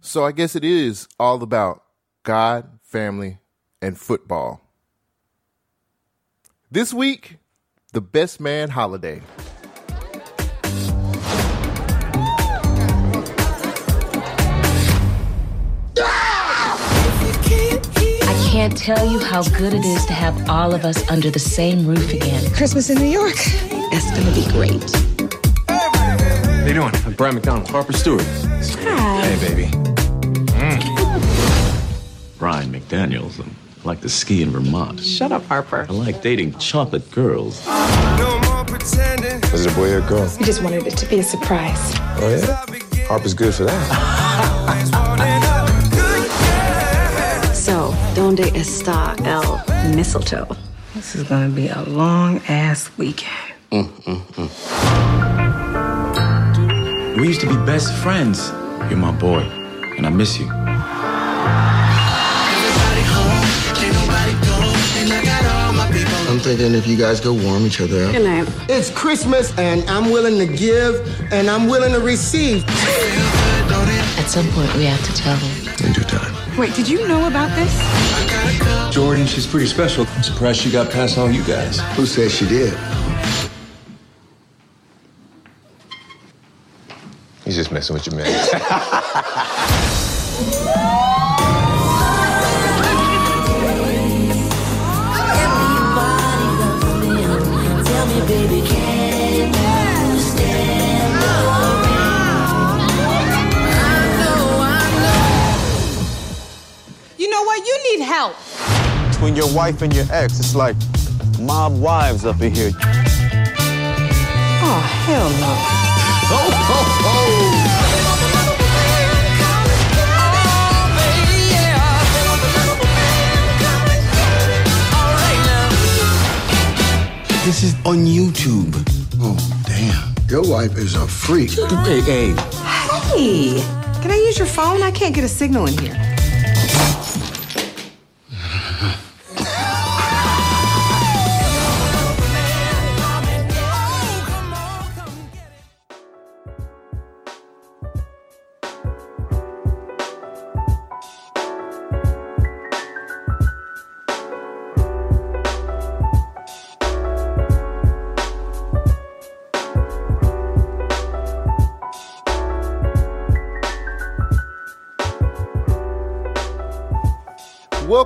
So I guess it is all about God, family, and football. This week, the best man holiday. I can't tell you how good it is to have all of us under the same roof again. Christmas in New York. That's gonna be great. How you doing? I'm Brian McDonald, Harper Stewart. Hi. Hey, baby. Mm. Brian McDaniels. I like to ski in Vermont. Shut up, Harper. I like dating chocolate girls. No more pretending. Was it a boy or a girl? We just wanted it to be a surprise. Oh, yeah? Harper's good for that. So, donde está el mistletoe? This is gonna be a long ass weekend. Mm, mm, We used to be best friends. You're my boy, and I miss you. I'm thinking if you guys go warm each other up. Good night. It's Christmas, and I'm willing to give, and I'm willing to receive. At some point, we have to tell them. In due time. Wait, did you know about this? Jordan, she's pretty special. I'm surprised she got past all you guys. Who said she did? He's just messing with your man. You know what? You need help. Between your wife and your ex, it's like mob wives up in here. Oh, hell no. This is on YouTube. Oh, damn. Your wife is a freak. Hey, hey. Hey, can I use your phone? I can't get a signal in here.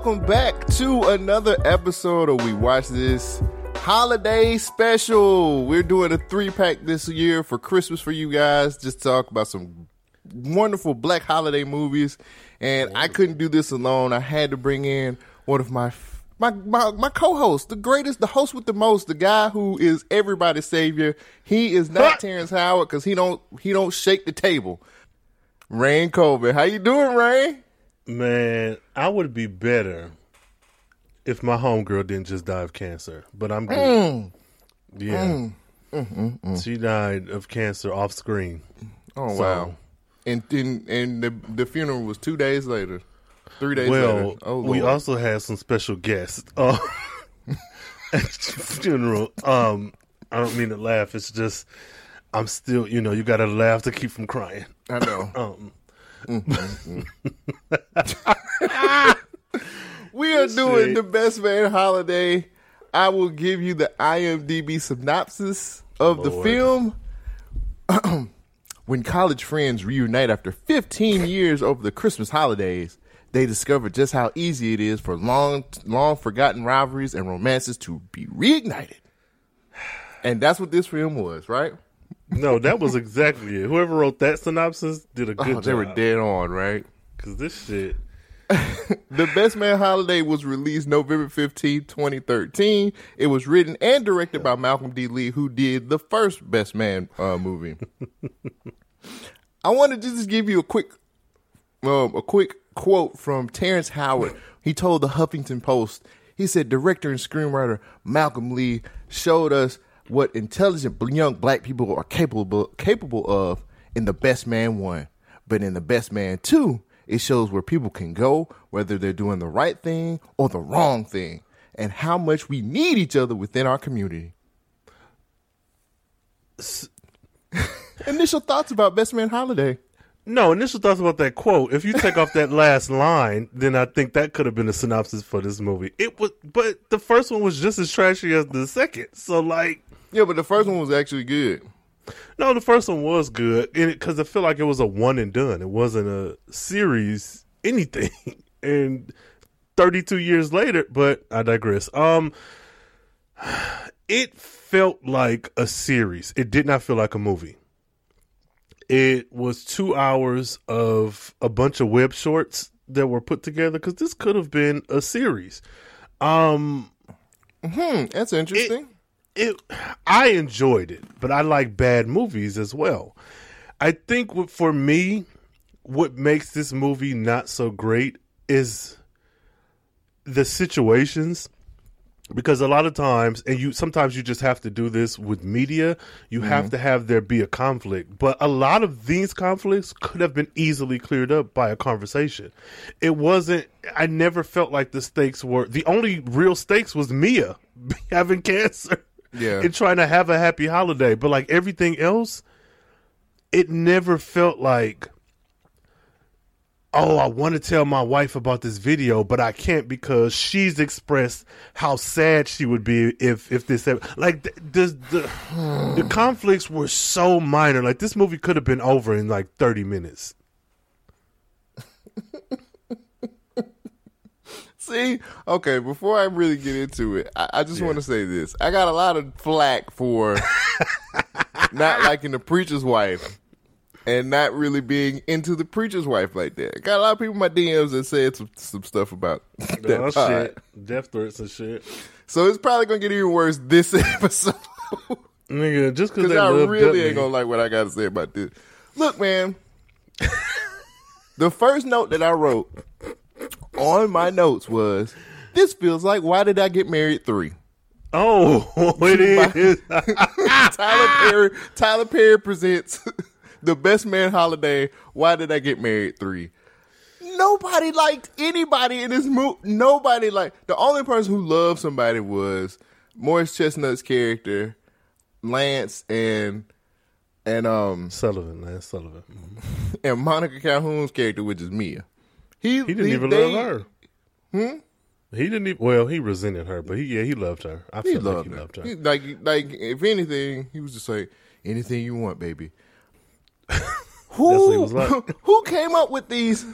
Welcome back to another episode of We Watch This Holiday Special. We're doing a three pack this year for Christmas for you guys. Just talk about some wonderful black holiday movies. And I couldn't do this alone. I had to bring in one of my my my, my co-host, the greatest, the host with the most, the guy who is everybody's savior. He is not Terrence Howard because he don't he don't shake the table. Rhayne Colbert, how you doing, Rhayne? Man, I would be better if my homegirl didn't just die of cancer. But I'm good. Yeah. She died of cancer off screen. Oh So- wow! And and and the the funeral was two days later, three days Well, later. Oh we Lord. also had some special guests uh, at the funeral. Um, I don't mean to laugh. It's just I'm still, you know, you got to laugh to keep from crying. I know. Um, we are doing shit. the best man holiday. I will give you the IMDb synopsis of the film. when college friends reunite after 15 years over the Christmas holidays, they discover just how easy it is for long, long forgotten rivalries and romances to be reignited. And that's what this film was, right? No, that was exactly it. Whoever wrote that synopsis did a good Oh, job. they were dead on, right? Because this shit, The Best Man Holiday was released November 15, 2013. It was written and directed by Malcolm D. Lee, who did the first Best Man uh, movie. I wanted to just give you a quick um, a quick quote from Terrence Howard. He told the Huffington Post, he said, director and screenwriter Malcolm Lee showed us what intelligent young black people are capable capable of in The Best Man 1. But in The Best Man 2, it shows where people can go, whether they're doing the right thing or the wrong thing, and how much we need each other within our community. Initial thoughts about Best Man Holiday. No, initial thoughts about that quote. If you take off that last line, then I think that could have been a synopsis for this movie. It was, but the first one was just as trashy as the second. So, like, Yeah, but the first one was actually good. no, the first one was good because I feel like it was a one and done. It wasn't a series anything. and thirty-two years later, but I digress. Um, it felt like a series. It did not feel like a movie. It was two hours of a bunch of web shorts that were put together because this could have been a series. Um, Hmm, that's interesting. it I enjoyed it, but I like bad movies as well. I think what, for me, what makes this movie not so great is the situations because a lot of times and you sometimes you just have to do this with media you have mm-hmm. to have there be a conflict but a lot of these conflicts could have been easily cleared up by a conversation. It wasn't i never felt like the stakes were the only real stakes was mia having cancer Yeah. and trying to have a happy holiday but like everything else it never felt like oh, I want to tell my wife about this video, but I can't because she's expressed how sad she would be if if this hap- like the the, the, the conflicts were so minor. Like this movie could have been over in like thirty minutes. See, okay, before I really get into it, I, I just want to say this. I got a lot of flack for not liking the preacher's wife and not really being into the preacher's wife like that. I got a lot of people in my DMs that said some, some stuff about that oh pod. shit, death threats and shit. So it's probably going to get even worse this episode. Nigga, just because Because I really ain't going to like what I got to say about this. Look, man, the first note that I wrote on my notes was, this feels like Why Did I Get Married 3? Oh, it is. Tyler Perry. Tyler Perry presents the Best Man Holiday. Why did I get married? Three. Nobody liked anybody in this movie. Nobody liked. The only person who loved somebody was Morris Chestnut's character, Lance, and and um Sullivan, Lance Sullivan. and Monica Calhoun's character, which is Mia. He He didn't even they- love her. Hmm. He didn't even. Well, he resented her, but he yeah he loved her. I He feel like loved he her. loved her. He- like, like, if anything, he was just like, anything you want, baby. who, That's what he was like. who came up with these?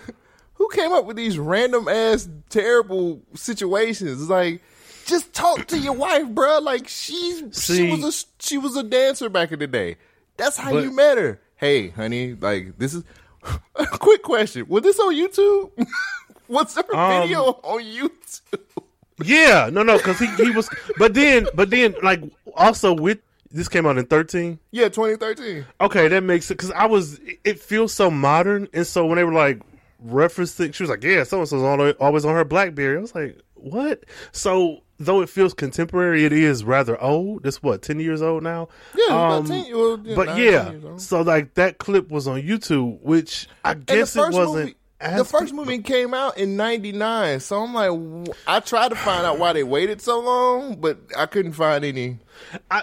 Who came up with these random ass terrible situations? It's Like, just talk to your wife, bruh. Like, she's she was a she was a dancer back in the day. That's how But- you met her. Hey, honey, like this is. quick question: Was this on YouTube? Was there a Um, video on YouTube? Yeah, no, no, because he, he was, but then, but then, like, also with this came out in thirteen. Yeah, 2013. Okay, that makes it because I was. It feels so modern, and so when they were like referencing, she was like, "Yeah, so and so's always always on her BlackBerry." I was like, "What?" So though it feels contemporary, it is rather old. It's what ten years old now. Yeah, about Um, 10 well, yeah, but yeah, 10 years old. so like that clip was on YouTube, which I And guess it wasn't. movie, the first movie came out in '99, so I'm like, I tried to find out why they waited so long, but I couldn't find any. I,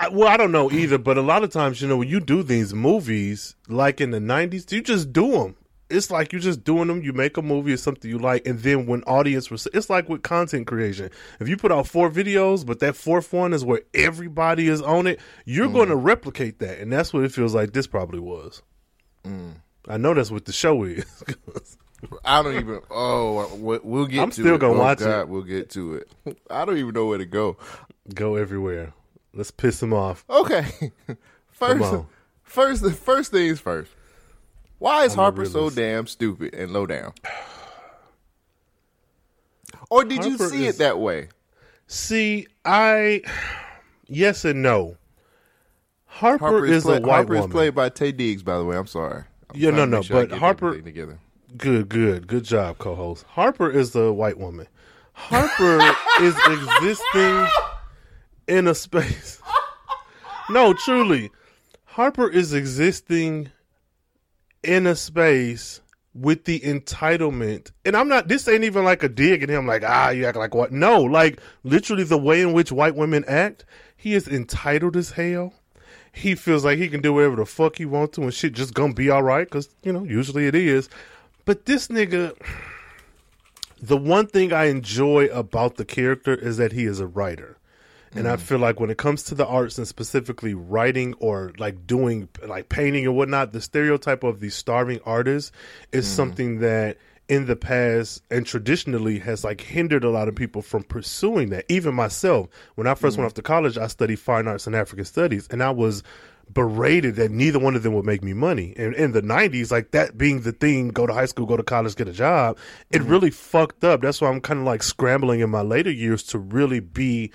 I, well, I don't know either, but a lot of times, you know, when you do these movies, like in the '90s, you just do them. It's like you're just doing them. You make a movie or something you like, and then when audience, was, it's like with content creation. If you put out four videos, but that fourth one is where everybody is on it, you're mm. going to replicate that, and that's what it feels like. This probably was. Mm. I know that's what the show is. I don't even. Oh, we- we'll get. I'm to still it. gonna Oh, watch God, it. We'll get to it. I don't even know where to go. Go everywhere. Let's piss them off. Okay, first, first, first things first. Why is I'm Harper so damn stupid and low down? Or did you see is- it that way? See, I yes and no. Harper, Harper is, play- a white Harper woman. is played by Taye Diggs, by the way. I'm sorry. I'm Yeah, no, no, sure but Harper- together. Good, good, good job, co-host. Harper is the white woman. Harper is existing in a space. No, truly, Harper is existing in a space with the entitlement. And I'm not. This ain't even like a dig at him. Like ah, you act like what? No, like literally the way in which white women act. He is entitled as hell. he feels like he can do whatever the fuck he wants to and shit just gonna be all right because you know usually it is. But this nigga, the one thing I enjoy about the character is that he is a writer. And I mm. feel like when it comes to the arts and specifically writing or like doing like painting and whatnot, the stereotype of the starving artist is mm. something that in the past and traditionally has like hindered a lot of people from pursuing that. Even myself, when I 1st went mm. off to college, I studied fine arts and African studies, and I was berated that neither one of them would make me money. And in the '90s, like that being the thing, go to high school, go to college, get a job, it really fucked up. That's why I'm kind of like scrambling in my later years to really be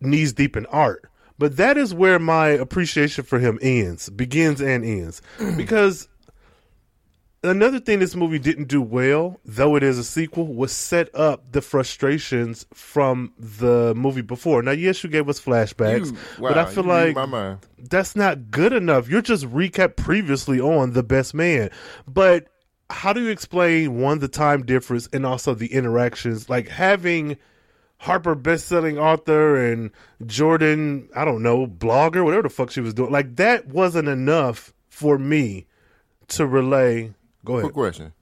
knees deep in art. But that is where my appreciation for him ends, begins and ends. because another thing this movie didn't do well, though it is a sequel, was set up the frustrations from the movie before. Now, yes, you gave us flashbacks, You- but I feel like that's not good enough. You're just recap previously on The Best Man. But how do you explain one, the time difference and also the interactions? Like having Harper best-selling author and Jordan, I don't know, blogger, whatever the fuck she was doing. Like that wasn't enough for me to relay. Go ahead. Quick question.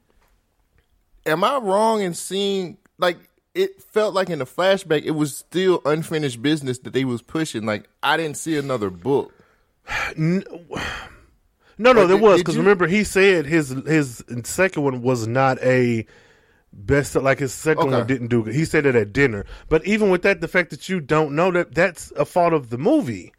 Am I wrong in seeing like it felt like in the flashback it was still unfinished business that they was pushing? Like I didn't see another book. No, no, there was because remember he said his his second one was not a best like his second Okay. one didn't do good. He said it at dinner, but even with that, the fact that you don't know that that's a fault of the movie,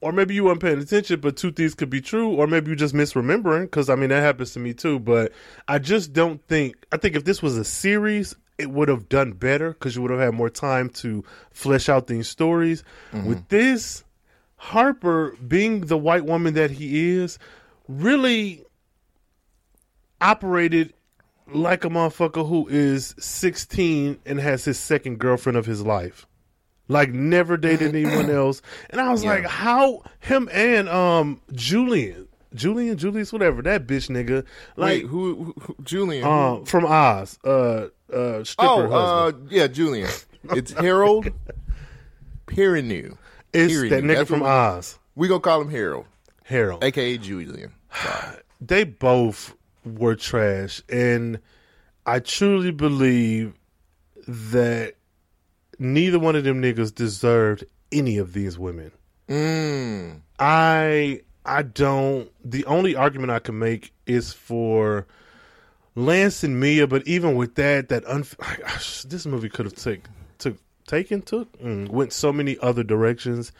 or maybe you weren't paying attention. But two things could be true, or maybe you just misremembering because I mean that happens to me too. But I just don't think. I think if this was a series. It would have done better because you would have had more time to flesh out these stories. Mm-hmm. With this, Harper, being the white woman that he is, really operated like a motherfucker who is 16 and has his second girlfriend of his life. Like never dated anyone else. And I was like, how him and um Julian, Julian, Julius, whatever, that bitch nigga. Like Wait, who, who, Julian? um from Oz, uh uh stripper oh, uh, yeah, Julian. It's Harold Perrineau. it's Perrineau. that nigga That's from Oz. We gonna call him Harold, Harold. aka Julian. Sorry. they both were trash. And i truly believe that neither one of them niggas deserved any of these women. Mm. i i don't the only argument i can make is for lance and mia but even with that that unf- this movie could have took took taken took mm, went so many other directions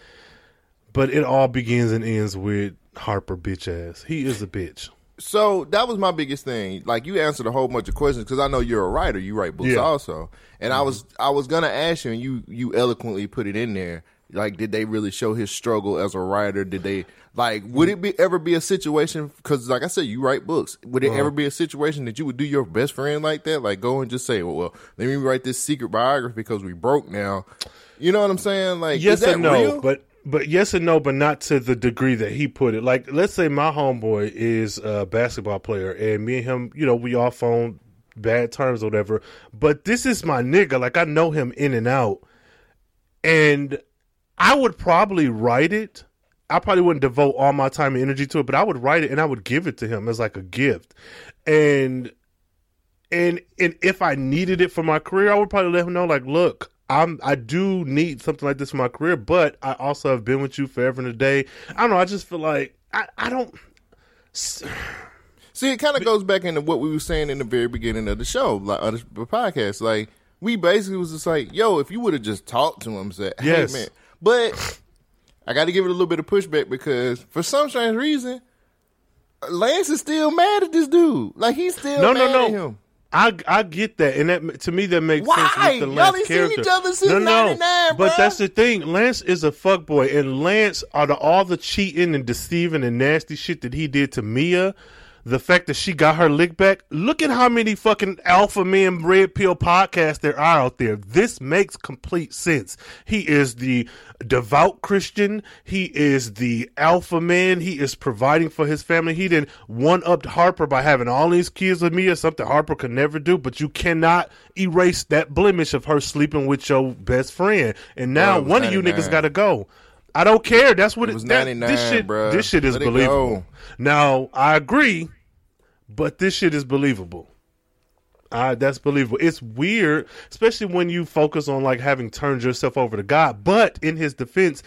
but it all begins and ends with harper bitch ass. He is a bitch So that was my biggest thing. Like you answered a whole bunch of questions because I know you're a writer. You write books Yeah. also, and I mm-hmm. was I was gonna ask you, and you you eloquently put it in there. Like, did they really show his struggle as a writer? Did they like? Would it be ever be a situation? Because, like I said, you write books. Would it ever uh-huh. be a situation that you would do your best friend like that? Like, go and just say, "Well, well let me write this secret biography because we broke now." You know what I'm saying? Like, yes is that and no, real? but but yes and no, but not to the degree that he put it. Like, let's say my homeboy is a basketball player, and me and him, you know, we off on bad terms or whatever. But this is my nigga. Like, I know him in and out, and I would probably write it. I probably wouldn't devote all my time and energy to it, but I would write it and I would give it to him as like a gift. And and and if I needed it for my career, I would probably let him know, like, look, I'm I do need something like this for my career, but I also have been with you forever and a day. I don't know. I just feel like I, I don't. See, it kind of goes back into what we were saying in the very beginning of the show, like of the podcast. Like we basically was just like, "Yo, if you would have just talked to him, said, hey Yes. man," but I got to give it a little bit of pushback because for some strange reason, Lance is still mad at this dude. Like he's still No, mad no, at no. I I get that, and that to me that makes sense Why? with the Y'all Lance ain't seen character. each other since no, no, 99, but that's the thing. Lance is a fuckboy, and Lance out of all the cheating and deceiving and nasty shit that he did to Mia. The fact that she got her lick back. Look at how many fucking alpha men red pill podcasts there are out there. This makes complete sense. He is the devout Christian. He is the alpha man. He is providing for his family. He didn't one up Harper by having all these kids with Mia, something Harper could never do. But you cannot erase that blemish of her sleeping with your best friend. And now was one of you niggas got to go. I don't care. That's what It it, was that- 99, This shit, bruh. this shit is Let believable. Now I agree, but this shit is believable. Uh, that's believable. It's weird, especially when you focus on like having turned yourself over to God. But in his defense,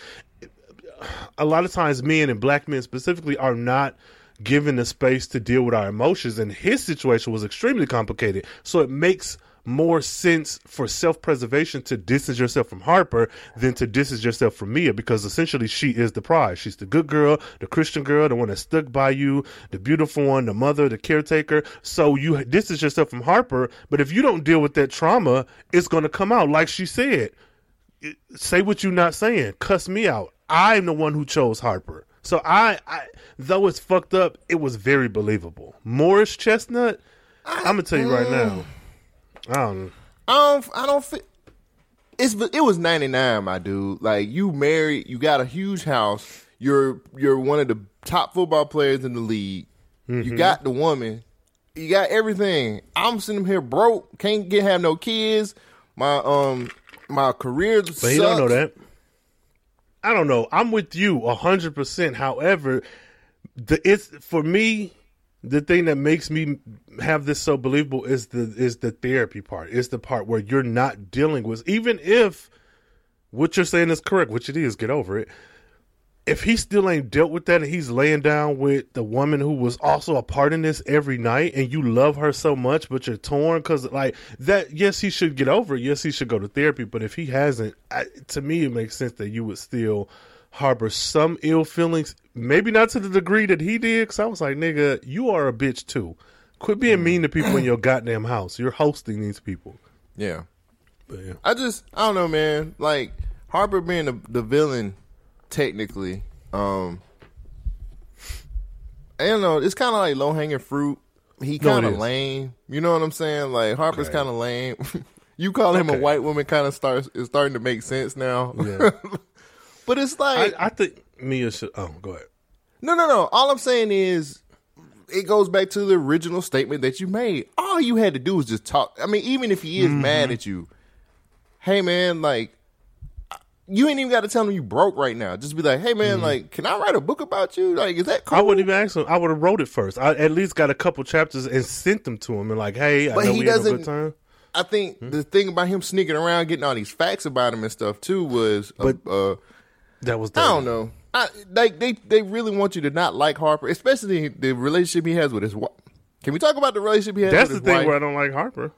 a lot of times men and black men specifically are not given the space to deal with our emotions and his situation was extremely complicated so it makes more sense for self-preservation to distance yourself from Harper than to distance yourself from Mia because essentially she is the prize. She's the good girl, the Christian girl, the one that stuck by you, the beautiful one, the mother, the caretaker. So you distance yourself from Harper, but if you don't deal with that trauma, it's going to come out like she said say what you're not saying. Cuss me out. I'm the one who chose Harper. So I, I though it's fucked up, it was very believable. Morris Chestnut, I'm gonna tell you right now. I don't. I don't. I don't fit. It's it was ninety nine, my dude. Like you married, you got a huge house. You're you're one of the top football players in the league. You got the woman. You got everything. I'm sitting here broke. Can't get have no kids. My um my career. But he don't know that. I don't know. I'm with you hundred percent. However, the it's for me. The thing that makes me have this so believable is the is the therapy part. Is the part where you're not dealing with even if what you're saying is correct, which it is. Get over it. If he still ain't dealt with that and he's laying down with the woman who was also a part in this every night and you love her so much, but you're torn because, like, that, yes, he should get over it. Yes, he should go to therapy. But if he hasn't, I, to me, it makes sense that you would still harbor some ill feelings. Maybe not to the degree that he did. Because I was like, nigga, you are a bitch too. Quit being mean to people in your goddamn house. You're hosting these people. Yeah. But yeah. I just I don't know, man. Like Harper being the, the villain, technically, um, I don't know. It's kind of like low hanging fruit. He kind of is. lame. You know what I'm saying? Like Harper's Okay. kind of lame. you call him a white woman kind of starts is starting to make sense now. Yeah. but it's like I, I think Mia should. Oh, go ahead. no, no, no. All I'm saying is it goes back to the original statement that you made. All you had to do was just talk. I mean, even if he is Mm-hmm. mad at you, hey man, like you ain't even got to tell him you broke right now. Just be like, hey man, like, can I write a book about you? Like, is that cool? Mm-hmm. I wouldn't even ask him. I would have wrote it first. I at least got a couple chapters and sent them to him and like, hey, I But know he we had a good time. I think Hmm? the thing about him sneaking around, getting all these facts about him and stuff too, was, uh, But- uh, That was. I don't know. I, like they they really want you to not like Harper, especially the relationship he has with his wife. Can we talk about the relationship he has That's the thing wife? where I don't like Harper.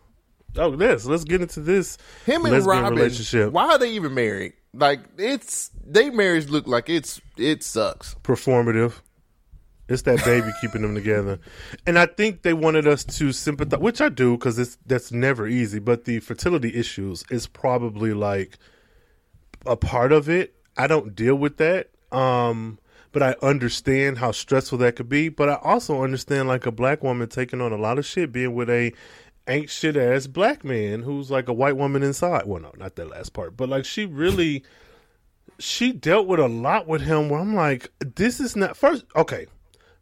Oh, this. Let's get into this Him and Robin, relationship. why are they even married? Like it's they marriage look like it's it sucks. Performative. It's that baby keeping them together, and I think they wanted us to sympathize, which I do because it's that's never easy. But the fertility issues is probably like a part of it. I don't deal with that, um, but I understand how stressful that could be. But I also understand like a black woman taking on a lot of shit, being with a ain't shit ass black man who's like a white woman inside. Well, no, not that last part, but like she really, she dealt with a lot with him. Where I'm like, this is not first. Okay,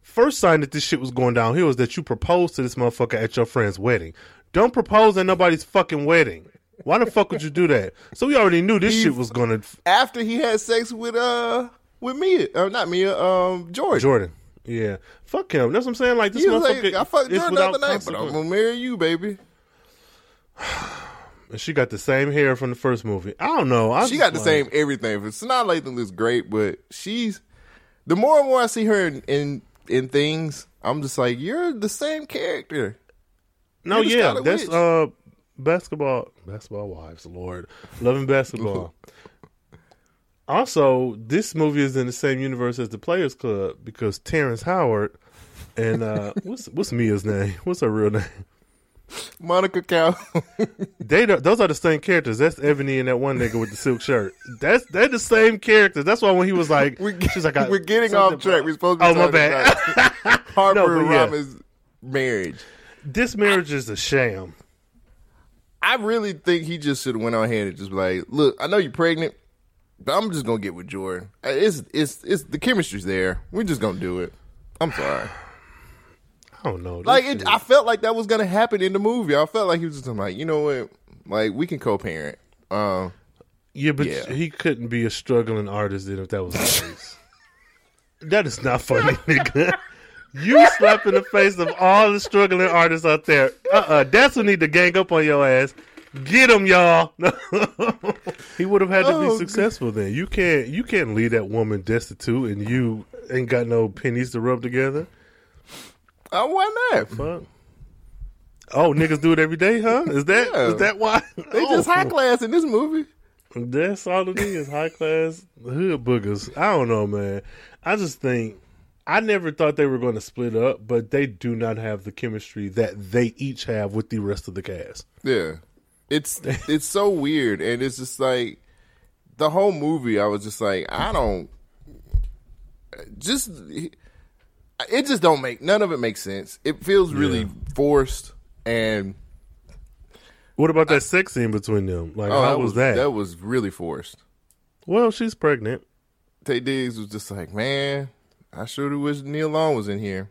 first sign that this shit was going downhill was that you proposed to this motherfucker at your friend's wedding. Don't propose at nobody's fucking wedding. Why the fuck would you do that? So we already knew this He- shit was gonna After he had sex with uh with Mia, or not Mia, um Jordan. Jordan. Yeah, fuck him. That's what I'm saying. Like this He motherfucker. like, I fucked is Jordan the other night, but I'm gonna marry you, baby. And she got the same hair from the first movie. I don't know. I she got the same everything. Sanaa Lathan looks great, but she's the more and more I see her in in, in things, I'm just like, you're the same character. No, yeah, that's Witch. uh basketball. Basketball wives, Lord, loving basketball. also, this movie is in the same universe as the Players Club because Terrence Howard and uh what's what's Mia's name? What's her real name? Monica Cal. They those are the same characters. That's Ebony and that one nigga with the silk shirt. That's they're the same characters. That's why when he was like, we, she's like, we're getting off track. We're supposed to be Oh my bad. Harper No, and yeah. Robin's marriage. this marriage is a sham. I really think he just should have went on ahead and just be like, look, I know you're pregnant, but I'm just gonna get with Jordan. Uh, It's it's it's the chemistry's there. We're just gonna do it. I'm sorry. I don't know. Like it, I felt like that was gonna happen in the movie. I felt like he was just like, you know what, like we can co-parent. Um, Yeah, but Yeah. he couldn't be a struggling artist then if that was the case. that is not funny, nigga. You slap in the face of all the struggling artists out there. Uh uh That's who need to gang up on your ass. Get him, y'all. he would have had to be Oh, successful then. You can't you can't leave that woman destitute and you ain't got no pennies to rub together. Uh, why not? Fuck. Oh, niggas do it every day, huh? Is that is Yeah. that why? They just Oh. high class in this movie. That's all it is. High class hood boogers. I don't know, man. I just think I never thought they were going to split up, but they do not have the chemistry that they each have with the rest of the cast. Yeah. It's it's so weird and it's just like the whole movie I was just like I don't just it just don't make none of it makes sense. It feels really forced and What about that sex scene between them? Like, oh, how that was, that? That was really forced. well, she's pregnant. Taye Diggs was just like, man, I sure do wish Nia Long was in here.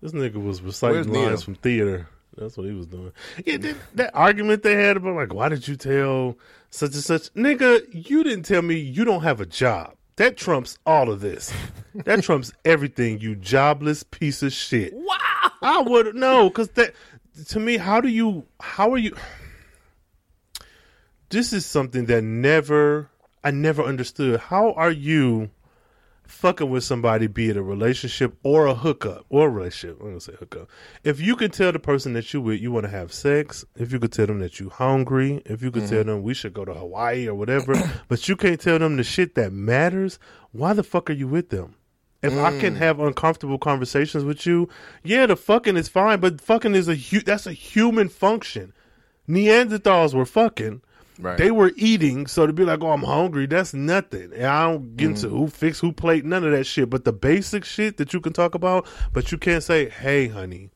This nigga was Where's reciting Nia? lines from theater. That's what he was doing. Yeah, that, that argument they had about like, why did you tell such and such, nigga? You didn't tell me you don't have a job. That trumps all of this. That trumps everything. You jobless piece of shit. Wow. I would no, because that to me, how do you? How are you? This is something that never I never understood. How are you? Fucking with somebody, be it a relationship or a hookup or a relationship. I'm gonna say hookup. If you can tell the person that you with you want to have sex, if you could tell them that you hungry, if you could mm-hmm. tell them we should go to Hawaii or whatever, but you can't tell them the shit that matters, why the fuck are you with them? If I can mm. have uncomfortable conversations with you, yeah, the fucking is fine, but fucking is a hu- that's a human function. Neanderthals were fucking. Right. They were eating, so to be like, "Oh, I'm hungry," that's nothing. And I don't get into mm-hmm. who fix who plate, none of that shit. But the basic shit that you can talk about, but you can't say, "Hey, honey,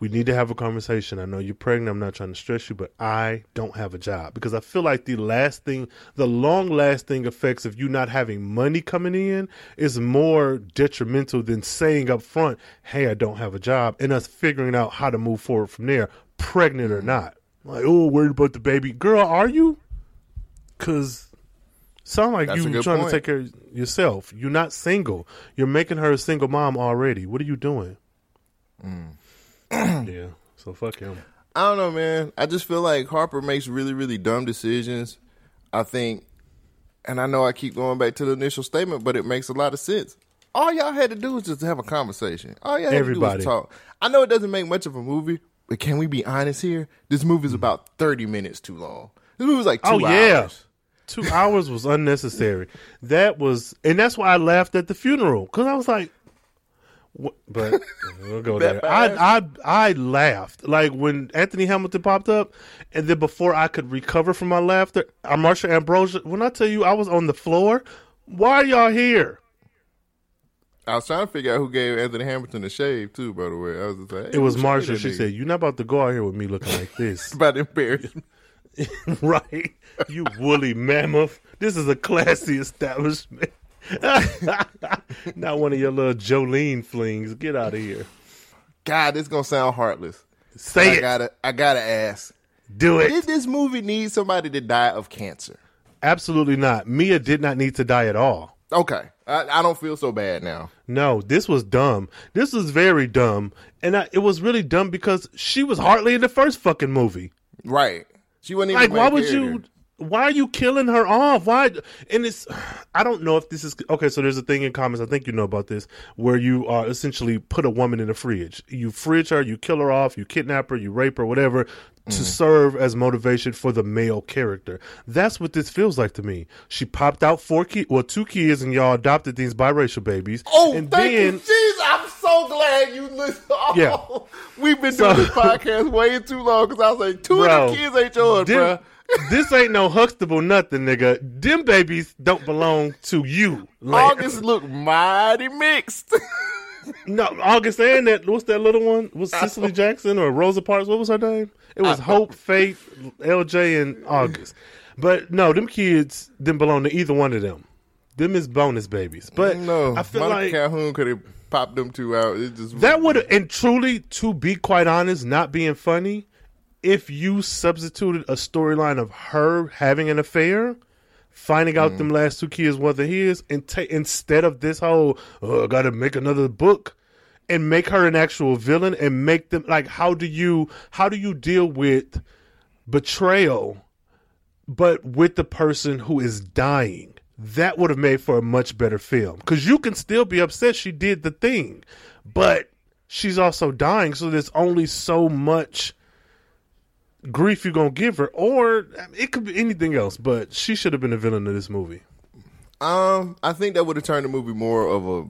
we need to have a conversation. I know you're pregnant. I'm not trying to stress you, but I don't have a job because I feel like the last thing, the long lasting effects of you not having money coming in is more detrimental than saying up front, "Hey, I don't have a job," and us figuring out how to move forward from there, pregnant or mm-hmm. not. Like, oh, worried about the baby, girl? Are you? Because sound like That's you trying point. to take care of yourself. You're not single. You're making her a single mom already. What are you doing? Mm. yeah. So fuck him. I don't know, man. I just feel like Harper makes really, really dumb decisions. I think, and I know I keep going back to the initial statement, but it makes a lot of sense. All y'all had to do was just have a conversation. All y'all had to do was talk. I know it doesn't make much of a movie, but can we be honest here? This movie is about 30 minutes too long. This movie's like two oh yeah, hours. two hours was unnecessary. That was, and that's why I laughed at the funeral because I was like, what? but we'll go there. I. I I laughed like when Anthony Hamilton popped up, and then before I could recover from my laughter, uh, Marsha Ambrosius. When I tell you I was on the floor, why are y'all here? I was trying to figure out who gave Anthony Hamilton a shave too. By the way, I was just like, hey, It was Marsha. She nigga? said, "You're not about to go out here with me looking like this." about embarrassment. right? You woolly mammoth. This is a classy establishment. Not one of your little Jolene flings. Get out of here. God, this gonna sound heartless. Say I it. gotta, I gotta ask. Do it. Did this movie need somebody to die of cancer? Absolutely not. Mia did not need to die at all. Okay, I, I don't feel so bad now. No, this was dumb. This was very dumb, and I, it was really dumb because she was hardly in the first fucking movie. Right? She wasn't even Like, why would you? Why are you killing her off? Why? And it's, I don't know if this is okay. So there's a thing in comics. I think you know about this, where you uh, essentially put a woman in a fridge. You fridge her, you kill her off, you kidnap her, you rape her, whatever, to mm-hmm. serve as motivation for the male character. That's what this feels like to me. She popped out four kids, well, two kids, and y'all adopted these biracial babies. Oh, and thank then you, Jesus! I'm so glad you listened. Oh, Yeah. we've been So- doing this podcast way too long because I was like, two of the kids ain't yours, Them- bro. this ain't no Huxtable nothing, nigga. Them babies don't belong to you. Like- August looked mighty mixed. No, August and that what's that little one? Was Cicely Jackson or Rosa Parks? What was her name? It was Hope, Faith, LJ, and August. But no, them kids didn't belong to either one of them. Them is bonus babies. But no, I feel Monica like Calhoun could have popped them two out. It just that would have, and truly, to be quite honest, not being funny, if you substituted a storyline of her having an affair, finding out mm. them last two kids wasn't his, and ta- instead of this whole oh, got to make another book and make her an actual villain and make them like how do you how do you deal with betrayal but with the person who is dying? That would have made for a much better film because you can still be upset she did the thing but she's also dying so there's only so much grief you're gonna give her or it could be anything else but she should have been a villain of this movie Um, I think that would have turned the movie more of a.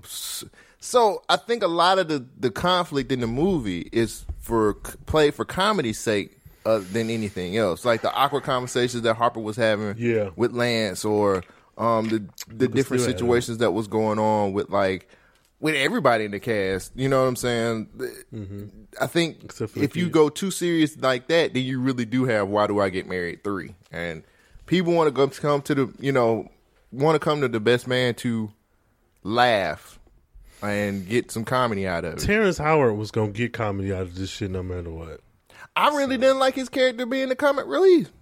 So I think a lot of the the conflict in the movie is for play for comedy's sake uh, than anything else. Like the awkward conversations that Harper was having Yeah. with Lance, or um the the different situations that was going on with like with everybody in the cast. You know what I'm saying? I think Mm-hmm. For the if you go too serious like that, then you really do have "Why Do I Get Married" three, and people want to go come to the you know want to come to the best man to laugh and get some comedy out of it. terrence howard was gonna get comedy out of this shit no matter what I really didn't like his character being the comic relief.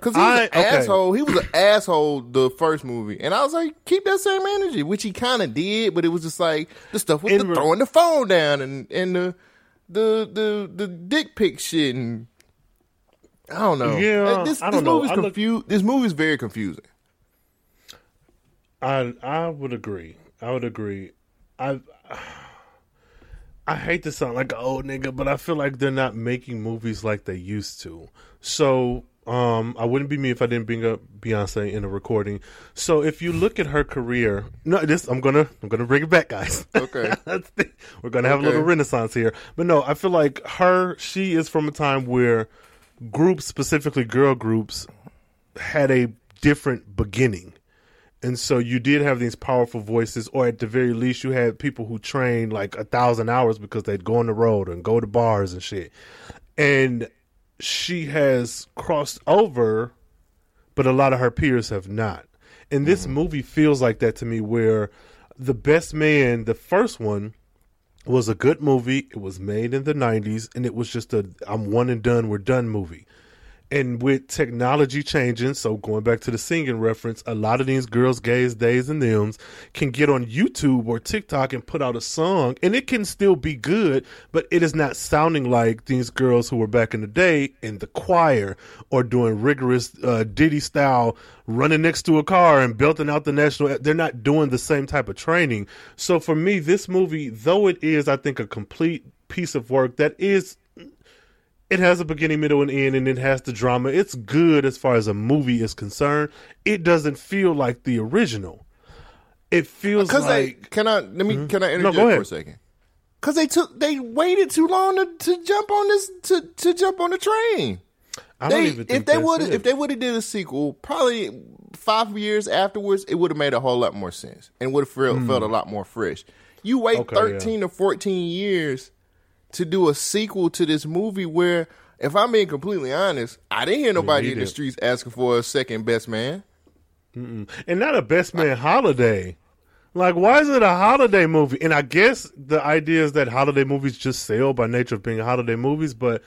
Cause he was I- an okay. asshole. He was an asshole the first movie, and I was like, keep that same energy, which he kind of did, but it was just like the stuff with In the re- throwing the phone down and and the the the the dick pic shit, and I don't know. Yeah, this, I this don't know. movie's I look- confused. This movie's very confusing. I I would agree. I would agree. I I hate to sound like an old nigga, but I feel like they're not making movies like they used to. So um, I wouldn't be me if I didn't bring up Beyonce in a recording. So if you look at her career, no, this I'm gonna I'm gonna bring it back, guys. Okay. We're gonna have Okay. a little renaissance here. But no, I feel like her. She is from a time where groups, specifically girl groups, had a different beginning. And so you did have these powerful voices, or at the very least, you had people who trained like a thousand hours because they'd go on the road and go to bars and shit. And she has crossed over, but a lot of her peers have not. And this mm-hmm. movie feels like that to me, where the best man, the first one, was a good movie. It was made in the 90s, and it was just a I'm one and done, we're done movie. And with technology changing, so going back to the singing reference, a lot of these girls, gays, days, and thems can get on YouTube or TikTok and put out a song, and it can still be good, but it is not sounding like these girls who were back in the day in the choir or doing rigorous uh, Diddy style running next to a car and belting out the national. They're not doing the same type of training. So for me, this movie, though it is, I think, a complete piece of work that is it has a beginning, middle, and end, and it has the drama. It's good as far as a movie is concerned. It doesn't feel like the original. It feels Because they like can I let me can I No, interject go for a second? Because they took they waited too long to, to jump on this to, to jump on the train. I don't They, even think if they would if they would have did a sequel, probably five years afterwards, it would have made a whole lot more sense and would have felt, felt a lot more fresh. You wait Hmm. Okay, thirteen or fourteen years to do a sequel to this movie where, if I'm being completely honest, I didn't hear nobody in the streets asking for a second best man. and not a best man holiday. Like, why is it a holiday movie? And I guess the idea is that holiday movies just sell by nature of being holiday movies, but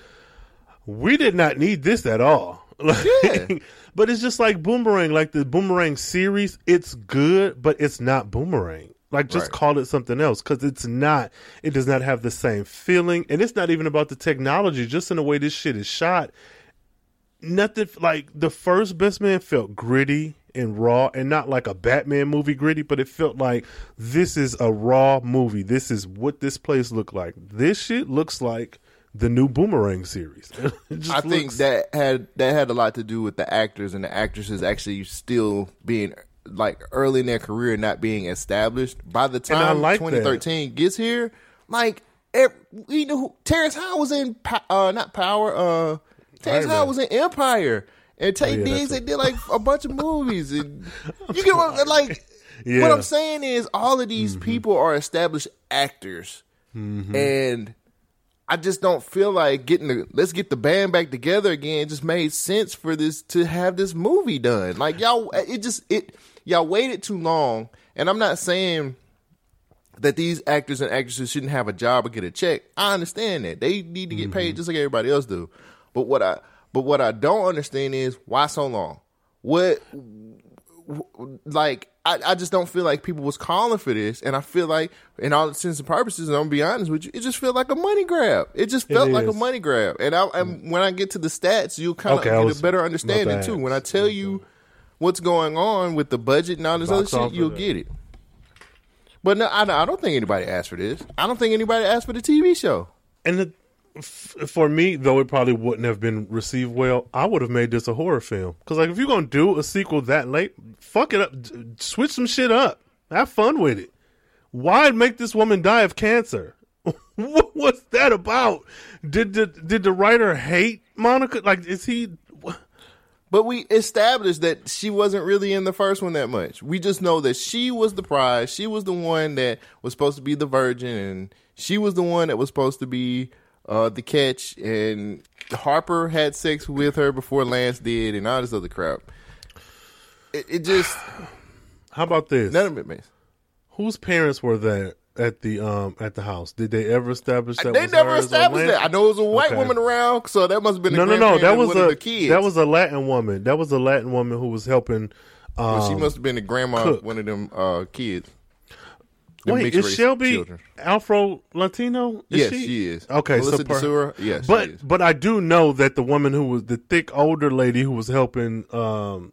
we did not need this at all. Like, Yeah. but it's just like Boomerang, like the Boomerang series. It's good, but it's not Boomerang. Like, just Right. call it something else because it's not. It does not have the same feeling, and it's not even about the technology. Just in the way this shit is shot, nothing like the first best man felt gritty and raw and not like a batman movie gritty but it felt like this is a raw movie this is what this place looked like this shit looks like the new boomerang series I think that had that had a lot to do with the actors and the actresses actually still being like early in their career, not being established. By the time like that. 2013 gets here, like you know, Terrence Howard was in uh, not Power. Uh, Terrence Howard was in Empire, and Taye Oh, yeah, Diggs. They did like a bunch of movies, and you get what like. Yeah. What I'm saying is, all of these people are established actors, and I just don't feel like getting the let's get the band back together again. It just made sense for this to have this movie done. Like y'all, it just it y'all waited too long. And I'm not saying that these actors and actresses shouldn't have a job or get a check. I understand that they need to get paid just like everybody else do. But what I but what I don't understand is why so long. What like I, I just don't feel like people was calling for this, and I feel like, in all intents and purposes, and I'm gonna be honest with you, it just felt like a money grab. It just felt It like a money grab, and I and when I get to the stats, you'll kind of Okay, get a better understanding too. When I tell you what's going on with the budget and all this Box other shit, you'll uh, get it. But no, I, I don't think anybody asked for this. I don't think anybody asked for the TV show. And the, f- for me, though it probably wouldn't have been received well, I would have made this a horror film. Because like, if you're gonna do a sequel that late, fuck it up, d- switch some shit up, have fun with it. Why make this woman die of cancer? what was that about? Did the did the writer hate Monica? Like, is he? But we established that she wasn't really in the first one that much. We just know that she was the prize. She was the one that was supposed to be the virgin, and she was the one that was supposed to be uh, the catch. And Harper had sex with her before Lance did, and all this other crap. It, it just How about this? none of it makes. Whose parents were there at the um at the house? Did they ever establish that? they was never established that. I know it was a white Okay. woman around, so that must have been a No, no, no. That was a kids. that was a Latin woman. That was a Latin woman who was helping. Um, Well, she must have been the grandma cook. of one of them uh, kids. Wait, is Shelby children. Afro Latino? Yes, she is. Okay, Melissa so per-? Yes, she but but I do know that the woman who was the thick older lady who was helping um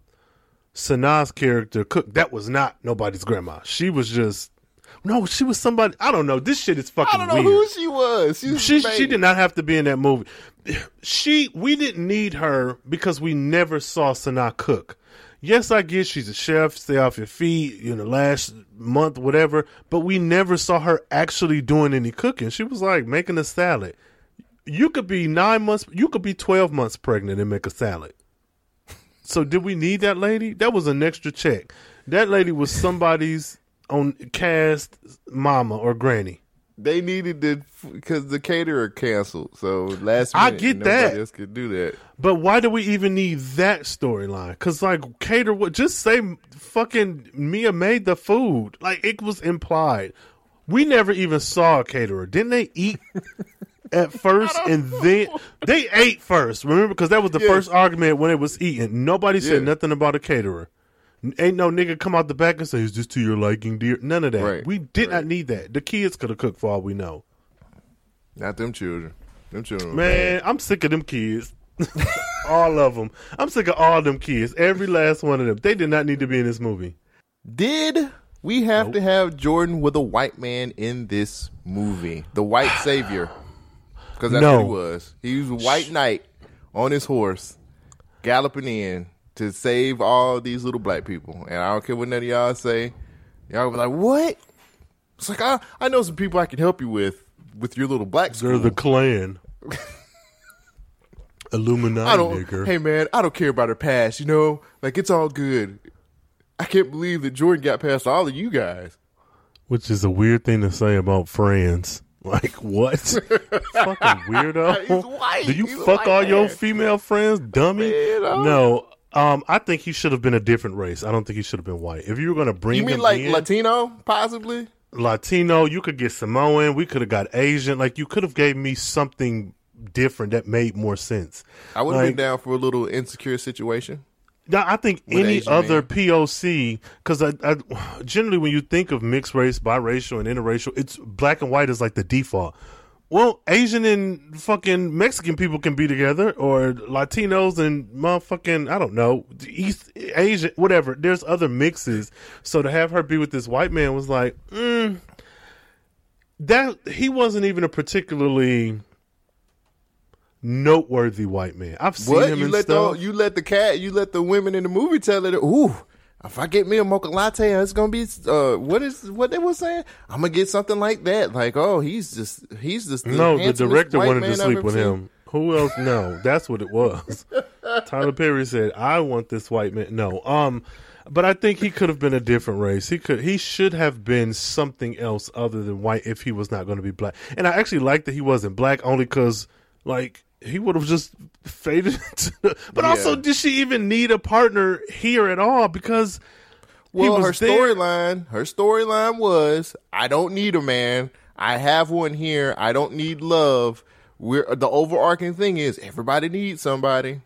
Sanaa's character cook that was not nobody's grandma. She was just no, she was somebody. I don't know. This shit is fucking I don't know weird. who she was. She was she she did not have to be in that movie. She we didn't need her because we never saw Sanaa cook. Yes, I get she's a chef, stay off your feet You know, last month, whatever, but we never saw her actually doing any cooking. She was like making a salad. You could be nine months, you could be 12 months pregnant and make a salad. So did we need that lady? That was an extra check. That lady was somebody's on cast mama or granny. They needed to because the caterer canceled. So last I get that. else could do that. But why do we even need that storyline? Because like cater, what? Just say fucking Mia made the food. Like it was implied. We never even saw a caterer. Didn't they eat at first and then they ate first? Remember, because that was the Yes. first argument when it was eaten. Nobody said Yeah. nothing about a caterer. Ain't no nigga come out the back and say, "Is this to your liking, dear?" None of that. Right, We did not need that. The kids could have cooked for all we know. Not them children. Them children. Man, I'm sick of them kids. all of them. I'm sick of all them kids. Every last one of them. They did not need to be in this movie. Did we have to have Jordan with a white man in this movie? The white savior. Because that's No. what he was. He was a white knight on his horse, galloping in to save all these little black people. And I don't care what none of y'all say. Y'all be like, what? It's like, I, I know some people I can help you with, with your little black school. They're the clan. Illuminati I don't. nigger. Hey man, I don't care about her past. You know, like it's all good. I can't believe that Jordan got past all of you guys. Which is a weird thing to say about friends. Like what? Fucking weirdo. He's white. Do you He's fuck all your female friends, dummy? Man, no. Um, I think he should have been a different race. I don't think he should have been white. If you were gonna bring You mean like in, Latino, possibly? Latino, you could get Samoan, we could have got Asian. Like you could have gave me something different that made more sense. I would have Like, been down for a little insecure situation. I think With any Asian other man. POC, because I, I generally when you think of mixed race, biracial, and interracial, it's black and white is like the default. Well, Asian and fucking Mexican people can be together, or Latinos and motherfucking I don't know East Asian, whatever. There's other mixes. So to have her be with this white man was like, mm, that he wasn't even a particularly noteworthy white man. I've seen What him you let stuff. the you let the cat you let the women in the movie tell it. Ooh, if I get me a mocha latte, it's gonna be uh what is what they were saying. I'm gonna get something like that. Like oh, he's just he's just the no, the director wanted to sleep with seen. him. Who else? No, that's what it was. Tyler Perry said, "I want this white man." No, um, but I think he could have been a different race. He could, he should have been something else other than white if he was not going to be black. And I actually like that he wasn't black only because, like, he would have just faded. into- but also, Yeah. did she even need a partner here at all? Because Well, her storyline, her storyline was, I don't need a man. I have one here. I don't need love. we're the overarching thing is everybody needs somebody.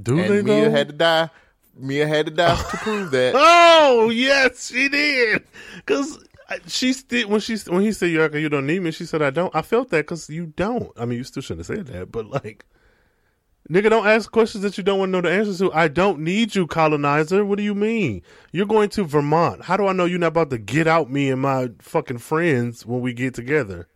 Do and they Mia though? had to die. Mia had to die to prove that. Oh yes, she did. Because she still when she when he said you you don't need me, she said I don't. I felt that because you don't. I mean, you still shouldn't have said that, but like, nigga, don't ask questions that you don't want to know the answers to. I don't need you, colonizer. What do you mean? You're going to Vermont. How do I know you're not about to get out me and my fucking friends when we get together?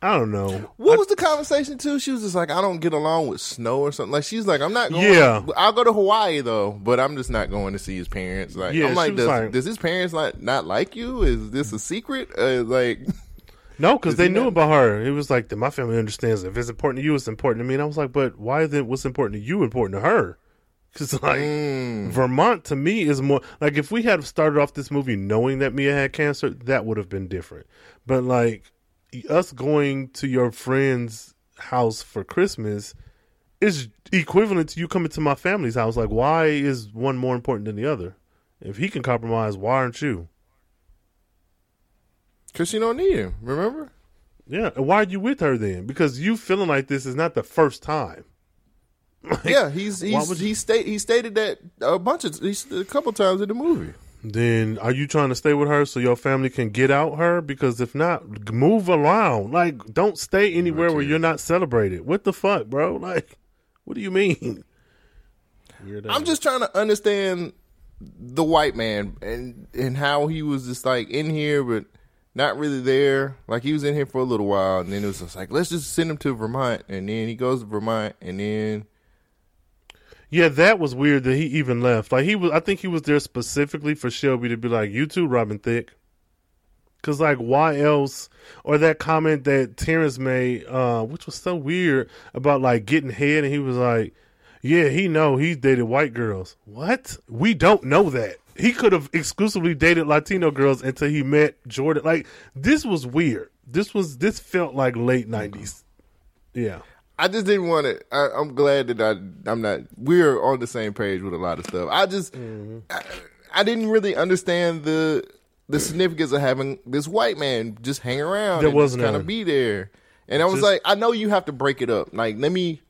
I don't know. What was the conversation too? She was just like, I don't get along with snow or something. Like she's like, I'm not going. Yeah. I'll go to Hawaii though, but I'm just not going to see his parents. Like, Yeah, I'm like, does, like- does his parents like not like you? Is this a secret? Uh, like, No, because they knew not- about her. It was like, my family understands if it's important to you, it's important to me. And I was like, but why is it what's important to you important to her? Because like Mm. Vermont to me is more like if we had started off this movie knowing that Mia had cancer, that would have been different. But like us going to your friend's house for Christmas is equivalent to you coming to my family's house. Like, why is one more important than the other? If he can compromise, why aren't you? cause she don't need him. Remember? Yeah, and why are you with her then? Because you feeling like this is not the first time. yeah, he's he's he state he stated that a bunch of a couple times in the movie. Then are you trying to stay with her so your family can get out her? Because if not, move around. Like, don't stay anywhere where you're not celebrated. What the fuck, bro? Like, what do you mean? I'm just trying to understand the white man and and how he was just like in here but not really there. Like he was in here for a little while and then it was just like let's just send him to Vermont and then he goes to Vermont and then Yeah, that was weird that he even left. Like he was, I think he was there specifically for Shelby to be like, "You too, Robin Thicke." Cause like, why else? Or that comment that Terrence made, uh, which was so weird about like getting head, and he was like, "Yeah, he know he's dated white girls." What? We don't know that. He could have exclusively dated Latino girls until he met Jordan. Like this was weird. This was this felt like late nineties. Yeah. I just didn't want to. I, I'm glad that I, I'm not. We're on the same page with a lot of stuff. I just, mm-hmm. I, I didn't really understand the the significance of having this white man just hang around There and was just kind of be there. And I was Just- like, I know you have to break it up. Like, let me,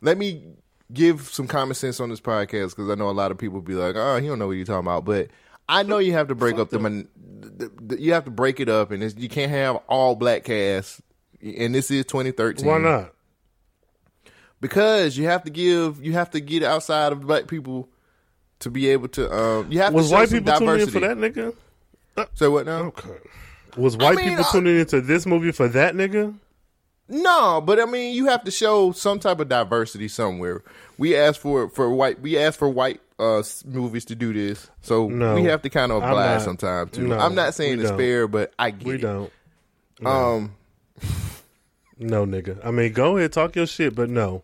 let me give some common sense on this podcast because I know a lot of people be like, oh, he don't know what you're talking about. But I know you have to break up the, mon- the, the you have to break it up, and it's, you can't have all black cast. And this is 2013. Why not? Because you have to give you have to get outside of black people to be able to um you have Was to white people tuning in for that nigga? Say what now? Okay. Was white mean, people I- tuning into this movie for that nigga? No, but I mean you have to show some type of diversity somewhere. We asked for for white we asked for white uh movies to do this. So No. we have to kind of not. sometimes too. No, I'm not saying it's fair, but I get We it. don't. Um No, nigga. I mean, go ahead, talk your shit, but no.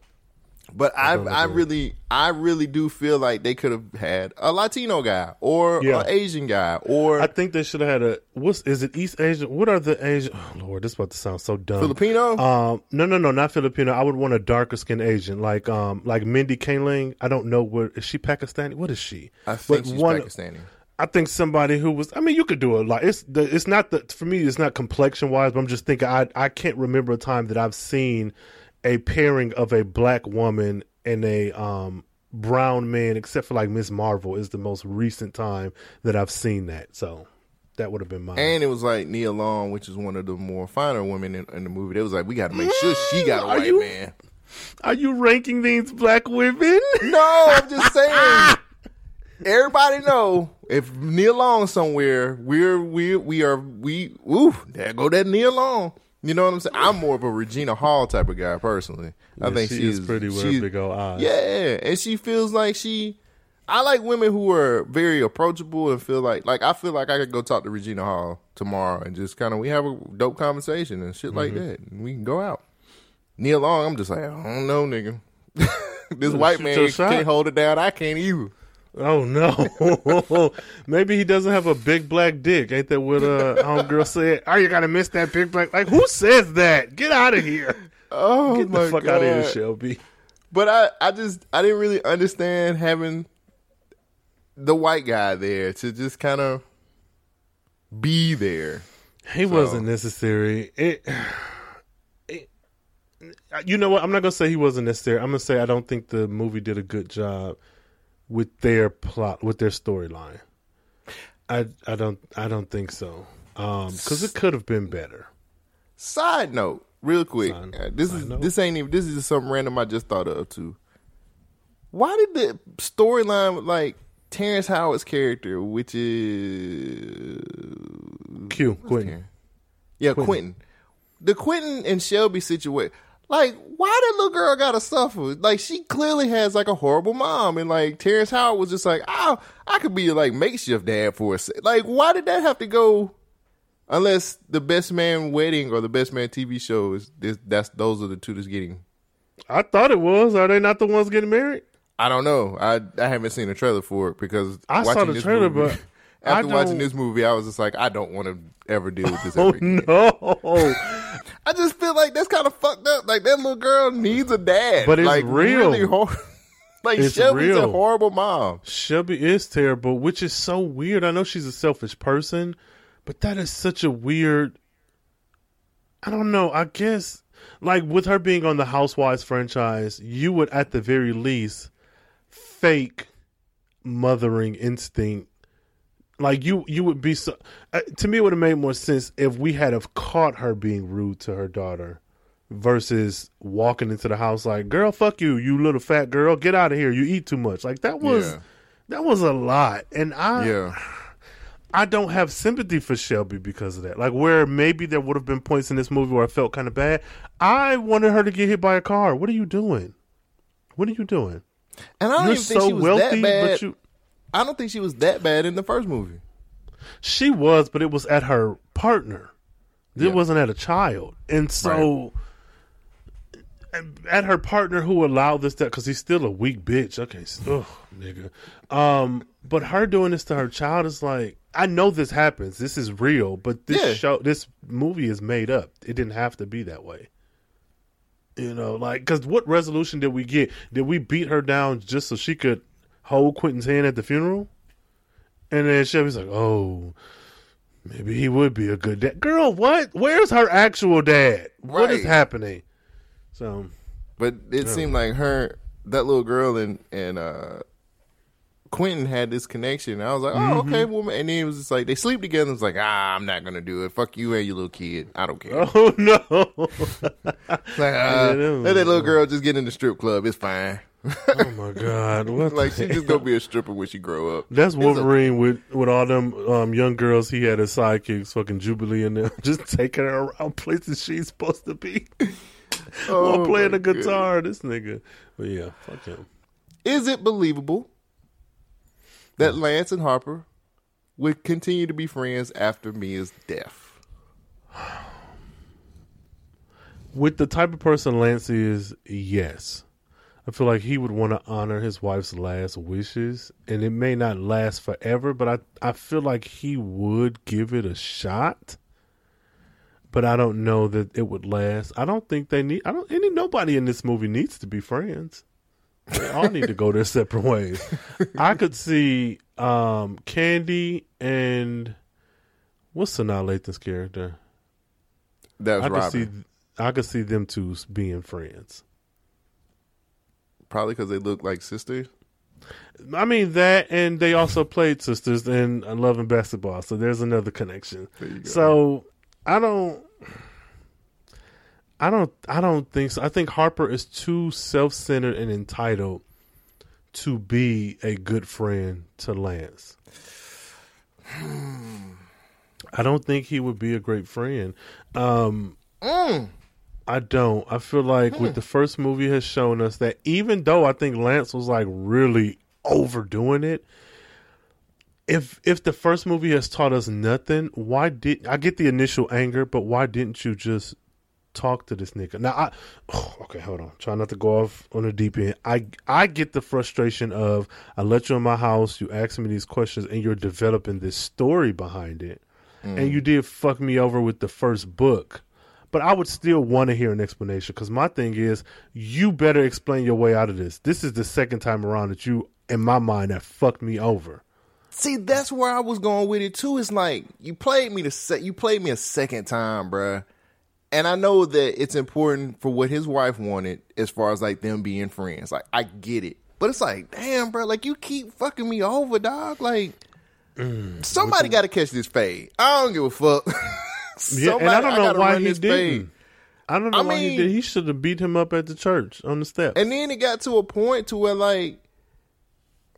But I, don't I really, I really do feel like they could have had a Latino guy or Yeah. an Asian guy or I think they should have had a. What's is it? East Asian? What are the Asian? Oh Lord, this is about to sound so dumb. Filipino. Um, no, no, no, not Filipino. I would want a darker skinned Asian, like um, like Mindy Kaling. I don't know what is she Pakistani? What is she? I think But she's one- Pakistani. I think somebody who was. I mean, you could do a lot. It's the. It's not the. For me, it's not complexion wise. But I'm just thinking. I I can't remember a time that I've seen a pairing of a black woman and a um brown man, except for like Miss Marvel, is the most recent time that I've seen that. So that would have been mine. And it was like Nia Long, which is one of the more finer women in, in the movie. They was like, we got to make sure she got a white you- man. Are you ranking these black women? No, I'm just saying. Everybody know if Nia Long somewhere, we're we we are we. Ooh, there go that Nia Long. You know what I'm saying? I'm more of a Regina Hall type of guy personally. I Yeah, think she she's is pretty with big old eyes. Yeah, and she feels like she. I like women who are very approachable and feel like like I feel like I could go talk to Regina Hall tomorrow and just kind of we have a dope conversation and shit like Mm-hmm. that, and we can go out. Nia Long, I'm just like I don't know, nigga. this white man can't hold it down. I can't either. Oh no! Maybe he doesn't have a big black dick. Ain't that what uh homegirl said? Oh, you gotta miss that big black. Like who says that? Get out of here! Oh Get my the fuck god! out of here, Shelby. But I, I just, I didn't really understand having the white guy there to just kind of be there. He wasn't necessary. It, it- you know what? I'm not gonna say he wasn't necessary. I'm gonna say I don't think the movie did a good job with their plot, with their storyline. I I don't I don't think so. Um, because it could have been better. Side note, real quick. Side- uh, this side is note. this ain't even this is just something random I just thought of too. Why did the storyline with like Terrence Howard's character, which is Q Quentin. yeah, Quentin. Quentin. The Quentin and Shelby situation. Like, why that little girl gotta suffer? Like, she clearly has like a horrible mom, and like Terrence Howard was just like, oh, I could be like makeshift dad for a sec. Like, why did that have to go? Unless the Best Man Wedding or the Best Man TV show is this, that's those are the two that's getting. I thought it was. Are they not the ones getting married? I don't know. I I haven't seen a trailer for it because I saw the trailer, movie- but after watching this movie, I was just like, I don't want to ever deal with this. Oh no! I just feel like that's kind of fucked up. Like that little girl needs a dad, But it's like, real. Really hor- like It's Shelby's a horrible mom. Shelby is terrible, which is so weird. I know she's a selfish person, but that is such a weird. I don't know. I guess, like with her being on the Housewives franchise, you would at the very least fake mothering instinct. Like you, you would be so. Uh, to me, it would have made more sense if we had have caught her being rude to her daughter, versus walking into the house like, "Girl, fuck you, you little fat girl, get out of here. You eat too much." Like that was Yeah. that was a lot, and I Yeah, I don't have sympathy for Shelby because of that. Like where maybe there would have been points in this movie where I felt kind of bad. I wanted her to get hit by a car. What are you doing? What are you doing? and I don't You're even think so she was wealthy, that bad. but you I don't think she was that bad in the first movie. she was, but it was at her partner. It Yeah. wasn't at a child, and so at her partner who allowed this because he's still a weak bitch. Okay, oh nigga. Um, but her doing this to her child is like I know this happens. This is real, but this Yeah. show, this movie is made up. It didn't have to be that way. You know, like because what resolution did we get? Did we beat her down just so she could hold Quentin's hand at the funeral? And then Shelby's like, "Oh, maybe he would be a good dad." Girl, what? Where's her actual dad? What is happening? So But it seemed like her, that little girl, and and uh, Quentin had this connection. I was like, oh, Mm-hmm. okay, woman. and then it was just like they sleep together. It's like, ah, I'm not gonna do it. Fuck you and your little kid. I don't care. Oh no! Like, uh, let that little girl just get in the strip club. It's fine. Oh my god! What like she's just gonna be a stripper when she grow up. That's It's a- Wolverine with with all them um, young girls. He had his sidekicks, fucking Jubilee, and them just taking her around places she's supposed to be Oh, while playing the guitar. This nigga, but yeah, fuck him. Is it believable that Lance and Harper would continue to be friends after Mia's death? With the type of person Lance is, yes. I feel like he would want to honor his wife's last wishes, and it may not last forever, but I, I feel like he would give it a shot. But I don't know that it would last. I don't think they need. I don't. Any nobody in this movie needs to be friends. They all need to go their separate ways. I could see um, Candy and what's Sanaa Lathan's character. That was I could Robin. see. I could see them two being friends. Probably because they look like sisters. I mean that, and they also played sisters in uh, Love and Basketball, so there's another connection. So I don't, I don't, I don't think so. I think Harper is too self-centered and entitled to be a good friend to Lance. Hmm. I don't think he would be a great friend. Um, mm. I don't. I feel like with hmm. the first movie has shown us that even though I think Lance was like really overdoing it, if if the first movie has taught us nothing, why did I get the initial anger? But why didn't you just talk to this nigga? Now, I okay, hold on. Try not to go off on a deep end. I I get the frustration of I let you in my house, you ask me these questions, and you're developing this story behind it, and mm. you did fuck me over with the first book. But I would still want to hear an explanation because my thing is, you better explain your way out of this. This is the second time around that you, in my mind, have fucked me over. See, that's where I was going with it too. It's like you played me the se- you played me a second time, bruh. and I know that it's important for what his wife wanted as far as like them being friends. Like I get it. But it's like, damn, bro, like you keep fucking me over, dog. Like Mm, somebody got to catch this fade. I don't give a fuck. Yeah, and I don't know gotta why he didn't. fade. I don't know I why he did. He should have beat him up at the church on the steps. And then it got to a point to where like,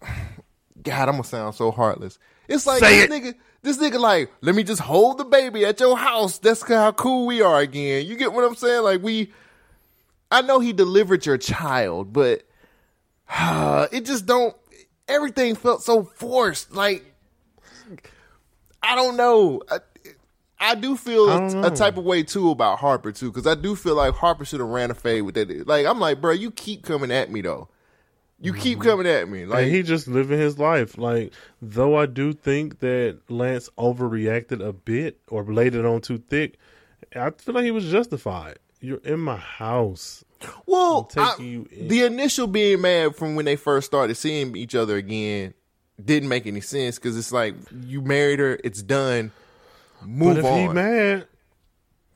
God, I'm gonna sound so heartless. It's like Say this nigga, this nigga like, let me just hold the baby at your house. That's how cool we are again. You get what I'm saying? Like we, I know he delivered your child, but it just don't. Everything felt so forced. Like I don't know. I, I do feel I a, type of way too about Harper too, because I do feel like Harper should have ran a fade with that. Like I'm like, bro, you keep coming at me though. You keep mm-hmm. coming at me. Like and he just living his life. Like, though I do think that Lance overreacted a bit or laid it on too thick, I feel like he was justified. You're in my house. Well, I- in. the initial being mad from when they first started seeing each other again didn't make any sense because it's like you married her, it's done. Move but if on. he mad,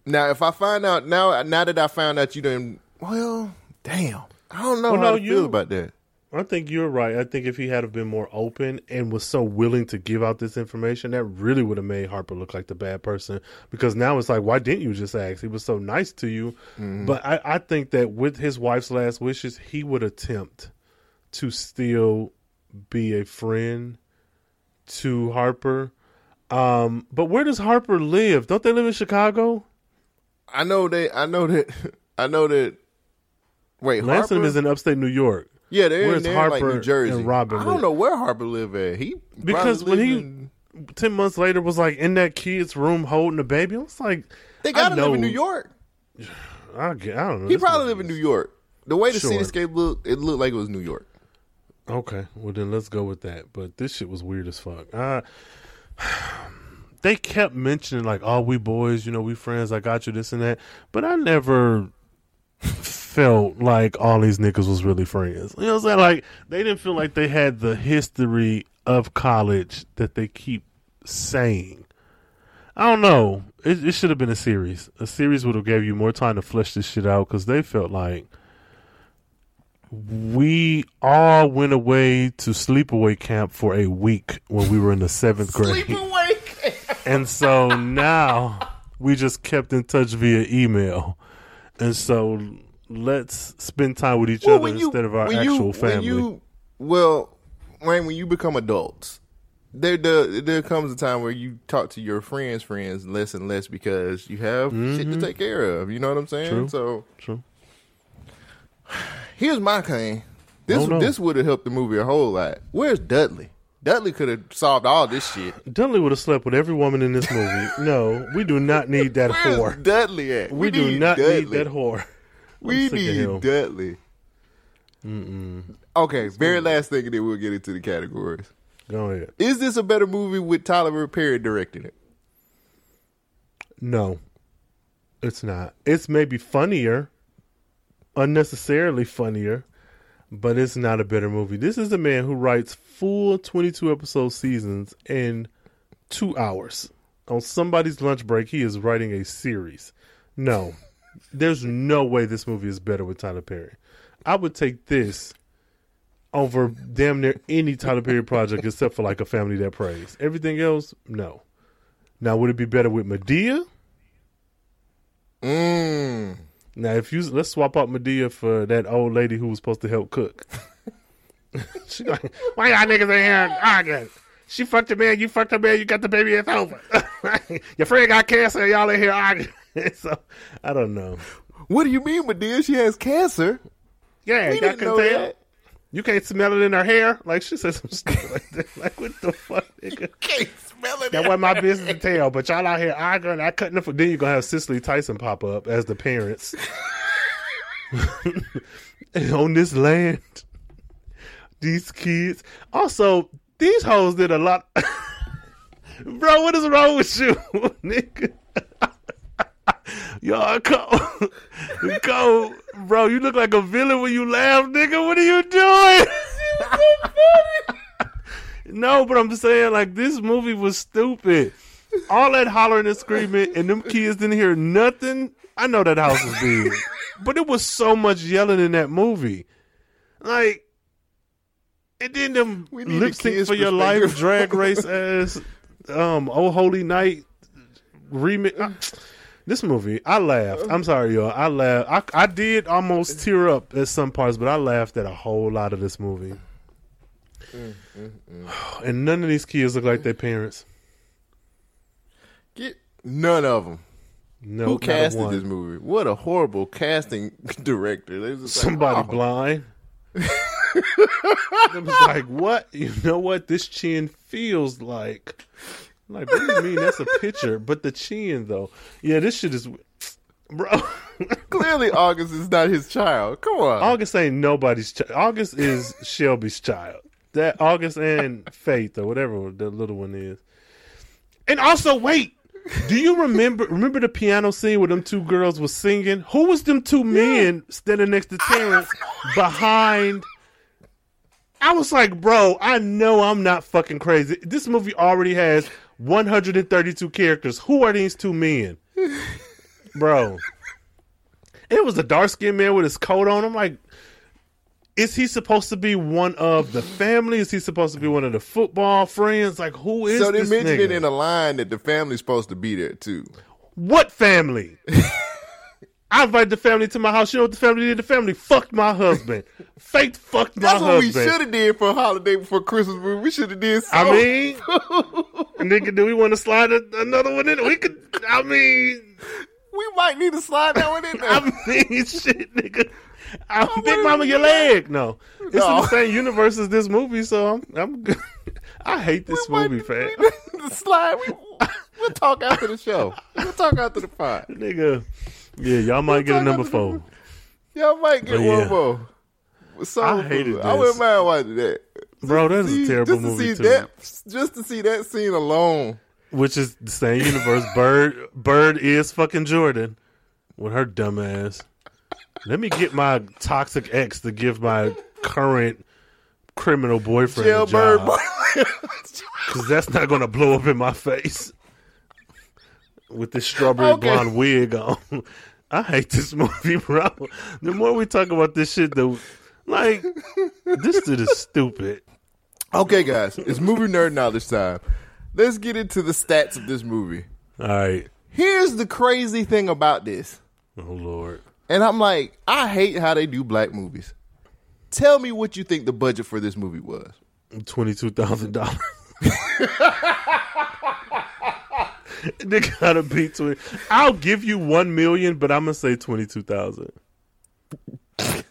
now, if I find out now, now that I found out you didn't, well, damn, I don't know Well, how no, to you- feel about that. I think you're right. I think if he had have been more open and was so willing to give out this information, that really would have made Harper look like the bad person. Because now it's like, why didn't you just ask? He was so nice to you. Mm-hmm. But I, I think that with his wife's last wishes, he would attempt to still be a friend to Harper. Um, but where does Harper live? Don't they live in Chicago? I know that. I know that. I know that. Wait, Lance and Harper? is in upstate New York. Yeah, they're Where's Harper like New Jersey. and Robin I don't live? know where Harper live at. He Because when he in- ten months later was like in that kid's room holding the baby, I was like, they gotta live in New York. I, I don't know. He probably live in New York. The way the Sure. cityscape looked, it looked like it was New York. Okay, well then let's go with that. But this shit was weird as fuck. Uh, they kept mentioning like, "Oh, we boys, you know, we friends. I got you this and that," but I never felt like all these niggas was really friends. You know what I'm saying? Like they didn't feel like they had the history of college that they keep saying. I don't know. It, it should have been a series. A series would have gave you more time to flesh this shit out because they felt like we all went away to sleepaway camp for a week when we were in the seventh grade. and so now we just kept in touch via email. And so let's spend time with each Well, other instead of our actual you, family. When you, well, Rhayne, when you become adults, there, there there comes a time where you talk to your friends' friends less and less because you have shit to take care of. You know what I'm saying? Mm-hmm. True. So True. Here's my thing. This this would have helped the movie a whole lot. Where's Dudley? Dudley could have solved all this shit. Dudley would have slept with every woman in this movie. no, we do not need that Where's whore. Dudley at? We, do not Dudley. need that whore. We need. Dudley. Okay, very last thing, and then we'll get into the categories. Go ahead. Is this a better movie with Tyler Perry directing it? No, it's not. It's maybe funnier, unnecessarily funnier, but it's not a better movie. This is a man who writes full 22 episode seasons in two hours. On somebody's lunch break, he is writing a series. No, there's no way this movie is better with Tyler Perry. I would take this over damn near any Tyler Perry project except for like a family that preys. Everything else, no. Now, would it be better with Madea? Mm. Now, if you let's swap out Madea for that old lady who was supposed to help cook. she like, why y'all niggas in here arguing? She fucked your man, you fucked her man, you got the baby, it's over. your friend got cancer, y'all in here arguing. so, I don't know. What do you mean, Madea? She has cancer. Yeah, We y'all can know tell. that. You can't smell it in her hair. Like she said some stuff like that. Like what the fuck, nigga? Can't smell it. That wasn't my business to tell. But y'all out here arguing. I couldn't. Afford. Then you're gonna have Cicely Tyson pop up as the parents on this land. These kids. Also, these hoes did a lot. Bro, what is wrong with you, nigga? Y'all go, go, bro. You look like a villain when you laugh, nigga. What are you doing? No, but I'm saying, like this movie was stupid. All that hollering and screaming, and them kids didn't hear nothing. I know that house was big, but it was so much yelling in that movie. Like, and then them lip sync for your life, drag race ass, um, Oh Holy Night remix. I- this movie, I laughed. I'm sorry, y'all. I laughed. I, I did almost tear up at some parts, but I laughed at a whole lot of this movie. Mm, mm, mm. And none of these kids look like their parents. Get none of them. No, Who casted this movie? What a horrible casting director. Was like, Somebody oh. blind. it was like, what? You know what? This chin feels like. I'm like, what do you mean? That's a picture. But the chin, though. Yeah, this shit is. Bro. Clearly, August is not his child. Come on. August ain't nobody's child. August is Shelby's child. That August and Faith, or whatever the little one is. And also, wait. Do you remember remember the piano scene where them two girls was singing? Who was them two men standing next to Terrence behind? I was like, bro, I know I'm not fucking crazy. This movie already has 132 characters. Who are these two men? Bro. It was a dark skinned man with his coat on. I'm like, is he supposed to be one of the family? Is he supposed to be one of the football friends? Like, who is so they mentioned it in a line that the family's supposed to be there too. What family? I invited the family to my house. You know what the family did? The family fucked my husband. Faith fucked my husband. That's what we should have did for a holiday before Christmas. We should have did. So. I mean, nigga, do we want to slide a, another one in? We could. I mean, we might need to slide that one in there. I mean, shit, nigga. I'm Big oh, Mama, your leg. No, it's in No. the same universe as this movie, so I'm. I'm good. I hate this movie, fam. the slide. We, we'll talk after the show. We'll talk after the pod. Nigga, yeah, y'all might get a number four. Y'all might get But one yeah. more. So I hated I wouldn't mind watching that. Bro, that's a terrible just to movie see too. that, just to see that scene alone. Which is the same universe. Bird, Bird is fucking Jordan with her dumb ass. Let me get my toxic ex to give my current criminal boyfriend a Jailbird job. Because that's not going to blow up in my face with this strawberry Okay. blonde wig on. I hate this movie, bro. The more we talk about this shit, the like this dude is stupid. Okay, guys, it's movie nerd knowledge time. Let's get into the stats of this movie. All right. Here's the crazy thing about this, Oh Lord. And I'm like, I hate how they do black movies. Tell me what you think the budget for this movie was. Twenty two thousand dollars. They gotta be twenty. I'll give you one million, but I'm gonna say twenty two thousand.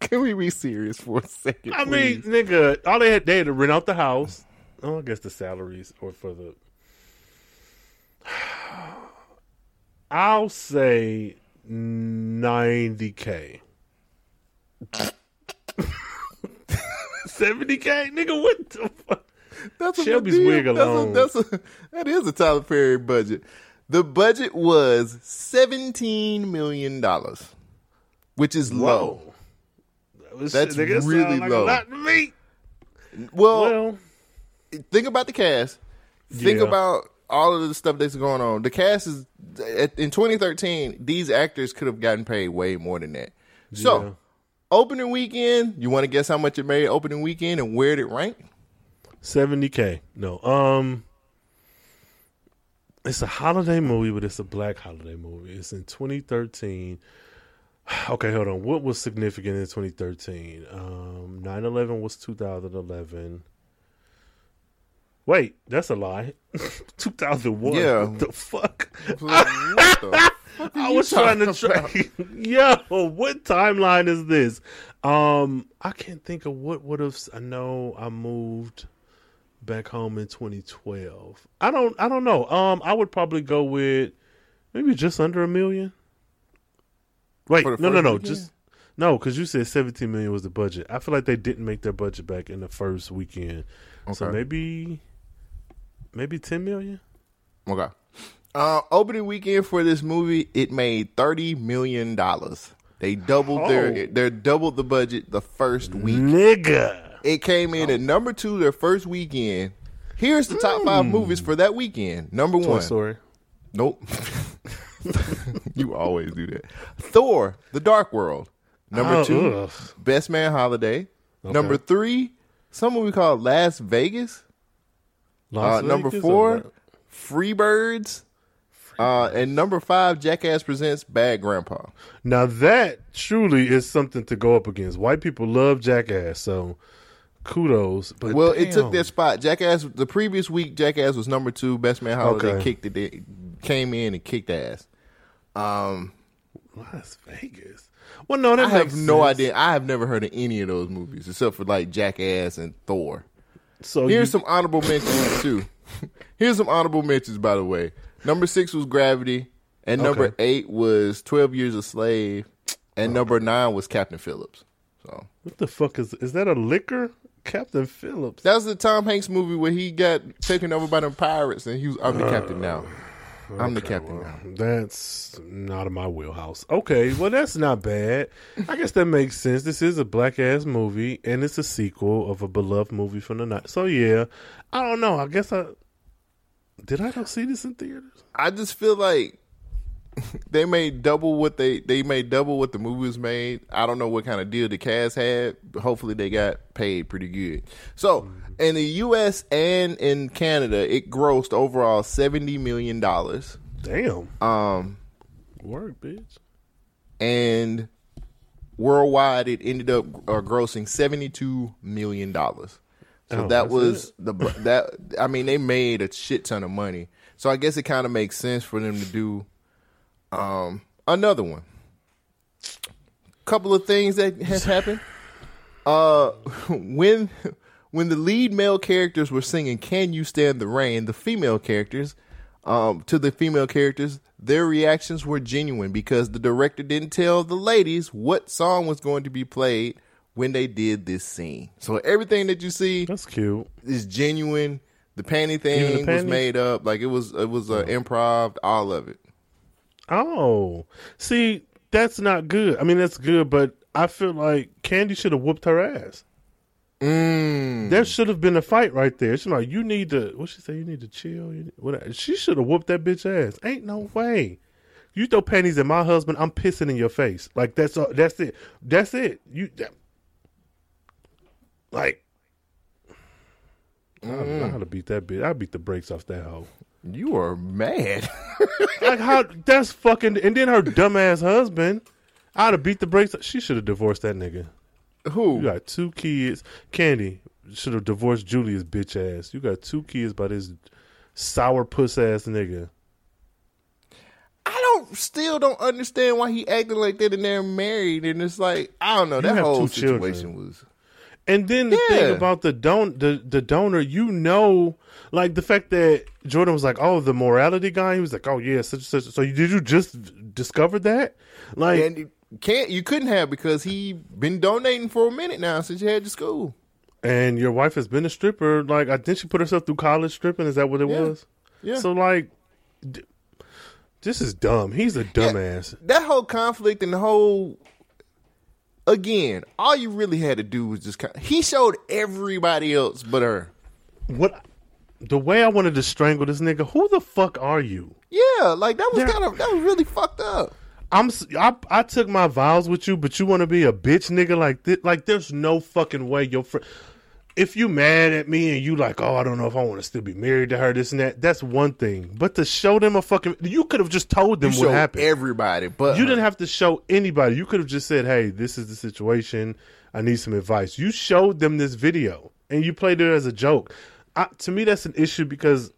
Can we be serious for a second? I mean, nigga, all they had they had to rent out the house. Oh, I guess the salaries or for the. I'll say ninety k. Seventy k, nigga. What the fuck? that's a Shelby's deal. wig alone. That's a, that's a, that is a Tyler Perry budget. The budget was seventeen million dollars, which is low. Was- That's nigga, really like low. To me. Well, Well, think about the cast. Think Yeah. about all of the stuff that's going on. The cast is at- in 2013. These actors could have gotten paid way more than that. So, Yeah. opening weekend. You want to guess how much it made opening weekend and where did it rank? seventy k. No, um, it's a holiday movie, but it's a black holiday movie. It's in 2013. Okay, hold on. What was significant in 2013? Um, 9/11 was 2011. Wait, that's a lie. 2001. Yeah. What the fuck? What the fuck I was trying to track. Yo, what timeline is this? Um, I can't think of what would have. I know I moved back home in 2012. I don't. I don't know. Um, I would probably go with maybe just under a million. Wait, the no, no, no. Just no, because you said 17 million was the budget. I feel like they didn't make their budget back in the first weekend. So maybe, maybe 10 million. Okay. Uh, opening weekend for this movie, it made thirty million dollars. They doubled Oh. their they doubled the budget the first week. Nigga. It came in at number two their first weekend. Here's the top five movies for that weekend. Number Toy one. Story. Nope. you always do that. Thor: The Dark World. Number Oh, two, ugh. Best Man Holiday. Number three, something we call Last Vegas. Uh, number four, Freebirds. Uh, and number five, Jackass presents Bad Grandpa. Now that truly is something to go up against. White people love Jackass, so kudos. But well, it took damn. their spot. Jackass the previous week, Jackass was number two. Best Man Holiday Okay. kicked it, came in and kicked ass. Um, Last Vegas. Well, no, that I have makes no idea. I have never heard of any of those movies except for like Jackass and Thor. So Here's you- some honorable mentions too. Here's some honorable mentions, by the way. Number six was Gravity, and number Okay. eight was Twelve Years a Slave, and number nine was Captain Phillips. So What the fuck is is that a liquor? Captain Phillips. that was the Tom Hanks movie where he got taken over by the pirates, and he was I'm the captain now. I'm the captain now. That's not in my wheelhouse. Okay, well that's not bad. I guess that makes sense. This is a black ass movie, and it's a sequel of a beloved movie from the night. So yeah, I don't know. I guess I did. I go see this in theaters. I just feel like they made double what they they made double what the movie was made. I don't know what kind of deal the cast had. But hopefully they got paid pretty good. So in the U.S. and in Canada, it grossed overall seventy million dollars. Damn, Um, work, bitch. and worldwide it ended up uh, grossing seventy two million dollars. So Oh, that was the that I mean they made a shit ton of money. So I guess it kind of makes sense for them to do um another one. Couple of things that has happened. Uh when when the lead male characters were singing Can You Stand the Rain, the female characters um to the female characters, their reactions were genuine because the director didn't tell the ladies what song was going to be played when they did this scene. So everything that you see That's cute. is genuine. The panty thing the was made up. Like it was it was uh, improv, all of it. Oh, see, that's not good. I mean, that's good, but I feel like Candy should have whooped her ass. Mm. There should have been a fight right there. She's like, you need to. What she say? You need to chill. What? She should have whooped that bitch ass. Ain't no way. You throw panties at my husband, I'm pissing in your face. Like that's all, that's it. That's it. You that, like. I don't know how to beat that bitch. I beat the brakes off that hoe. You are mad. like how that's fucking and then her dumbass husband I'd have beat the brakes she should have divorced that nigga Who? you got two kids candy should have divorced Julian's bitch ass you got two kids by this sour puss ass nigga I don't still don't understand why he acted like that and they're married and it's like I don't know You that whole two children. situation was and then the thing about the don the, the donor you know like the fact that jordan was like oh the morality guy he was like oh yeah such such so you, did you just discover that like and you can't you couldn't have because he been donating for a minute now since you had to school. And your wife has been a stripper. Like, I think she put herself through college stripping. Is that what it Yeah. was? Yeah. So, like, d- this is dumb. He's a dumbass. That whole conflict and the whole again, all you really had to do was just kind he showed everybody else but her. What? The way I wanted to strangle this nigga. Who the fuck are you? Yeah, like that was kind of that was really fucked up. I'm. I, I took my vows with you, but you want to be a bitch nigga like this? Like, there's no fucking way your friend. If you mad at me and you like, oh, I don't know if I want to still be married to her, this and that. That's one thing. But to show them a fucking, you could have just told them You what happened. everybody, but You didn't have to show anybody. You could have just said, "Hey, this is the situation. I need some advice." You showed them this video and you played it as a joke. I, to me, that's an issue because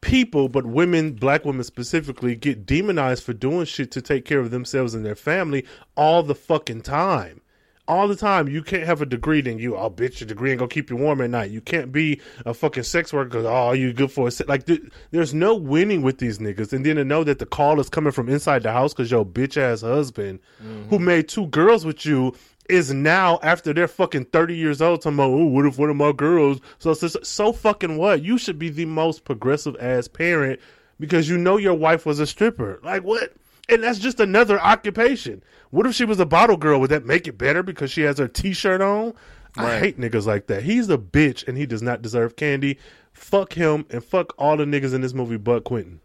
people, but women, black women specifically, get demonized for doing shit to take care of themselves and their family all the fucking time. All the time, you can't have a degree, then you, oh, bitch, your degree ain't gonna keep you warm at night. You can't be a fucking sex worker because, oh, you good for a se-. Like, th- there's no winning with these niggas. And then to know that the call is coming from inside the house because your bitch ass husband, mm-hmm. who made two girls with you, is now after they're fucking 30 years old talking about, oh, what if one of my girls? So, so, so fucking what? You should be the most progressive ass parent because you know your wife was a stripper. Like, what? And that's just another occupation. What if she was a bottle girl? Would that make it better because she has her t shirt on? I hate niggas like that. He's a bitch and he does not deserve candy. Fuck him and fuck all the niggas in this movie but Quentin.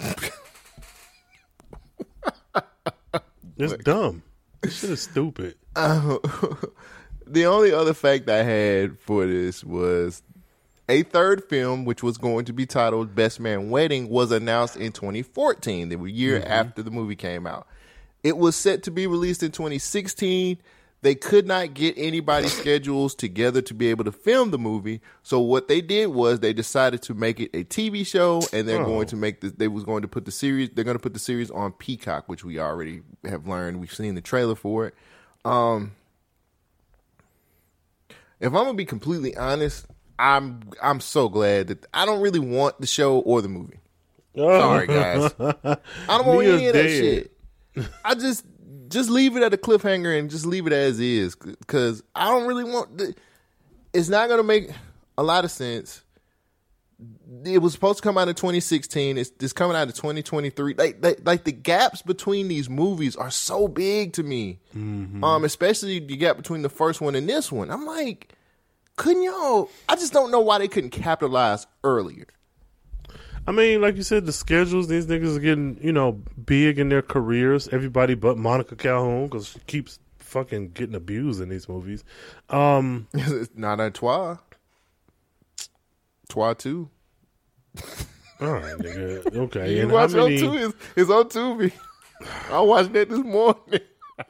It's dumb. This shit is stupid. Uh, the only other fact I had for this was a third film, which was going to be titled Best Man Wedding, was announced in 2014, the year Mhm. after the movie came out. It was set to be released in 2016. They could not get anybody's schedules together to be able to film the movie. So what they did was they decided to make it a TV show, and they're Oh. going to make the. They was going to put the series. They're going to put the series on Peacock, which we already have learned. We've seen the trailer for it. Um, if I'm gonna be completely honest, I'm I'm so glad that I don't really want the show or the movie. Sorry, guys. I don't want Mia's any of that dead. shit. I just just leave it at a cliffhanger and just leave it as is because I don't really want. The, it's not gonna make a lot of sense. It was supposed to come out in 2016. It's, it's coming out in 2023. Like, like, like the gaps between these movies are so big to me. Um, especially the gap between the first one and this one. I'm like, couldn't y'all? I just don't know why they couldn't capitalize earlier. I mean, like you said, the schedules. These niggas are getting you know big in their careers. Everybody but Monica Calhoun because she keeps fucking getting abused in these movies. Um, it's not a Twa. Twa two. all right, nigga. Okay, You and watch many? on Tubi? It's, it's on Tubi. I watched that this morning.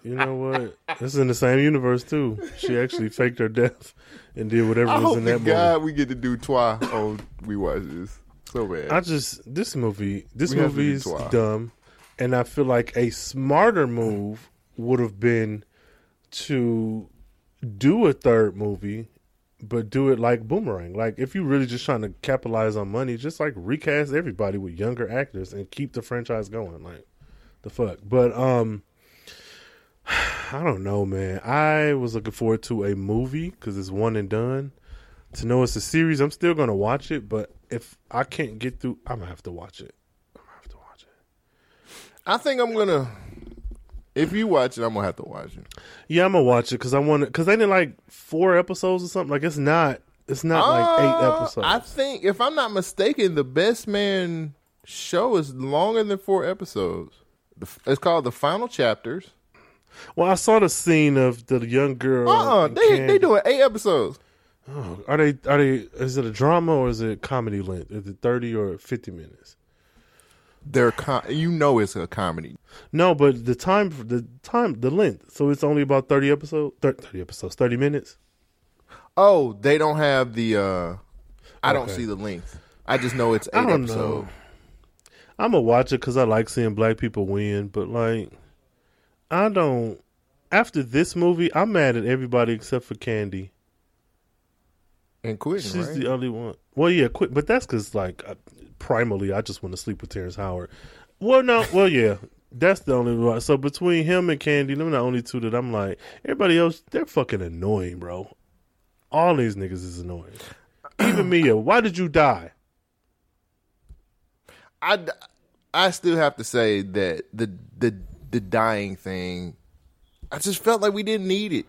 You know what? This is in the same universe too. She actually faked her death and did whatever I was in that movie. God we get to do Twa on We Watch This. So bad. I just this movie this We have to do movie is dumb, and I feel like a smarter move would have been to do a third movie, but do it like Boomerang. Like if you're really just trying to capitalize on money, just like recast everybody with younger actors and keep the franchise going. Like the fuck, but um. I don't know, man. I was looking forward to a movie because it's one and done. To know it's a series, I'm still gonna watch it. But if I can't get through, I'm gonna have to watch it. I'm gonna have to watch it. I think I'm gonna. If you watch it, I'm gonna have to watch it. Yeah, I'm gonna watch it because I want to. Because they did like four episodes or something. Like it's not. It's not like eight Uh, episodes. I think, if I'm not mistaken, the Best Man show is longer than four episodes. It's called The Final Chapters. Well, I saw the scene of the young girl. Uh uh and they Candy. they doing eight episodes. Oh, are they? Are they? Is it a drama or is it comedy length? Is it thirty or fifty minutes? They're com- you know it's a comedy. No, but the time, the time, the length. So it's only about thirty episodes. Thirty episodes, thirty minutes. Oh, they don't have the. uh I don't see the length. I just know it's eight episodes. I'm gonna watch it because I like seeing black people win, but like, I don't. After this movie, I'm mad at everybody except for Candy. And Quentin, She's right? the only one. Well, yeah, quit. But that's because, like, uh, primarily, I just want to sleep with Terrence Howard. Well, no, well, yeah, that's the only one. So between him and Candy, them are the only two that I'm like. Everybody else, they're fucking annoying, bro. All these niggas is annoying. Even Mia, why did you die? I, I still have to say that the the the dying thing, I just felt like we didn't need it.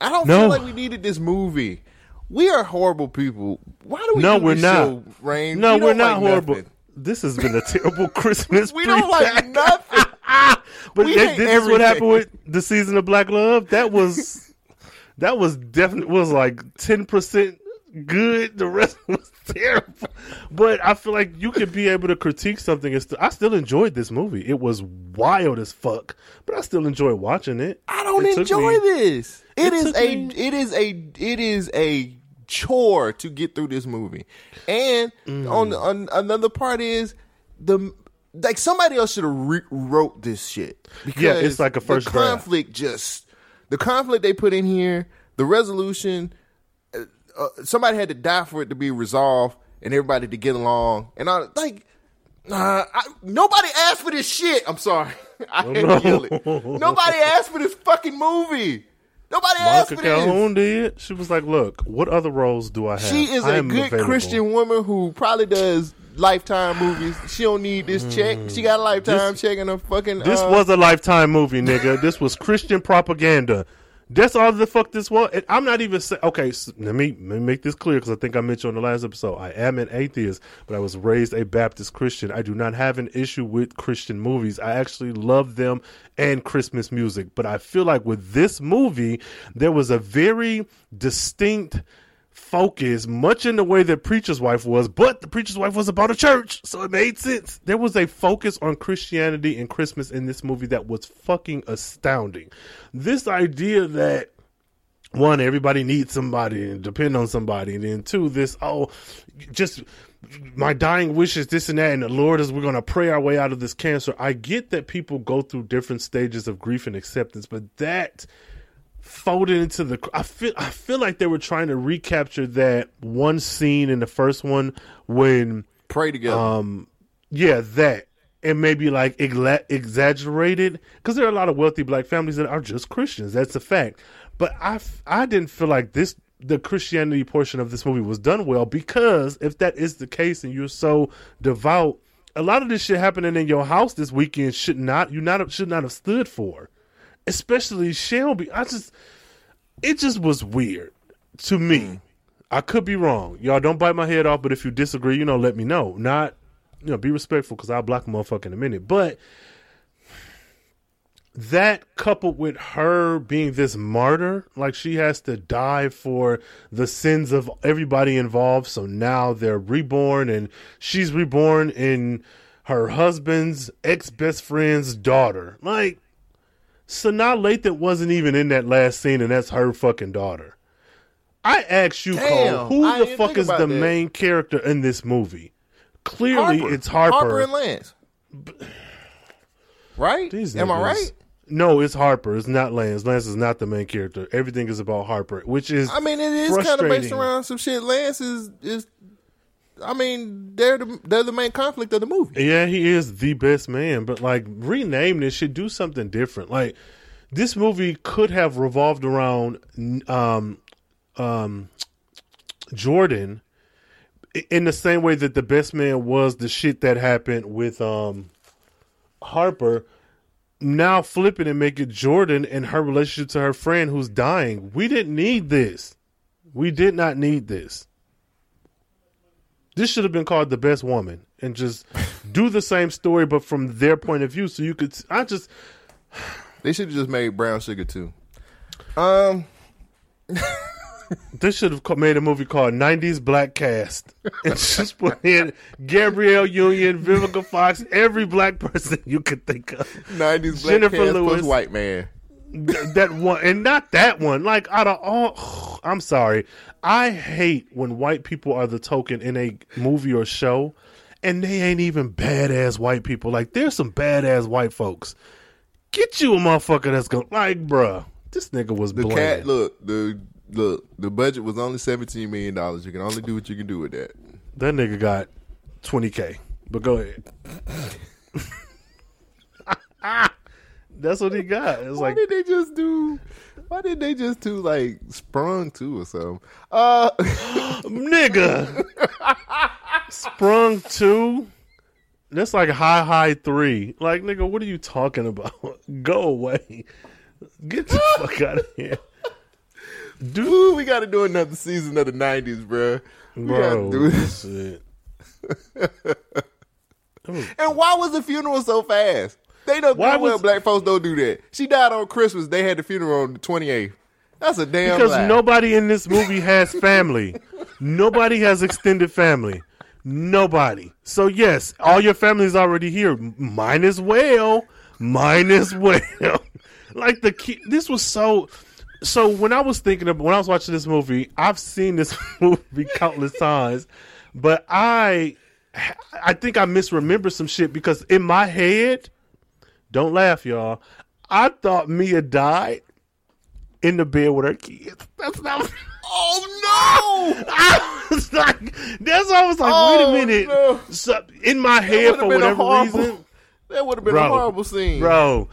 I don't No. feel like we needed this movie. We are horrible people. Why do we? no, do we're not. Show, Rhayne? No, We we're don't like horrible. nothing. This has been a terrible Christmas. We don't like nothing. But that- this is what happened with the season of Black Love. That was that was definitely was like ten percent good. The rest was terrible. But I feel like you could be able to critique something. And st- I still enjoyed this movie. It was wild as fuck, but I still enjoyed watching it. I don't It enjoy me- this. it it is a me- it is a it is a chore to get through this movie. And Mm. on, on another part is the like somebody else should have re- wrote this shit. Yeah, it's like a first conflict just the conflict they put in here, the resolution. Uh, somebody had to die for it to be resolved, and everybody to get along. And I like. Uh, I, nobody asked for this shit. I'm sorry. I had to yell it. Nobody asked for this fucking movie. Nobody asked Monica for this. Calhoun did. She was like, "Look, what other roles do I have? She is I a good available." Christian woman who probably does lifetime movies. She don't need this check. She got a lifetime check and a fucking. This uh, was a lifetime movie, nigga. this was Christian propaganda. That's all the fuck this was. And I'm not even saying. Okay, so let me let me make this clear because I think I mentioned on the last episode. I am an atheist, but I was raised a Baptist Christian. I do not have an issue with Christian movies. I actually love them and Christmas music. But I feel like with this movie, there was a very distinct focus, much in the way that Preacher's Wife was, but the Preacher's Wife was about a church, so it made sense. There was a focus on Christianity and Christmas in this movie that was fucking astounding. This idea that one, everybody needs somebody and depend on somebody, and then two, this oh, just my dying wishes, this and that, and the Lord is we're gonna pray our way out of this cancer. I get that people go through different stages of grief and acceptance, but that folded into the I feel I feel like they were trying to recapture that one scene in the first one when pray together. Um yeah, that and maybe like exaggerated because there are a lot of wealthy black families that are just Christians. That's a fact. But I I didn't feel like this the Christianity portion of this movie was done well because if that is the case and you're so devout, a lot of this shit happening in your house this weekend should not you not should not have stood for especially Shelby. I just, it just was weird to me. Mm. I could be wrong. Y'all don't bite my head off, but if you disagree, you know, let me know. Not, you know, be respectful because I'll block a motherfucker in a minute. But that coupled with her being this martyr, like she has to die for the sins of everybody involved. So now they're reborn and she's reborn in her husband's ex best friend's daughter. Like, Sanaa Lathan wasn't even in that last scene, and that's her fucking daughter. I asked you, Damn, Cole, who I the fuck is the that. main character in this movie? Clearly, Harper. it's Harper. Harper and Lance. Right? These Am I right? No, it's Harper. It's not Lance. Lance is not the main character. Everything is about Harper, which is I mean, it is kind of based around some shit. Lance is is. I mean, they're the they're the main conflict of the movie. Yeah, he is the best man, but like rename this shit, do something different. Like this movie could have revolved around um um Jordan in the same way that the best man was the shit that happened with um Harper. Now flip it and make it Jordan and her relationship to her friend who's dying. We didn't need this. We did not need this. This should have been called the best woman and just do the same story but from their point of view so you could I just They should have just made Brown Sugar too. Um, They should have made a movie called '90s Black Cast and just put in Gabrielle Union, Vivica Fox, every black person you could think of. nineties black Jennifer cast Lewis. white man. Th- that one, and not that one. Like out of all, I'm sorry. I hate when white people are the token in a movie or show, and they ain't even badass white people. Like there's some badass white folks. Get you a motherfucker that's gonna like, bruh. This nigga was The bland. cat look the look the budget was only seventeen million dollars. You can only do what you can do with that. That nigga got 20k. But go ahead. That's what he got. It's Why like did they just do? Why did they just do like sprung two or something? Uh, nigga sprung two. That's like high high three. Like nigga, what are you talking about? Go away. Get the fuck out of here, dude, we got to do another season of the nineties, bro. We bro. gotta do this. shit. And why was the funeral so fast? They don't. Why well was- black folks don't do that? She died on Christmas. They had the funeral on the twenty eighth. That's a damn Because lie. nobody in this movie has family. nobody has extended family. Nobody. So yes, all your family's already here. Mine as well. Mine as well. like the key, this was so. So when I was thinking of when I was watching this movie, I've seen this movie countless times, but I, I think I misremember some shit because in my head, don't laugh, y'all. I thought Mia died in the bed with her kids. That's not. Oh no! I was like, that's why I was like, Oh, wait a oh, minute. no. So, in my head, for whatever horrible- reason, That would have been Bro. a horrible scene, bro.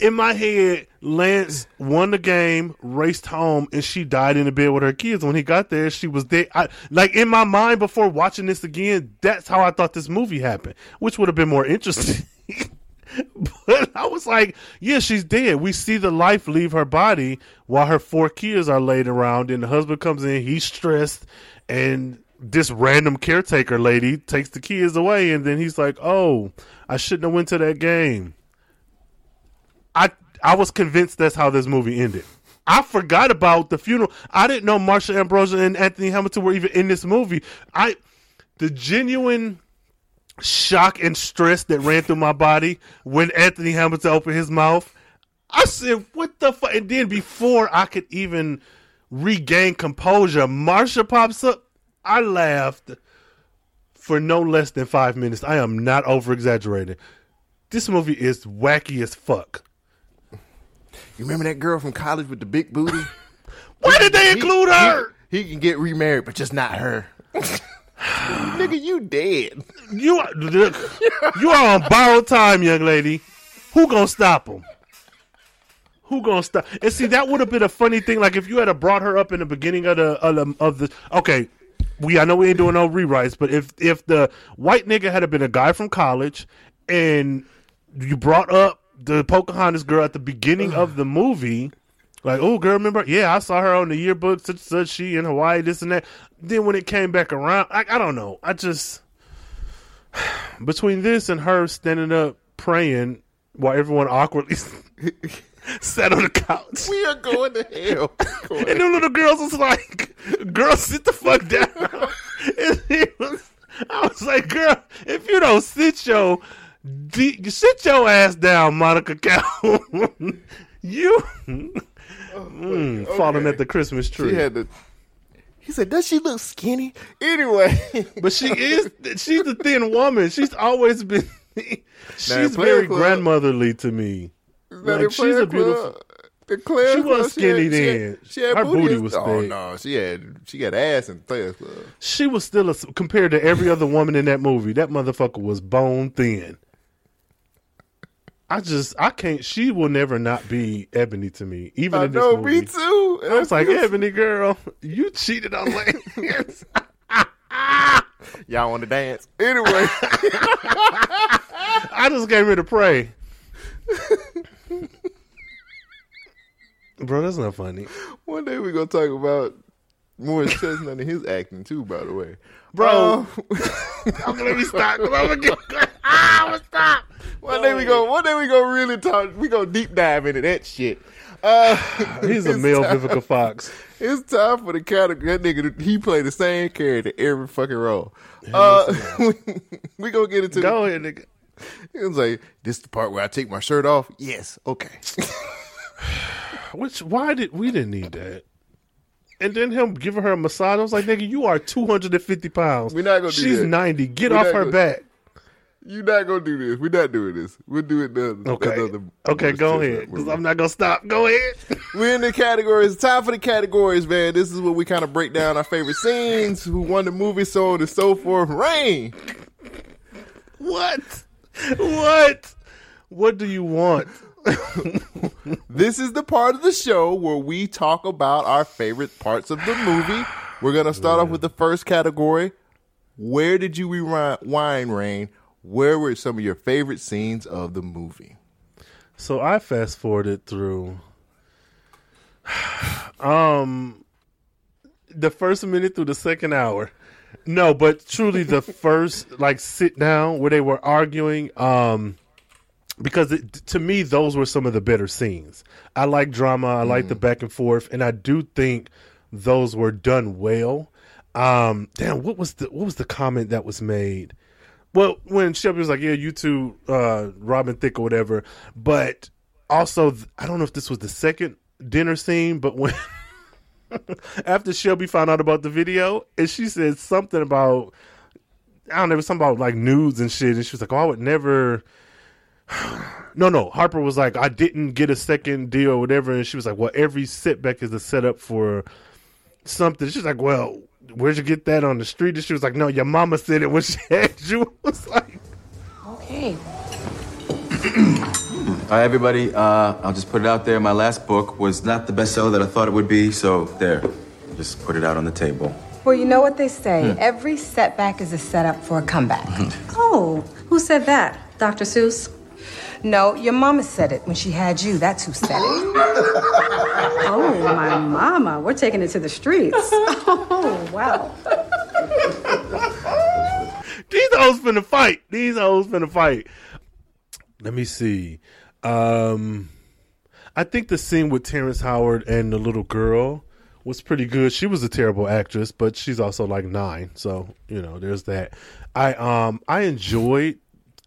In my head, Lance won the game, raced home, and she died in the bed with her kids. When he got there, she was dead. I, like in my mind, before watching this again, that's how I thought this movie happened, which would have been more interesting. but I was like, yeah, she's dead. We see the life leave her body while her four kids are laid around, and the husband comes in. He's stressed, and this random caretaker lady takes the kids away, and then he's like, "Oh, I shouldn't have went to that game." I I was convinced that's how this movie ended. I forgot about the funeral. I didn't know Marsha Ambrosius and Anthony Hamilton were even in this movie. I the genuine shock and stress that ran through my body when Anthony Hamilton opened his mouth. I said, "What the fuck?" And then before I could even regain composure, Marsha pops up. I laughed for no less than five minutes. I am not over exaggerating. This movie is wacky as fuck. You remember that girl from college with the big booty? Why did they include he, her? He, he can get remarried, but just not her. Nigga, you dead. You are, you are on borrowed time, young lady. Who gonna stop him? Who gonna stop? And see, that would have been a funny thing. Like if you had brought her up in the beginning of the of the, of the okay, we I know we ain't doing no rewrites, but if if the white nigga had been a guy from college and you brought up the Pocahontas girl at the beginning of the movie, like, oh girl, remember? Yeah, I saw her on the yearbook, such such she in Hawaii, this and that. Then when it came back around, I, I don't know. I just between this and her standing up praying while everyone awkwardly sat on the couch. We are going to hell. and the little girls was like, "Girl, sit the fuck down." and was, I was like, "Girl, if you don't sit your sit your ass down, Monica Calhoun. you mm, okay. falling at the Christmas tree." She had to. He said, "Does she look skinny?" Anyway, but she is. She's a thin woman. She's always been. she's very club. grandmotherly to me. Like, she's a beautiful. The Claire she was skinny she had, then. She had, she had Her booty, booty was oh no, she had she got ass and Players Club. She was still a, compared to every other woman in that movie. That motherfucker was bone thin. I just I can't. She will never not be Ebony to me, even I in this know, movie. me too. I was like, Ebony girl, you cheated on Lance. Y'all want to dance anyway? I just came here to pray. Bro, that's not funny. One day we're gonna talk about Morris Chestnut and his acting too. By the way, bro. Uh, I'm gonna let me stop. I'm gonna get. Ah, I'm gonna stop. One day we go. One day we go really talk. We go deep dive into that shit. Uh, He's a male time, Vivica Fox. It's time for the category. That nigga, he played the same character every fucking role. Uh, we, gonna get into. Go the, ahead, nigga. He was like, "This is the part where I take my shirt off." Yes, okay. Which why did we didn't need that? And then him giving her a massage. I was like, nigga, you are two hundred and fifty pounds. We're not gonna. She's do that. ninety. Get We're off her gonna- back. You're not gonna do this. We're not doing this. We'll do it Okay. another. Okay, go ahead. Because. I'm not gonna stop. Go ahead. We're in the categories. Time for the categories, man. This is where we kind of break down our favorite scenes, who won the movie, so on and so forth. Rhayne. what? What? What do you want? This is the part of the show where we talk about our favorite parts of the movie. We're gonna start off with the first category. Where did you rewind, Rhayne? Where were some of your favorite scenes of the movie? So I fast forwarded through um the first minute through the second hour. No, but truly the first like sit down where they were arguing um because it, to me those were some of the better scenes. I like drama, I like the back and forth and I do think those were done well. Um damn, what was the what was the comment that was made? Well, when Shelby was like, "Yeah, you two, uh, Robin Thicke or whatever," but also, I don't know if this was the second dinner scene, but when after Shelby found out about the video, and she said something about I don't know, it was something about like nudes and shit, and she was like, "Oh, I would never." No, no. Harper was like, I didn't get a second deal or whatever, and she was like, "Well, every setback is a setup for something." She's like, "Well, where'd you get that on the street?" And she was like, "No, your mama said it when she had you." I was like, Okay. All right, everybody, uh, I'll just put it out there. My last book was not the bestseller that I thought it would be, so there. Just put it out on the table. Well, you know what they say. Every setback is a setup for a comeback. Oh, who said that? Dr. Seuss? No, your mama said it when she had you. That's who said it. Oh, my mama. We're taking it to the streets. Oh, wow. These hoes finna fight. These hoes finna fight. Let me see. Um, I think the scene with Terrence Howard and the little girl was pretty good. She was a terrible actress, but she's also like nine, so you know, there's that. I um I enjoyed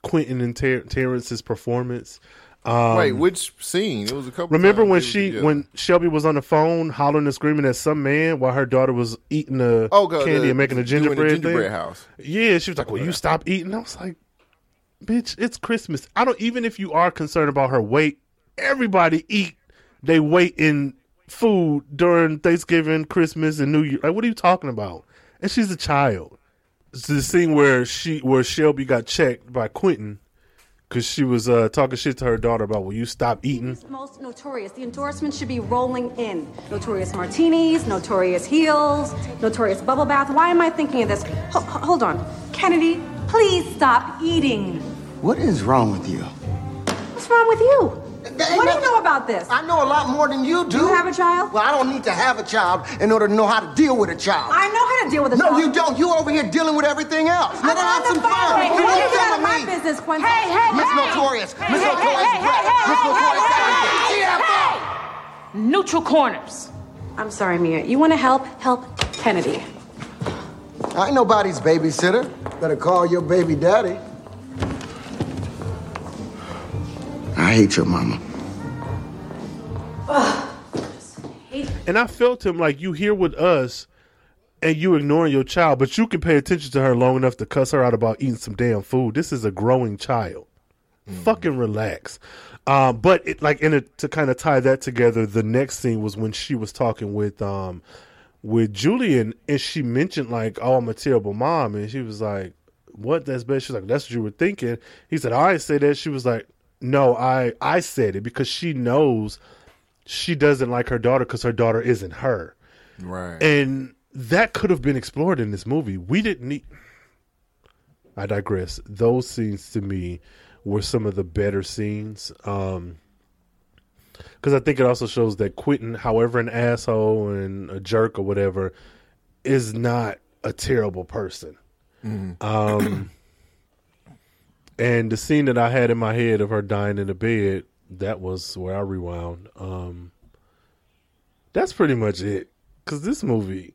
Quentin and Ter- Terrence's performance. Um, Wait, which scene? It was a couple. Remember when she together. when Shelby was on the phone hollering and screaming at some man while her daughter was eating the Oh, God, candy the- and making a gingerbread gingerbread house. Yeah, she was like, "Will you stop eating?" I was like, "Bitch, it's Christmas. I don't even if you are concerned about her weight, everybody eat they weight in food during Thanksgiving, Christmas, and New Year. Like, what are you talking about?" And she's a child. It's the scene where she where Shelby got checked by Quentin because she was uh, talking shit to her daughter about, "Will you stop eating?" Most notorious. The endorsements should be rolling in. Notorious martinis, notorious heels, notorious bubble bath. Why am I thinking of this? Ho- ho- hold on. Kennedy, please stop eating. What is wrong with you? What's wrong with you? Ain't What do you know about this? I know a lot more than you do. You have a child? Well, I don't need to have a child in order to know how to deal with a child. I know how to deal with a no, child. No, you don't. You over here dealing with everything else. I'm Let her have on the some phone. fun. Hey, You hey, want hey, to get out tell of my me? business, Quentin. Hey, hey, Miss hey. Notorious. Hey, Miss hey, Notorious hey, is great. hey, hey, Miss hey, Notorious hey, everything. hey, She hey, have hey. fun. Neutral corners. I'm sorry, Mia. You want to help? Help Kennedy. I ain't nobody's babysitter. Better call your baby daddy. I hate your mama. And I felt him like you here with us and you ignoring your child, but you can pay attention to her long enough to cuss her out about eating some damn food. This is a growing child. Fucking relax. Um, but it like in a, to kind of tie that together, the next scene was when she was talking with um with Julian and she mentioned like, "Oh, I'm a terrible mom," and she was like, "What? That's bad." She's like, "That's what you were thinking." He said, "I didn't say that." She was like, "No, I I said it because she knows she doesn't like her daughter because her daughter isn't her." Right. And that could have been explored in this movie. We didn't need. I digress. Those scenes to me were some of the better scenes. Um, because I think it also shows that Quentin, however an asshole and a jerk or whatever, is not a terrible person. Um, and the scene that I had in my head of her dying in the bed, that was where I rewound. Um, that's pretty much it. Cause this movie,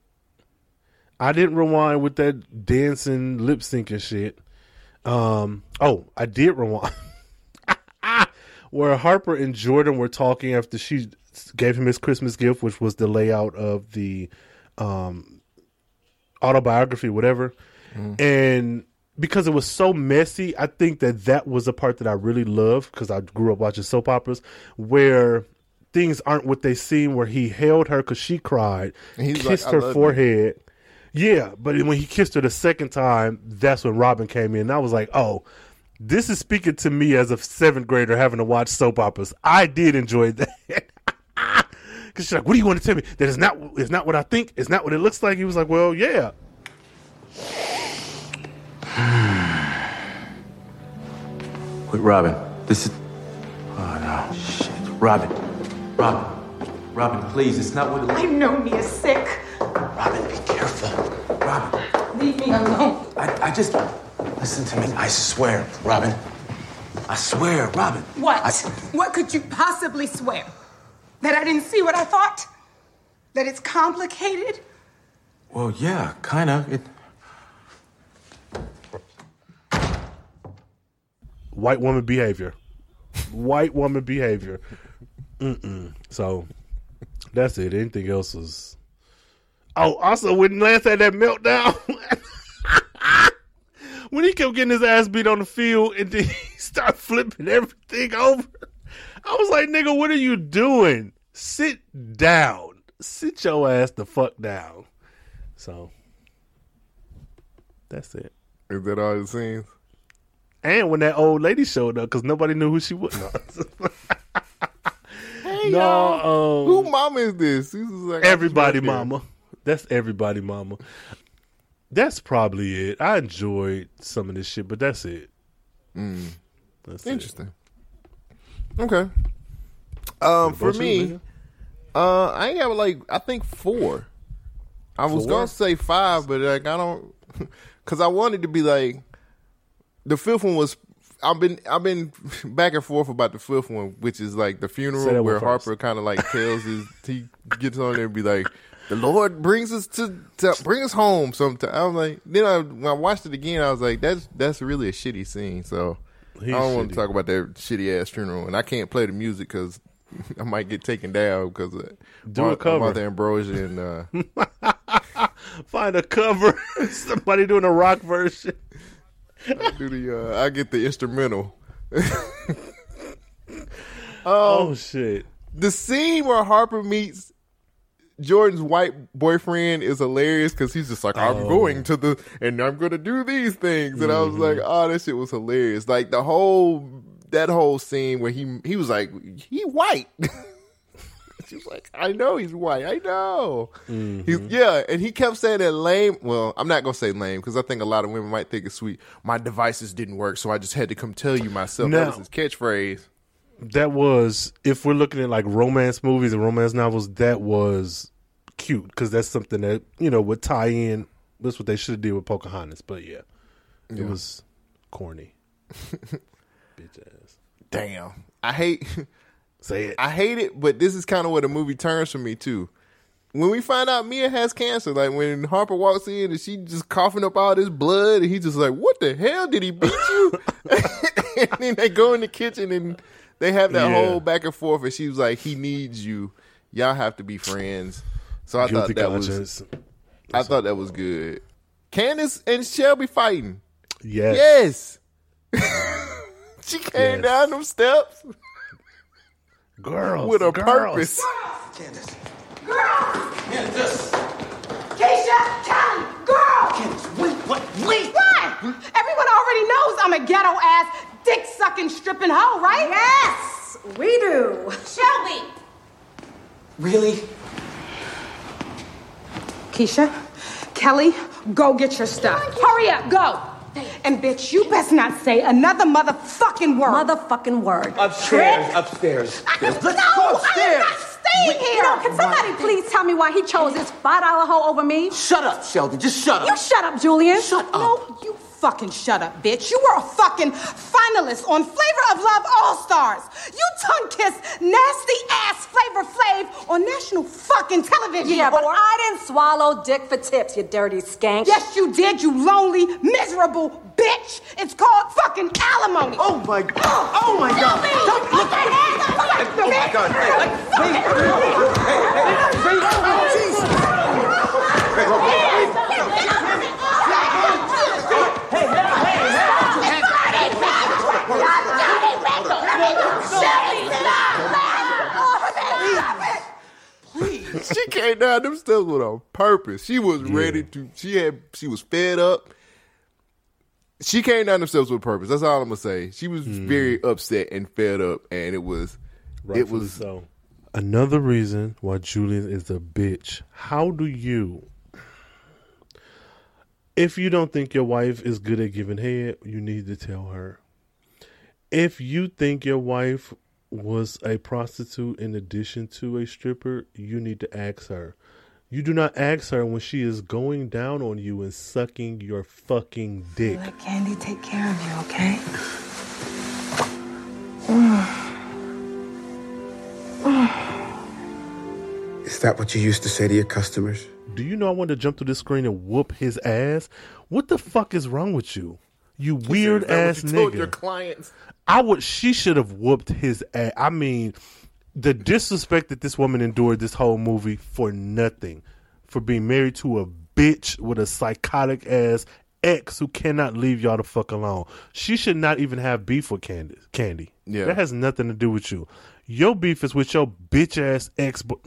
I didn't rewind with that dancing lip syncing shit. Um, oh, I did rewind. Where Harper and Jordan were talking after she gave him his Christmas gift, which was the layout of the um, autobiography, whatever. And because it was so messy, I think that that was the part that I really loved because I grew up watching soap operas where things aren't what they seem. Where he held her because she cried, kissed like, her love you." forehead. Yeah, but when he kissed her the second time, that's when Robin came in. And I was like, oh, this is speaking to me as a seventh grader having to watch soap operas. I did enjoy that. Because she's like, what do you want to tell me? That is not, it's not what I think. It's not what it looks like. He was like, well, yeah. Wait, Robin. This is. Oh no, shit. Robin. Robin. Robin, please. It's not what it I know Mia's sick. Robin, be careful. Robin. Leave me alone. I, I just. Listen to me. I swear, Robin. I swear, Robin. What? I- What could you possibly swear? That I didn't see what I thought? That it's complicated? Well, yeah, kinda. It. White woman behavior. White woman behavior. Mm-mm. So that's it. Anything else was. Oh, also when Lance had that meltdown, when he kept getting his ass beat on the field and then he started flipping everything over, I was like, "Nigga, what are you doing? Sit down. Sit your ass the fuck down." So that's it. Is that all the scenes? And when that old lady showed up, because nobody knew who she was. Hey, No, y'all. um, Who mama is this? this is like, everybody, right mama. That's everybody, mama. That's probably it. I enjoyed some of this shit, but that's it. Mm. That's it. Interesting. Okay. Um, for me, uh, I ain't got like I think four. I was Four? gonna say five, but like I don't, because I wanted to be like the fifth one was. I've been I've been back and forth about the fifth one, which is like the funeral where. Harper kind of like tells his he gets on there and be like, "The Lord brings us to, to bring us home." Sometime I was like, then I when I watched it again, I was like, "That's that's really a shitty scene." So He's I don't want to talk about that shitty ass funeral, and I can't play the music because I might get taken down because Do a cover. Martha Ambrosius and uh, Find a cover. Somebody doing a rock version. I do the uh, I get the instrumental. Oh shit. the scene where Harper meets Jordan's white boyfriend is hilarious because he's just like, I'm Oh. going to the, and I'm going to do these things. And I was like, Mm-hmm. oh, that shit was hilarious. Like the whole, that whole scene where he, he was like, he white. she was like, I know he's white. I know. Mm-hmm. He's, yeah. And he kept saying that lame. Well, I'm not going to say lame because I think a lot of women might think it's sweet. My devices didn't work. So I just had to come tell you myself. Now- that was his catchphrase. That was if we're looking at like romance movies and romance novels, that was cute because that's something that you know would tie in. That's what they should have did with Pocahontas. But yeah, it Yeah. was corny. Bitch ass. Damn. I hate. Say it. I hate it, but this is kind of where the movie turns for me too. When we find out Mia has cancer, like when Harper walks in and she just coughing up all this blood, and he's just like, "What the hell did he beat you?" and then they go in the kitchen and they have that Yeah. whole back and forth, and she was like, "He needs you. Y'all have to be friends." So I Guilty thought that was, conscience. I thought that was good. Candace and Shelby fighting. Yes. Yes. she came Yes. down them steps Girls with a purpose. Candace. girls. purpose. Keisha, Kelly, girl! Wait, what? Wait! What? Everyone already knows I'm a ghetto ass, dick sucking, stripping hoe, right? Yes, we do. Shelby! Really? Keisha, Kelly, go get your stuff. Hurry up, go. And bitch, you best not say another motherfucking word. Motherfucking word. Upstairs, upstairs. Let's no, go I'm upstairs. not staying here. You know, can somebody please tell me why he chose this five dollar hoe over me? Shut up, Sheldon. Just shut up. You shut up, Julian. Shut up. No, you fucking shut up, bitch. You were a fucking finalist on Flavor of Love All Stars. You tongue kissed nasty ass Flavor Flav on national fucking television. Yeah, but. I didn't swallow dick for tips, you dirty skank. Yes, you did, you lonely, miserable bitch. It's called fucking alimony. Oh my god. Oh my god. Don't look at Oh my god. Hey, like, hey, hey, hey, hey, Jesus. She came down them steps with a purpose. She was ready to. She had. She was fed up. She came down them steps with a purpose. That's all I'm gonna say. She was hmm. very upset and fed up, and it was. it was. so. Another reason why Julian is a bitch. How do you, if you don't think your wife is good at giving head, you need to tell her. If you think your wife was a prostitute in addition to a stripper, you need to ask her. You do not ask her when she is going down on you and sucking your fucking dick. Let Candy take care of you, okay? Is that what you used to say to your customers? Do you know I wanted to jump through this screen and whoop his ass? What the fuck is wrong with you? You weird Is that what ass you nigga. your clients. I would. She should have whooped his ass. I mean, the disrespect that this woman endured this whole movie for nothing, for being married to a bitch with a psychotic ass ex who cannot leave y'all the fuck alone. She should not even have beef with Candy. Candy. Yeah. that has nothing to do with you. Your beef is with your bitch ass ex. But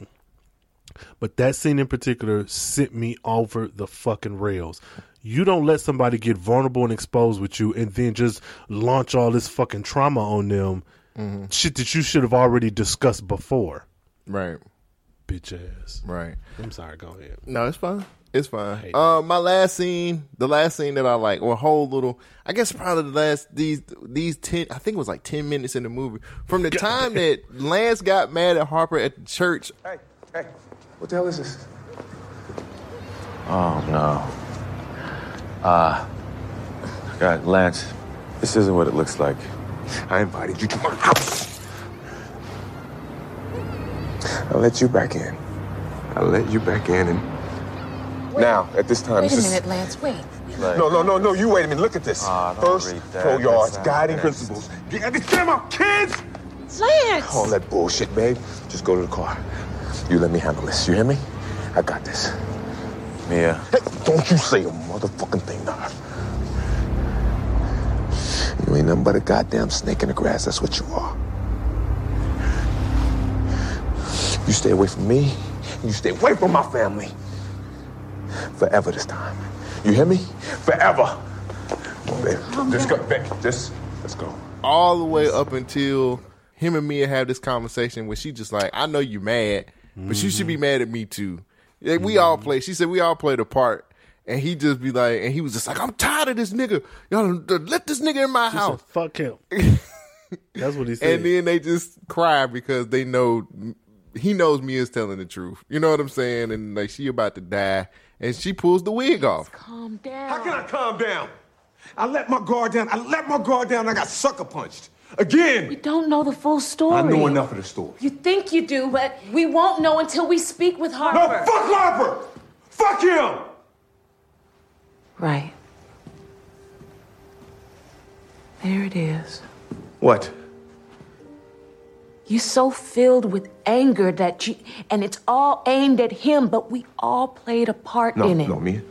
but that scene in particular sent me over the fucking rails. You don't let somebody get vulnerable and exposed with you and then just launch all this fucking trauma on them. Shit that you should have already discussed before. Right. Bitch ass. Right. I'm sorry, go ahead. No, it's fine. It's fine. Uh, my last scene, the last scene that I like, or whole little, I guess probably the last these these ten. I think it was like ten minutes in the movie. From the time that Lance got mad at Harper at the church. Hey, hey, what the hell is this? Oh no. Uh, God, Lance, this isn't what it looks like. I invited you to my house. I let you back in. I let you back in, and now at this time, Wait it's a just- minute, Lance. Wait. No, no, no, no. You wait a minute. Look at this. Don't First, read that. four yards, That's not- guiding that's- principles. You understand my kids? Lance! All that bullshit, babe. Just go to the car. You let me handle this. You hear me? I got this. Mia. Hey, don't you say a motherfucking thing now. You ain't nothing but a goddamn snake in the grass. That's what you are. You stay away from me. and You stay away from my family. Forever this time. You hear me? Forever. Come. Just go, babe. Just let's go. all the way up until him and Mia have this conversation where she just like, I know you mad, but you should be mm-hmm. mad at me too. Like, we all mm-hmm. play. She said we all played a part, and he just be like, and he was just like, I'm tired of this nigga. Y'all done- let this nigga in my She house. said, Fuck him. That's what he said. And then they just cry because they know he knows Mia's telling the truth. You know what I'm saying? And like she about to die, and she pulls the wig off. Calm down. How can I calm down? I let my guard down. I let my guard down. I got sucker punched again. We don't know the full story. I know enough of the story. You think you do, but we won't know until we speak with Harper. No, fuck Harper. Fuck him. Right. There it is. What? You're so filled with anger that you, and it's all aimed at him, but we all played a part No, in it. no, Mia.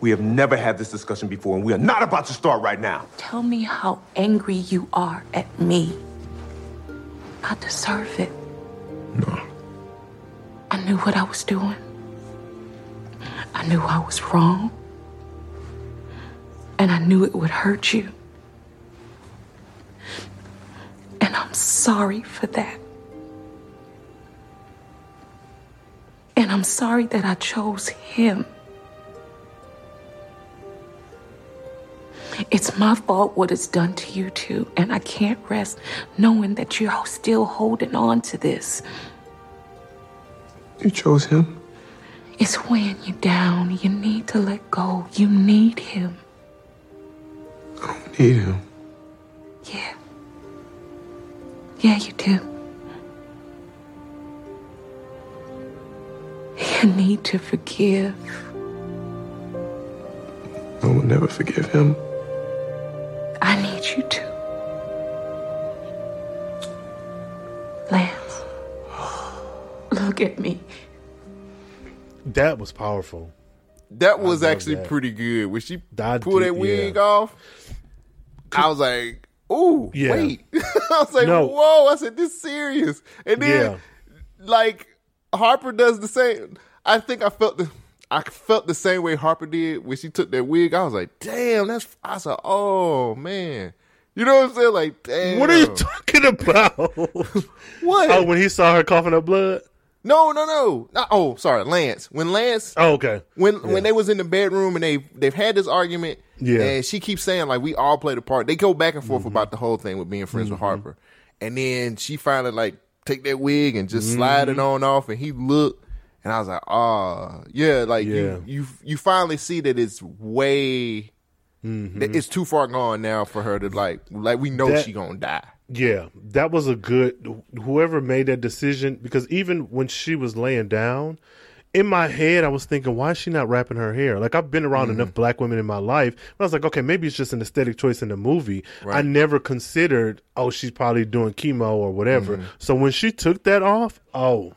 We have never had this discussion before, and we are not about to start right now. Tell me how angry you are at me. I deserve it. No. I knew what I was doing. I knew I was wrong. And I knew it would hurt you. And I'm sorry for that. And I'm sorry that I chose him. It's my fault what it's done to you too, and I can't rest knowing that you're still holding on to this. You chose him. It's weighing you down. You need to let go. You need him. I don't need him. Yeah. Yeah, you do. You need to forgive. I will never forgive him. I you to. Lance, look at me. That was powerful. That was actually that. pretty good. When she I pulled did- that wig yeah. off, I was like, "Ooh, Yeah. wait!" I was like, No. "Whoa!" I said, "This serious." And then, Yeah. like Harper does the same. I think I felt the. I felt the same way Harper did when she took that wig. I was like, "Damn!" That's. I said, "Oh man." You know what I'm saying? Like, damn. What are you talking about? What? Oh, when he saw her coughing up blood. No, no, no. Not, oh, sorry, Lance. When Lance Oh, okay. when Yeah. when they was in the bedroom and they they've had this argument, Yeah. and she keeps saying like we all played a part. They go back and forth mm-hmm. about the whole thing with being friends with mm-hmm. Harper, and then she finally like take that wig and just mm-hmm. slide it on off, and he looked, and I was like, oh yeah, like Yeah. you you you finally see that it's way. Mm-hmm. that It's too far gone now for her to like like we know That- she gonna die. Yeah, that was a good. Whoever made that decision, because even when she was laying down, in my head, I was thinking, why is she not wrapping her hair? Like I've been around mm-hmm. enough black women in my life, but I was like, okay, maybe it's just an aesthetic choice in the movie. I never considered, oh, she's probably doing chemo or whatever. Mm-hmm. So when she took that off, oh,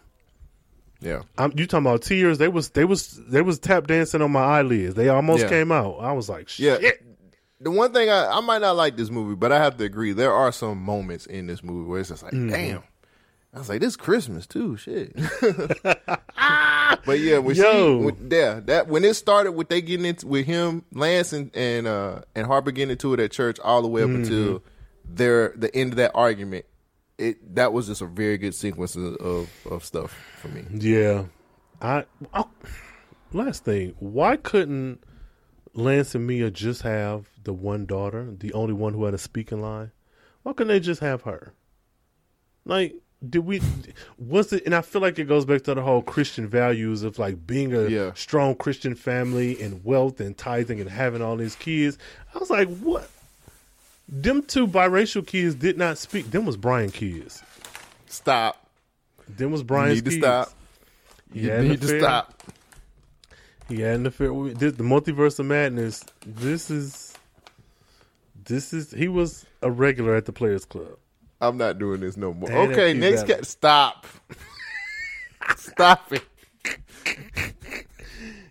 Yeah, I'm, you talking about tears? They was they was they was tap dancing on my eyelids. They almost Yeah. came out. I was like, Yeah. shit. The one thing I, I might not like this movie, but I have to agree there are some moments in this movie where it's just like, Mm-hmm. damn. I was like, this Christmas too, shit. but yeah, when Yo. she, when, yeah, that when it started with they getting into with him, Lance and and uh and Harper getting into it at church all the way up Mm-hmm. until their the end of that argument. It that was just a very good sequence of of, of stuff for me. Yeah, I. oh, last thing, why couldn't Lance and Mia just have the one daughter, the only one who had a speaking line? Why couldn't they just have her? Like, did we? Was it? And I feel like it goes back to the whole Christian values of like being a Yeah. strong Christian family and wealth and tithing and having all these kids. I was like, what? Them two biracial kids did not speak. Them was Brian kids. Stop. Them was You Brian's need to kids. stop. He You need to stop. He had an affair with this, the multiverse of madness. This is, this is. He was a regular at the Players Club. I'm not doing this no more. Damn, okay, next cat. Stop. Stop it.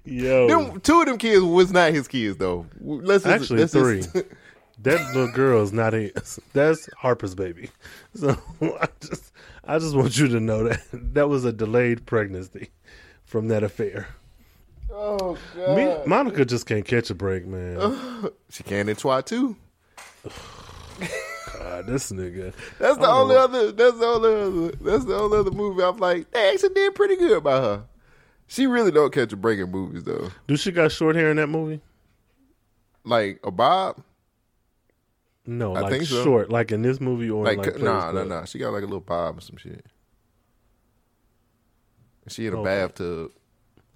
Yo, Them, two of them kids was not his kids though. Let's just, actually let's three. just- that little girl is not his. That's Harper's baby. So I just, I just want you to know that that was a delayed pregnancy from that affair. oh Me, god. Monica just can't catch a break, man. she can in twat too. God, this nigga. That's the only know. other. That's the only other. That's the only other movie I'm like. They actually did pretty good by her. She really don't catch a break in movies though. Do she got short hair in that movie? Like a Bob. No, I like think so. short, like in this movie or Like, like, nah, nah, nah. She got like a little bob or some shit. She in a Okay. bathtub.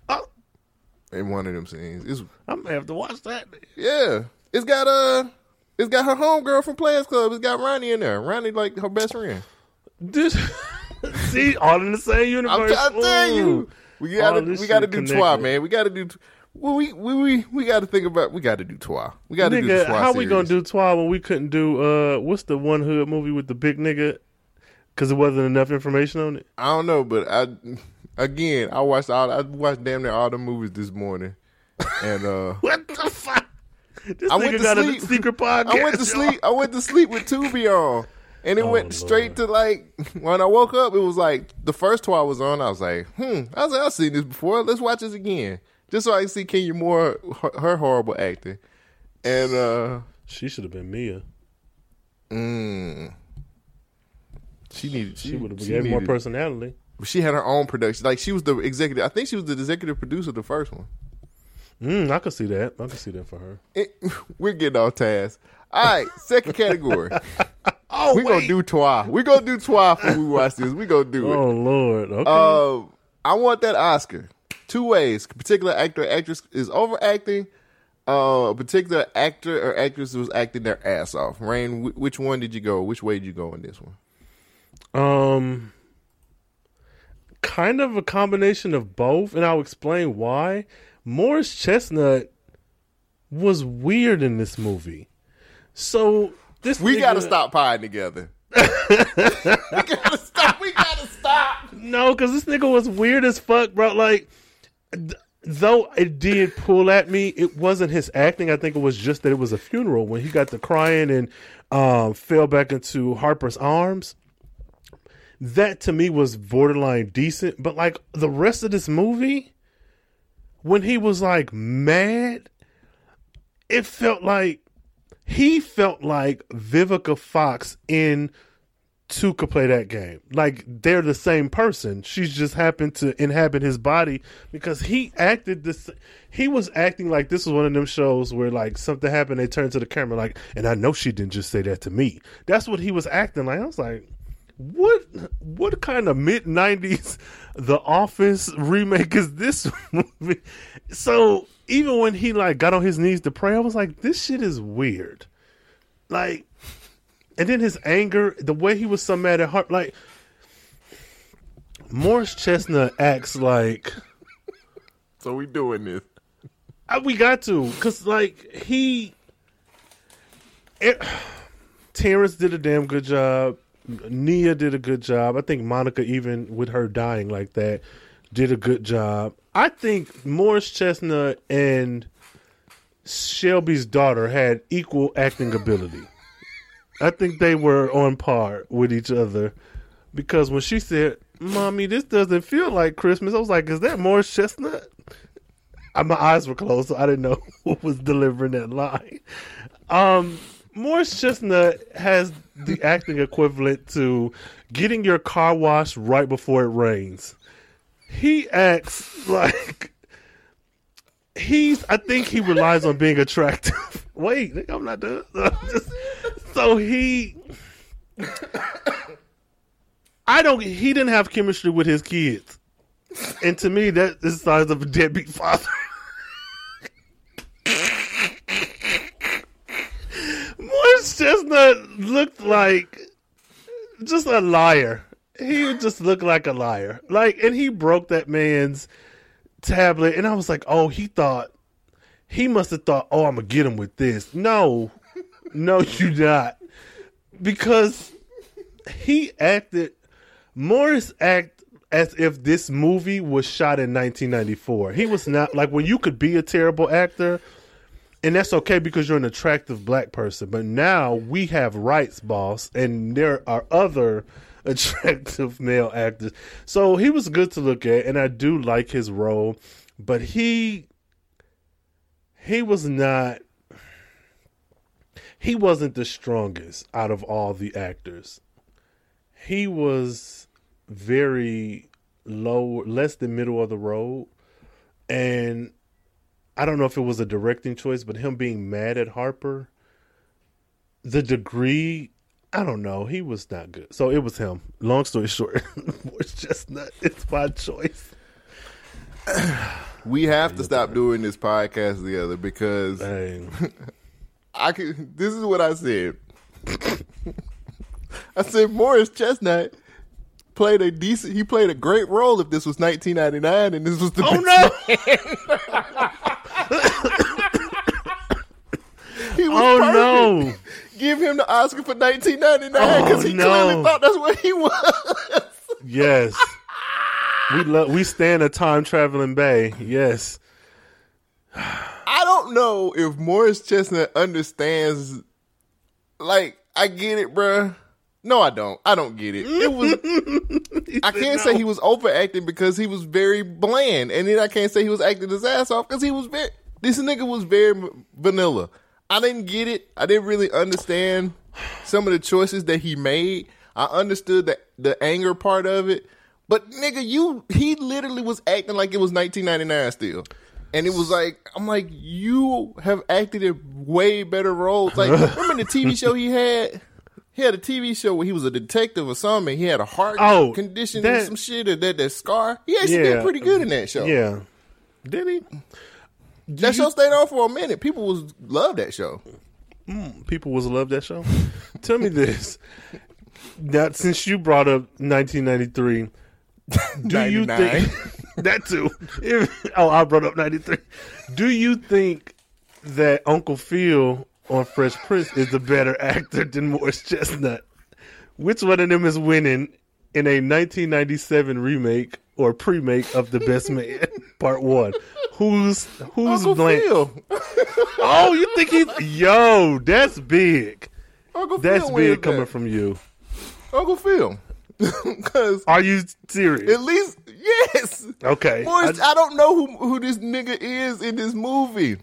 Oh. In one of them scenes. It's I'm gonna have to watch that. yeah. It's got uh it's got her homegirl from Players Club. It's got Ronnie in there. Ronnie like her best friend. This, see, all in the same universe. I'm trying to tell you. We gotta we gotta do connected. twa, man. We gotta do well, we we we, we gotta think about we gotta do twa. We gotta do Nigga, the twa how we gonna do Twa when we couldn't do uh what's the one hood movie with the big nigga? Because it wasn't enough information on it. I don't know, but I again I watched all I watched damn near all the movies this morning. And uh What the fuck? This I nigga went to got sleep. a secret podcast. I went to sleep. I went to sleep with Tubi on, and it Oh, went straight to like when I woke up. It was like the first two I was on. I was like, hmm. I was like, I've seen this before. Let's watch this again, just so I can see Kenya Moore her, her horrible acting. And uh She should have been Mia. mm, she needed. She, She, would have gave more personality. She had her own production. Like she was the executive. I think she was the executive producer of the first one. Mm, I could see that. I could see that for her. It- we're getting off task. All right, second category. oh, we're gonna do twa. We're gonna do twa when we watch this. We're gonna do it. Oh Lord. Okay. Uh, I want that Oscar. Two ways. A particular actor or actress is overacting. Uh, a particular actor or actress was acting their ass off. Rhayne, wh- which one did you go? Which way did you go in this one? Um, kind of a combination of both, and I'll explain why. Morris Chestnut was weird in this movie. So this We nigga- gotta stop pieing together. we gotta stop. We gotta stop. No, because this nigga was weird as fuck, bro. Like, though it did pull at me, it wasn't his acting. I think it was just that it was a funeral when he got to crying and um, fell back into Harper's arms. That to me was borderline decent, but like the rest of this movie, when he was like mad, it felt like he felt like Vivica Fox in two could play that game. Like they're the same person. She's just happened to inhabit his body because he acted this. He was acting like this was one of them shows where like something happened, they turned to the camera like, and I know she didn't just say that to me. That's what he was acting like. I was like, what? What kind of mid nineties The Office remake is this movie? So even when he like got on his knees to pray, I was like, this shit is weird. Like and then his anger, the way he was so mad at Hart, like Morris Chestnut acts like So we doing this. uh, we got to, cause like he, it, Terrence did a damn good job. Nia did a good job. I think Monica, even with her dying like that, did a good job. I think Morris Chestnut and Shelby's daughter had equal acting ability. I think they were on par with each other because when she said, "Mommy, this doesn't feel like Christmas," I was like, "Is that Morris Chestnut?" Uh, My eyes were closed, so I didn't know who was delivering that line. Um, Morris Chestnut has the acting equivalent to getting your car washed right before it rains. He acts like he's. I think he relies on being attractive. Wait, I'm not done. Just- so he. I don't. He didn't have chemistry with his kids, and to me, that is the signs of a deadbeat father. Morris Chestnut looked like just a liar. He just looked like a liar. Like, and he broke that man's tablet, and I was like, oh, he thought he must have thought, oh, I'm gonna get him with this. No, no, you not, because he acted. Morris act as if this movie was shot in 1994. He was not like when you could be a terrible actor, and that's okay because you're an attractive black person. But now we have rights, boss, and there are other attractive male actors. So he was good to look at, and I do like his role, but he he was not he wasn't the strongest out of all the actors. He was very low, less than middle of the road, and I don't know if it was a directing choice, but him being mad at Harper, the degree, I don't know, he was not good. So it was him. Long story short, Morris Chestnut. It's my choice. We have to stop doing this podcast together because I could. This is what I said. I said Morris Chestnut played a decent. He played a great role if this was 1999 and this was the. Oh, he was Oh, perfect. Give him the Oscar for 1999 because Oh, he no. clearly thought that's what he was. Yes. we love we stand a time traveling bay. Yes. I don't know if Morris Chestnut understands. Like, I get it, bruh. No, I don't. I don't get it. It was. I can't say he was overacting because he was very bland, and then I can't say he was acting his ass off because he was very. This nigga was very m- vanilla. I didn't get it. I didn't really understand some of the choices that he made. I understood the the anger part of it, but nigga, you he literally was acting like it was 1999 still. And it was like, I'm like, you have acted in way better roles. Like, remember the TV show he had? He had a TV show where he was a detective or something. He had a heart Oh, condition or that- some shit, or that, that scar. He actually did pretty good in that show. Yeah. Did he? That show stayed on for a minute. People was love that show. Mm, people was love that show. Tell me this. Now, since you brought up 1993, do you think that too? If- oh, I brought up 93. Do you think that Uncle Phil on Fresh Prince is a better actor than Morris Chestnut? Which one of them is winning in a 1997 remake or pre-make of The Best Man Part One? Who's who's Uncle blank? Phil. Oh, you think he's yo? That's big. Uncle That's Phil big coming that. from you. Uncle Phil. Because Are you serious? at least yes. Okay. Morris, I- I, don't know who who this nigga is in this movie.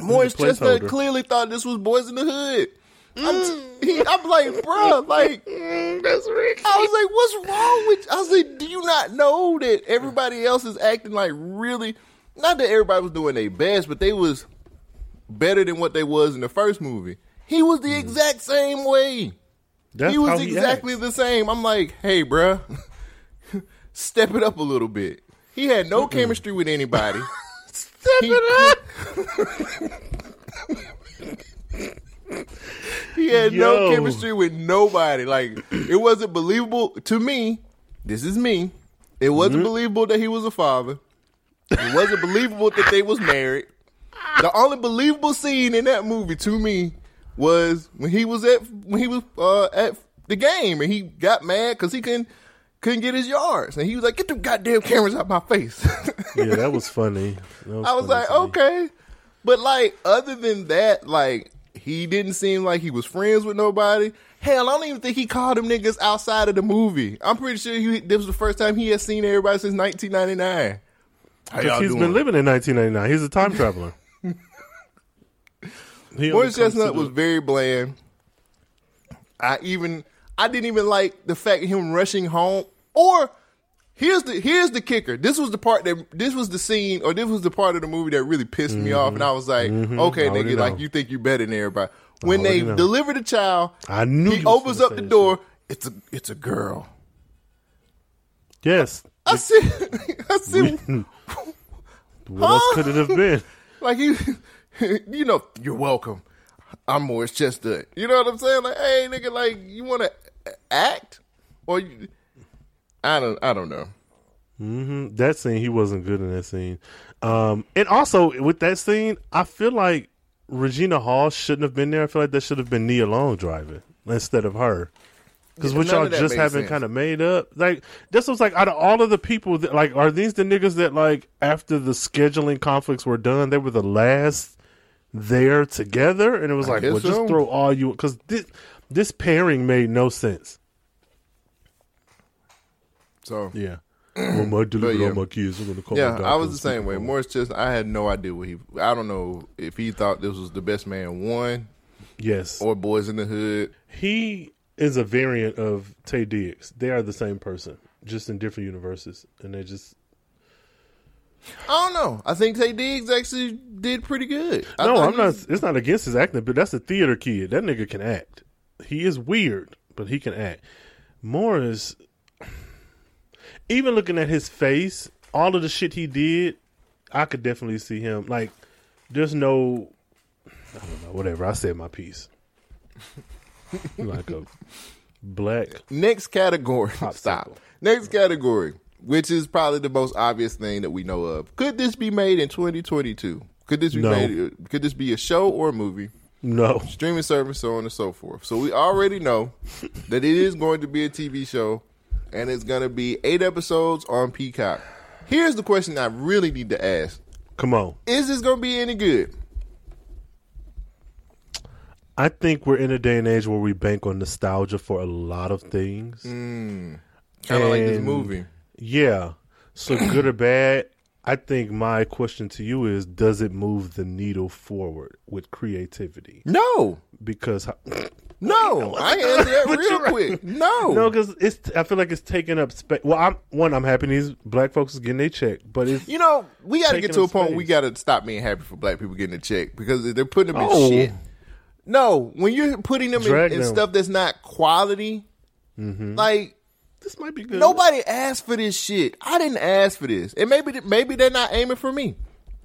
Morris Chestnut placeholder. clearly thought this was Boys in the Hood. I'm, t- mm. he, I'm like, bro, like, mm, that's Rick. I was like, what's wrong with? You? I was like, do you not know that everybody else is acting like really? Not that everybody was doing their best, but they was better than what they was in the first movie. He was the mm. exact same way. That's he was he exactly the same. I'm like, hey, bruh, step it up a little bit. He had no chemistry with anybody. Step it up. He had no chemistry with nobody. Like it wasn't believable to me. This is me. It wasn't Mm-hmm. believable that he was a father. It wasn't believable that they was married. The only believable scene in that movie to me was when he was at when he was uh, at the game and he got mad because he couldn't couldn't get his yards and he was like, "Get the goddamn cameras out my face." Yeah, that was funny. That I was funny like, okay. But like, other than that, like, he didn't seem like he was friends with nobody. Hell, I don't even think he called them niggas outside of the movie. I'm pretty sure he, this was the first time he had seen everybody since 1999. How y'all he's doing? been living in 1999. He's a time traveler. He Morris Chestnut was the- very bland. I even I didn't even like the fact of him rushing home or Here's the here's the kicker. This was the part that this was the scene or this was the part of the movie that really pissed me off, and I was like, Mhm. okay, nigga, like you think you're better than everybody. When they know. deliver the child, I knew he opens up the door. It's a it's a girl. Yes. I see. I said, What else could it have been? like you, you know, you're welcome. I'm Morris Chestnut. You know what I'm saying? Like, hey, nigga, like you want to act or you? I don't, I don't know. hmm That scene, he wasn't good in that scene. Um, and also with that scene, I feel like Regina Hall shouldn't have been there. I feel like that should have been Nia Long driving instead of her. Because Yeah, what y'all just haven't kind of made up, like this was like out of all of the people that like are these the niggas that like after the scheduling conflicts were done, they were the last there together, and it was I like, well, just throw all you because this this pairing made no sense. So Yeah. well, my deliver But yeah. all my kids. I'm gonna call yeah, I was the same way. Morris Chestnut, I had no idea what he. I don't know if he thought this was the best man one. Yes. Or Boys in the Hood. He is a variant of Taye Diggs. They are the same person, just in different universes, and they just I don't know. I think Taye Diggs actually did pretty good. I no. I'm not. It's not against his acting, but that's a theater kid. That nigga can act. He is weird, but he can act. Morris, even looking at his face, all of the shit he did, I could definitely see him. Like, there's no, I don't know, whatever. I said my piece. like a black Next category. Stop. Next category, which is probably the most obvious thing that we know of. Could this be made in 2022? Could this be No. made? Could this be a show or a movie? No. Streaming service, so on and so forth. So we already know that it is going to be a TV show, and it's going to be eight episodes on Peacock. Here's the question I really need to ask: Come on. Is this going to be any good? I think we're in a day and age where we bank on nostalgia for a lot of things. Mm. Kinda like this movie. Yeah. So good or bad, I think my question to you is does it move the needle forward with creativity? No. Because No, I answer that real right. quick. No, No, because it's. I feel like it's taking up space. Well, I'm one. I'm happy these black folks is getting their check, but it's You know, we got to get to a point. space. We got to stop being happy for black people getting a check because they're putting them in Oh. shit. No, when you're putting them in, Drag in them. stuff that's not quality, Mhm. like this might be good. nobody asked for this shit. I didn't ask for this, and maybe maybe they're not aiming for me,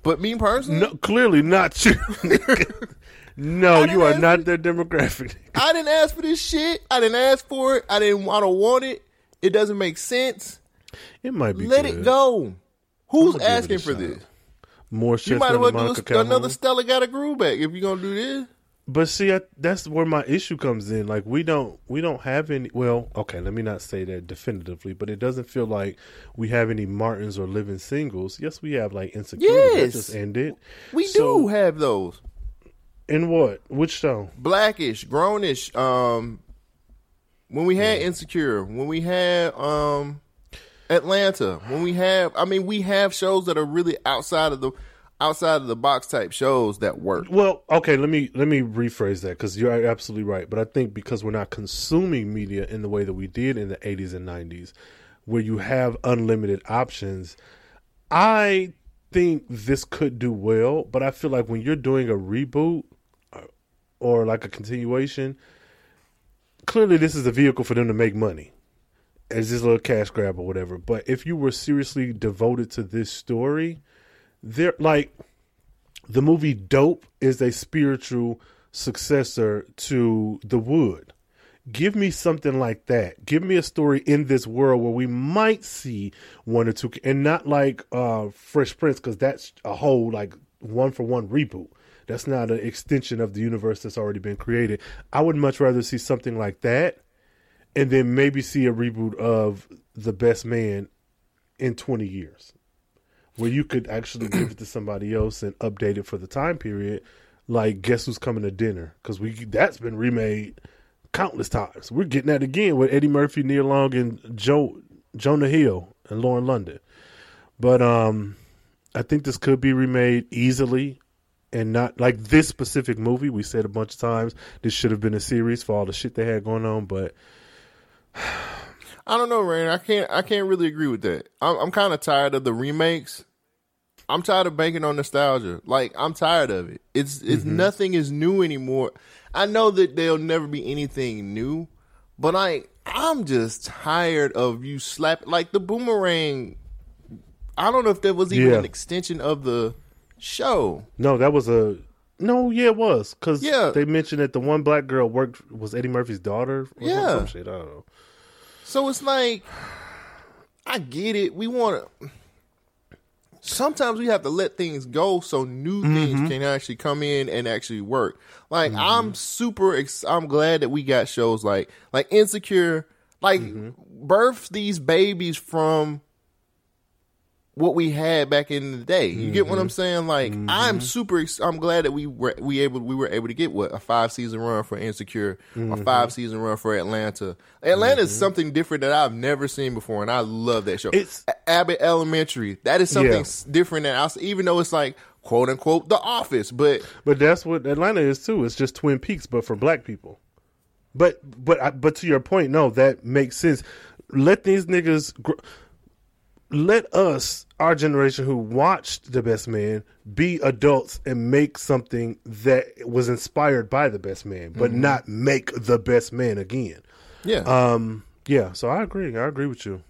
but me personally, No, clearly not you. no, you are not their demographic. I didn't ask for this shit. I didn't ask for it. I didn't. I don't want it. It doesn't make sense. It might be. Let good. it go. Who's I'ma give it a asking for shot. this? More shit. You might as well do a, another Stella got a groove back if you're gonna do this. But see, I, that's where my issue comes in. Like we don't, we don't have any. Well, okay, let me not say that definitively, but it doesn't feel like we have any Martins or living singles. Yes, we have like insecurity that Yes. just ended. We So- do have those. In what? Which show? Blackish, grownish. Um, when we had Insecure, when we had um Atlanta, when we have, I mean, we have shows that are really outside of the outside of the box type shows that work. Well, okay, let me let me rephrase that because you're absolutely right. But I think because we're not consuming media in the way that we did in the 80s and 90s, where you have unlimited options, I think this could do well. But I feel like when you're doing a reboot uh, or like a continuation, clearly this is a vehicle for them to make money as this little cash grab or whatever. But if you were seriously devoted to this story, they're like the movie Dope is a spiritual successor to The Wood. Give me something like that. Give me a story in this world where we might see one or two, and not like uh, Fresh Prince, because that's a whole like one for one reboot. That's not an extension of the universe that's already been created. I would much rather see something like that, and then maybe see a reboot of The Best Man in twenty years where you could actually give it to somebody else and update it for the time period. Like, guess who's coming to dinner? Because we that's been remade countless times. We're getting that again with Eddie Murphy, Nia Long, and Joe Jonah Hill and Lauren London. But um, I think this could be remade easily, and not like this specific movie. We said a bunch of times this should have been a series for all the shit they had going on, but I don't know, Rhayne. I can't. I can't really agree with that. I'm, I'm kind of tired of the remakes. I'm tired of banking on nostalgia. Like I'm tired of it. It's it's Mm-hmm. nothing is new anymore. I know that there'll never be anything new, but I I'm just tired of you slap like the boomerang. I don't know if that was even Yeah. an extension of the show. No, that was a no. Yeah, it was because Yeah. they mentioned that the one black girl worked was Eddie Murphy's daughter. Or Yeah. shit. I don't know. So it's like, I get it. We want to. Sometimes we have to let things go so new Mm-hmm. things can actually come in and actually work. Like I'm super. Ex- I'm glad that we got shows like like Insecure, like Mm-hmm. birth these babies from what we had back in the day. You get what Mm-hmm. I'm saying? Like I'm super. I'm glad that we were we able we were able to get what a five season run for Insecure, a Mm-hmm. five season run for Atlanta. Atlanta is something different that I've never seen before, and I love that show. It's- Abbott Elementary. That is something Yeah. different that I, even though it's like quote unquote The Office, but But that's what Atlanta is too. It's just Twin Peaks, but for black people. But but but to your point, no, that makes sense. Let these niggas. Gr- let us, our generation who watched The Best Man, be adults and make something that was inspired by The Best Man, but Mm-hmm. not make The Best Man again. yeah. Um, yeah. So I agree. I agree with you.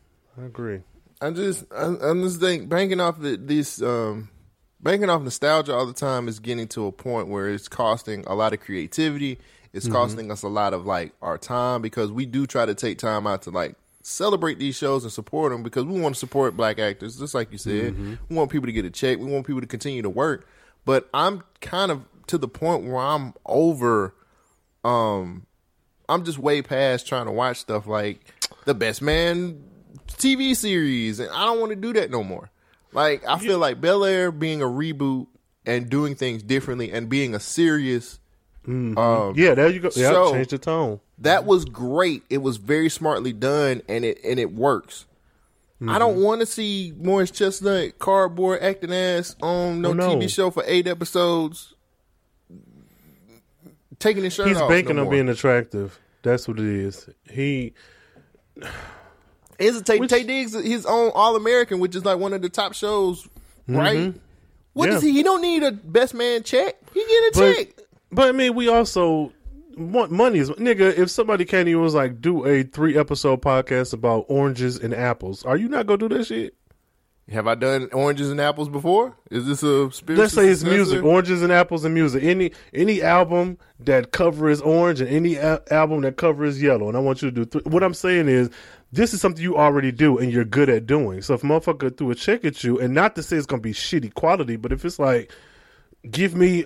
I agree. I just I, I just think banking off the, this um banking off nostalgia all the time is getting to a point where it's costing a lot of creativity. It's costing us a lot of like our time because we do try to take time out to like celebrate these shows and support them because we want to support black actors just like you said. We want people to get a check. We want people to continue to work. But I'm kind of to the point where I'm over um I'm just way past trying to watch stuff like the best man TV series, and I don't want to do that no more. Like I feel like Bel Air being a reboot and doing things differently and being a serious. Um, Yeah, there you go. Yeah, change the tone. That was great. It was very smartly done, and it and it works. I don't mm-hmm. want to see Morris Chestnut cardboard acting ass on no, Oh, no. TV show for eight episodes, taking his shirt He's off. banking no on more. being attractive. That's what it is. He Is it Taye, Taye Diggs his own All American, which is like one of the top shows, mm-hmm. right? What Yeah. does he? He don't need a best man check. He get a but, check. but I mean, we also money is nigga. If somebody came to you and was like, do a three episode podcast about oranges and apples, are you not gonna do that shit? Have I done oranges and apples before? Is this a spiritual? Let's say it's successor? music, oranges and apples and music. Any any album that cover is orange and any a- album that cover is yellow. And I want you to do. Th- what I'm saying is, this is something you already do and you're good at doing. So if motherfucker threw a check at you, and not to say it's gonna be shitty quality, but if it's like, give me,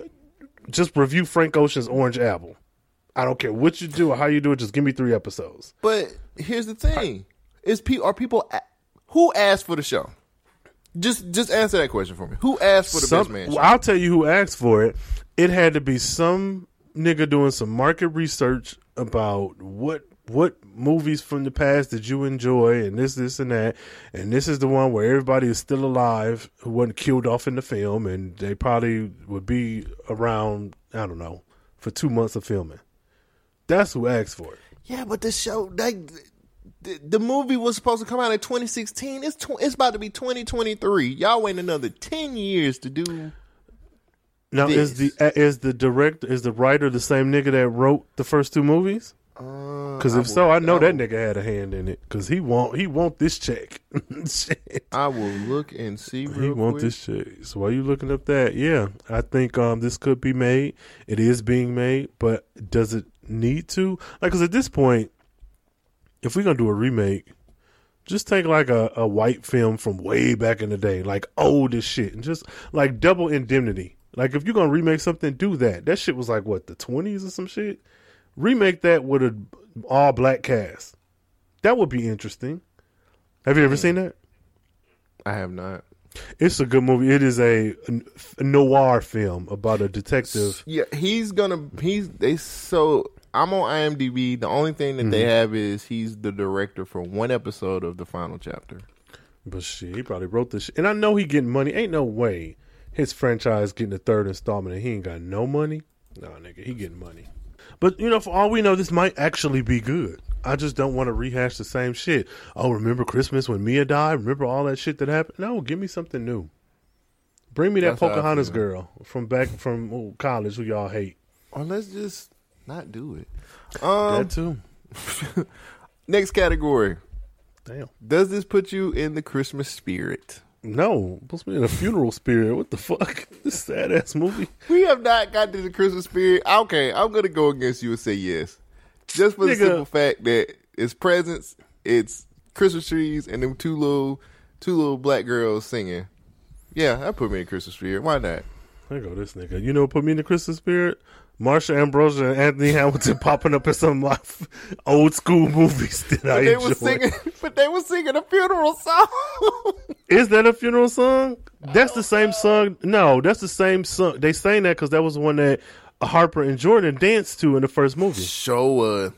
just review Frank Ocean's Orange album. I don't care what you do or how you do it. Just give me three episodes. But here's the thing: is pe- are people a- who asked for the show? Just just answer that question for me. Who asked for the Some- best man? well, I'll tell you who asked for it. It had to be some nigga doing some market research about what what movies from the past did you enjoy and this this and that and this is the one where everybody is still alive who wasn't killed off in the film and they probably would be around I don't know for two months of filming. That's who asked for it. Yeah, but the show like the, the movie was supposed to come out in 2016. It's tw- it's about to be 2023. Y'all waiting another 10 years to do. Now is the is the director is the writer the same nigga that wrote the first two movies? Because if so, I know that nigga had a hand in it. Because he want he want this check. I will look and see. Real He want quick. this check. So while you looking up that, yeah, I think um this could be made. It is being made, but does it need to? Like, because at this point, if we're gonna do a remake, just take like a, a white film from way back in the day, like old as shit, and just like double indemnity. Like if you're gonna remake something, do that. That shit was like what the twenties or some shit. Remake that with a all black cast. That would be interesting. Have you ever mm. seen that? I have not. It's a good movie. It is a, a noir film about a detective. Yeah, he's gonna. He's they. So I'm on IMDb. The only thing that they Mm-hmm. have is he's the director for one episode of the final chapter. But shit, he probably wrote this shit. And I know he getting money. Ain't no way his franchise getting the third installment and he ain't got no money. Nah, nigga, he getting money. But you know, for all we know, this might actually be good. I just don't want to rehash the same shit. Oh, remember Christmas when Mia died? Remember all that shit that happened? No, give me something new. Bring me that That's Pocahontas girl from back from college who y'all hate. Or let's just not do it. Um, that too. Next category. Damn. Does this put you in the Christmas spirit? No, puts me in a funeral spirit. What the fuck? This sad ass movie. We have not got to the Christmas spirit. Okay, I'm gonna go against you and say yes, just for the Nigga. simple fact that it's presents, it's Christmas trees, and them two little two little black girls singing. Yeah, that put me in Christmas spirit. Why not? There go this nigga. You know what put me in the Christmas spirit? Marsha Ambrosius and Anthony Hamilton popping up in some of my old school movies that I they enjoy. were singing, but they were singing a funeral song. Is that a funeral song? That's the oh, same song. No, that's the same song. They sang that because that was the one that Harper and Jordan danced to in the first movie. Show uh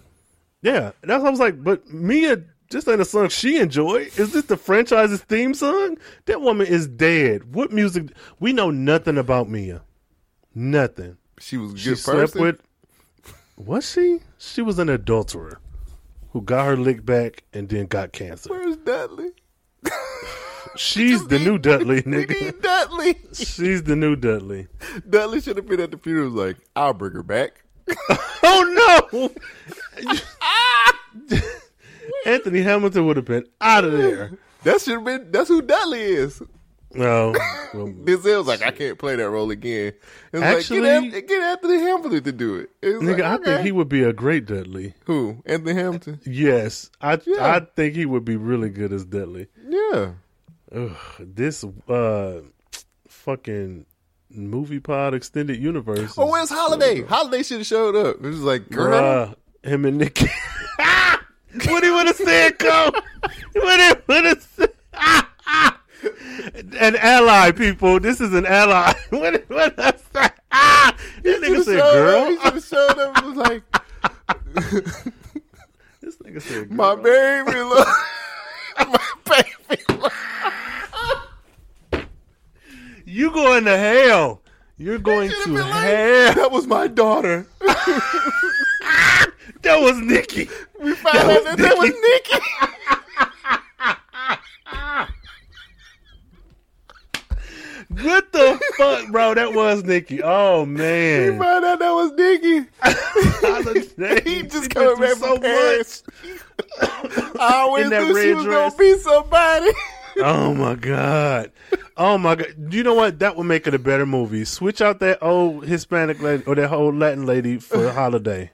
Yeah, that's what I was like. But Mia, just ain't a song she enjoyed. Is this the franchise's theme song? That woman is dead. What music? We know nothing about Mia. Nothing. She was a She good slept person. with. Was she? She was an adulterer who got her lick back and then got cancer. Where's Dudley? She's the new Dudley, nigga. Dudley. She's the new Dudley. Dudley should have been at the funeral. Like, I'll bring her back. Oh no! Anthony Hamilton would have been out of there. That should have been. That's who Dudley is. No, well, Denzel's like, I can't play that role again. It's Actually- like, get, get Anthony Hamilton to do it. It's nigga, like, I okay. think he would be a great Dudley. Who? Anthony Hamilton? Yes, I Yeah. I think he would be really good as Dudley. Yeah. Ugh, this uh fucking movie pod extended universe. Oh, where's Holiday? Holiday should have showed up. It was like, girl. Bruh, him and Nikki. what he would have said, Cole? What he would have said? An ally, people. This is an ally. What have said? Ah! This nigga said, girl. He should have showed up. Was like, This nigga said, girl. my baby, look. my baby, look. You going to hell. You're going to hell. that was my daughter. That was Nikki. We found out that that was Nikki. What the fuck, bro? That was Nikki. Oh man. We found out that was Nikki. he just coming back so Paris. I always knew she was dress. gonna be somebody. Oh my god. Oh my god. Do you know what? That would make it a better movie. Switch out that old Hispanic lady or that old Latin lady for Holiday.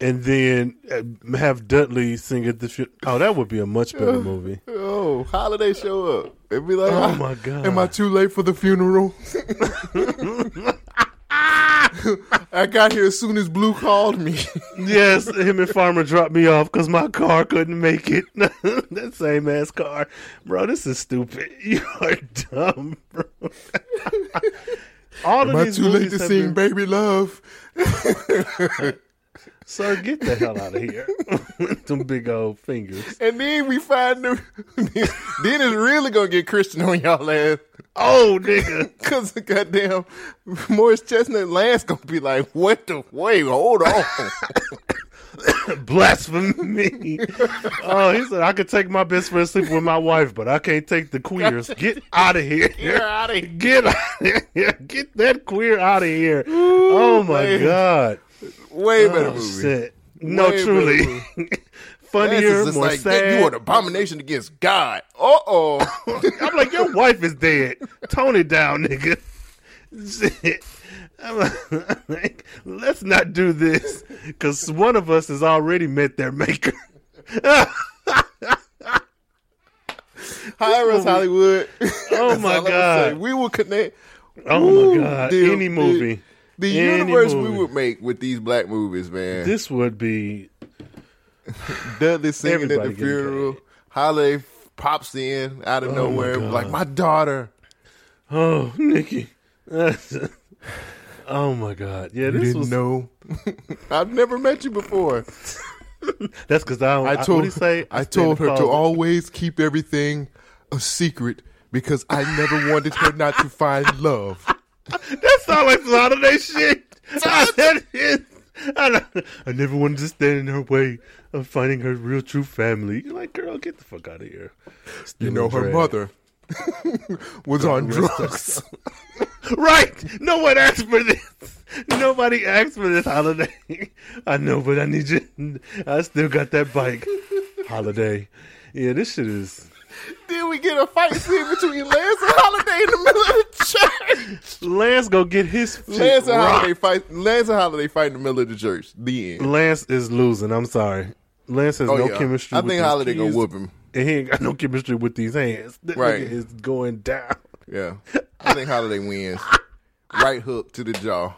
And then uh, have Dudley sing at the Oh, that would be a much better movie. Oh, holiday show up. It'd be like, Oh "Ah, my God. am I too late for the funeral? I got here as soon as Blue called me. Yes, him and Farmer dropped me off because my car couldn't make it. that same ass car. Bro, this is stupid. You are dumb, bro. All am I these too late to sing been- "Baby Love"? Sir, get the hell out of here. Them big old fingers. And then we find the. then it's really gonna get Christian on y'all ass. Oh, nigga. Cause the goddamn Morris Chestnut Lance gonna be like, what the wait, hold on. Blasphemy. oh, he said, I could take my best friend sleep with my wife, but I can't take the queers. Get out of here. Get out of here. Get out of here. Get that queer out of here. oh, my man. God. Way better Oh, movie. shit. No, Way truly. Funnier, is more like, sad. you are an abomination against God. Uh oh. I'm like, your wife is dead. Tone it down, nigga. Shit. I'm like, let's not do this because one of us has already met their maker. Hire us, Hollywood. Oh my God. We will connect. Oh Ooh, my god! Any movie, the Any universe we would make with these black movies, man. this would be Dudley singing at the funeral. Holiday pops in out of Oh, nowhere, my like my daughter. oh Nikki. oh my god! Yeah, this didn't was. know. I've never met you before. That's because I. I what told do you say? I told her to always keep everything a secret because I never wanted her not to find love. That sounds like some holiday shit. that is. I, don't- I never wanted to stand in her way. of finding her real true family. You're like, girl, get the fuck out of here. You know, her drag. mother was on drugs. right. No one asked for this. Nobody asked for this holiday. I know, but I need you. I still got that bike. Holiday. Yeah, this shit is. Then we get a fight scene between Lance and Holiday in the middle of the church. Lance go get his Lance and rocked. Holiday fight. Lance and Holiday fight in the middle of the church. The end. Lance is losing. I'm sorry. Lance has Oh, no yeah. chemistry. I think Holiday gonna whoop him. and he ain't got no chemistry with these hands. That Right. nigga is going down. Yeah, I think Holiday wins. Right hook to the jaw.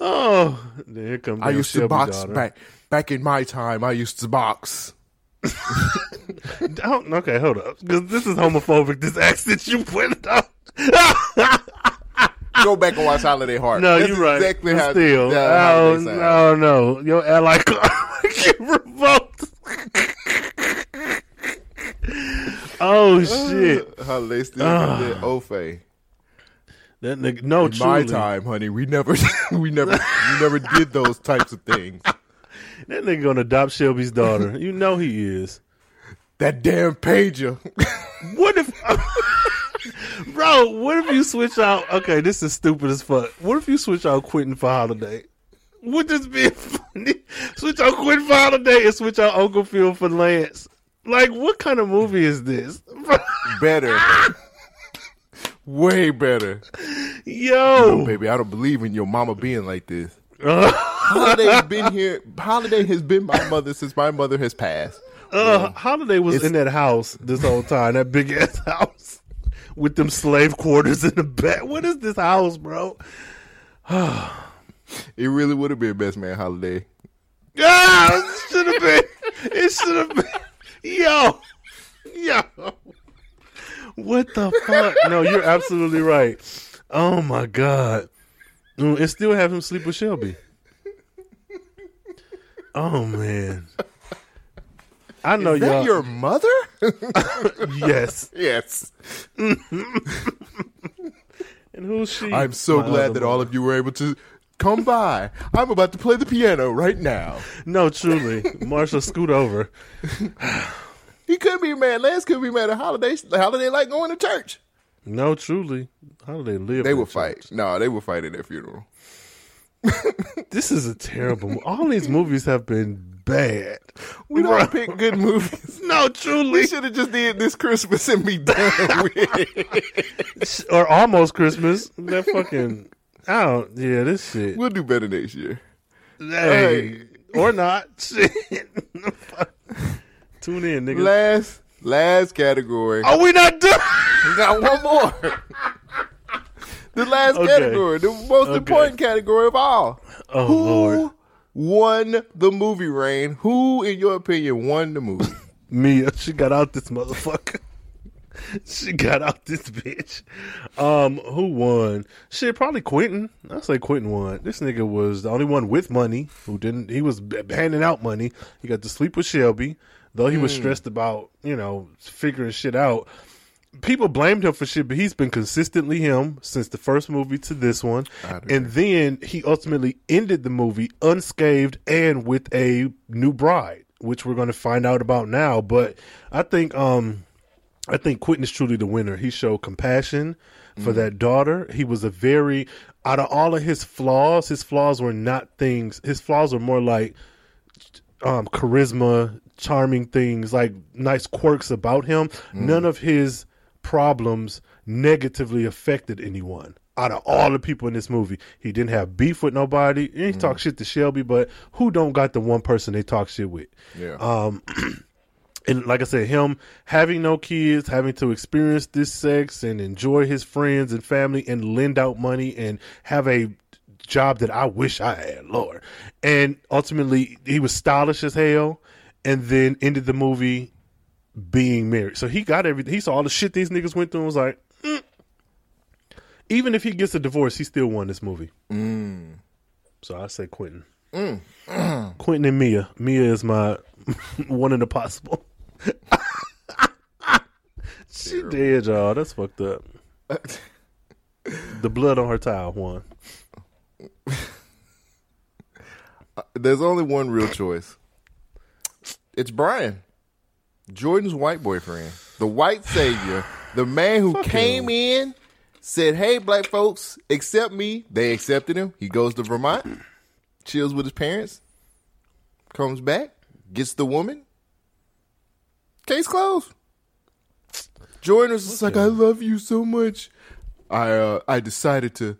Oh, here comes. I used to box daughter. back back in my time. I used to box. Don't- okay, hold up, because this is homophobic. This accent you put up. Go back and watch Holiday Heart. No, That's you're right. Exactly But how. still, how oh, Holiday sounds. oh no, your ally revoked. oh shit, Holiday still Ah. uh, that Ofe. that nigga. No, In my time, honey, we never, we never, we never did those types of things. That nigga gonna adopt Shelby's daughter. You know he is. That damn pager. What if, bro? What if you switch out? Okay, this is stupid as fuck. What if you switch out Quentin for Holiday? Would this be funny? Switch out Quentin for Holiday and switch out Uncle Phil for Lance. Like, what kind of movie is this? better. Way better. Yo, No, baby, I don't believe in your mama being like this. Holiday's been here. Holiday has been my mother since my mother has passed. Uh, Holiday was It's- in that house this whole time, that big ass house with them slave quarters in the back. What is this house, bro? It really would have been best man holiday. Ah, it should have been. It should have been. Yo, yo. What the fuck? No, you're absolutely right. Oh my god. Mm, And still have him sleep with Shelby. Oh man. I know Is that y'all. your mother? yes. yes. And who's she? I'm so My glad that all of you were able to come by. I'm about to play the piano right now. No, truly. Marsha, scoot over. He could be mad. Lance could be mad at Holiday. Holiday like going to church. No, truly. They live? They would church? fight. No, they would fight at their funeral. This is a terrible. All these movies have been bad. We Bro. don't pick good movies. No, truly. We should have just did this Christmas and be done with or almost Christmas. That fucking. I don't. Yeah, this shit. We'll do better next year. Hey, or not. Shit. Tune in, nigga. Last last category. Are we not done? We got one more. the last Okay. category, the most Okay. important category of all. Oh Who Lord, won the movie Rhayne? Who, in your opinion, won the movie? Mia. She got out this motherfucker. She got out this bitch. Um, who won? Shit, probably Quentin. I say Quentin won. This nigga was the only one with money who didn't. He was handing out money. He got to sleep with Shelby, though he was Mm. stressed about you know figuring shit out. People blamed him for shit, but he's been consistently him since the first movie to this one. And then he ultimately ended the movie unscathed and with a new bride, which we're going to find out about now. But I think, um, I think Quentin is truly the winner. He showed compassion for that daughter. He was a very, out of all of his flaws, his flaws were not things. His flaws were more like um, charisma, charming things, like nice quirks about him. None of his problems negatively affected anyone. Out of all the people in this movie, he didn't have beef with nobody. He didn't talk shit to Shelby, but who don't got the one person they talk shit with? Yeah. Um, and like I said, him having no kids, having to experience this sex and enjoy his friends and family and lend out money and have a job that I wish I had, Lord. And ultimately, he was stylish as hell and then ended the movie being married. So he got everything. He saw all the shit these niggas went through and was like, mm. even if he gets a divorce, he still won this movie. Mm. So I say Quentin. Mm. Quentin and Mia. Mia is my one in the possible. she dead, y'all. That's fucked up. the blood on her towel won. There's only one real choice. It's Brian, Jordan's white boyfriend, the white savior, the man who came in, said, "Hey, black folks, accept me." They accepted him. He goes to Vermont, chills with his parents, comes back, gets the woman. Case closed. Jordan was just like, "I love you so much." I uh, I decided to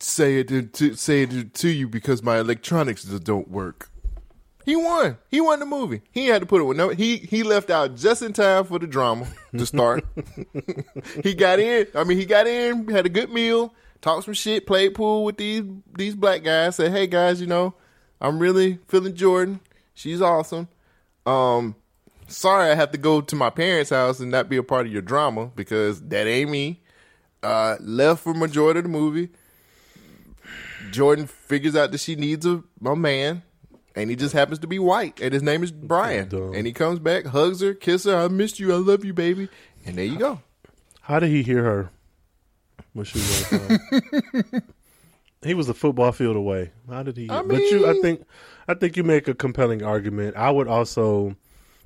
say it to, to say it to, to you because my electronics don't work. He won. He won the movie. He had to put it with no. He he left out just in time for the drama to start. he got in. I mean, he got in. Had a good meal. Talked some shit. Played pool with these these black guys. Said, "Hey guys, you know, I'm really feeling Jordan. She's awesome. Um, sorry I have to go to my parents' house and not be a part of your drama because that ain't me." Uh, left for majority of the movie. Jordan figures out that she needs a, a man, and he just happens to be white, and his name is Brian. And he comes back, hugs her, kisses her. I missed you. I love you, baby. And there you go. How did he hear her when she was? Uh, he was a football field away. How did he? I but you, I think, I think you make a compelling argument. I would also,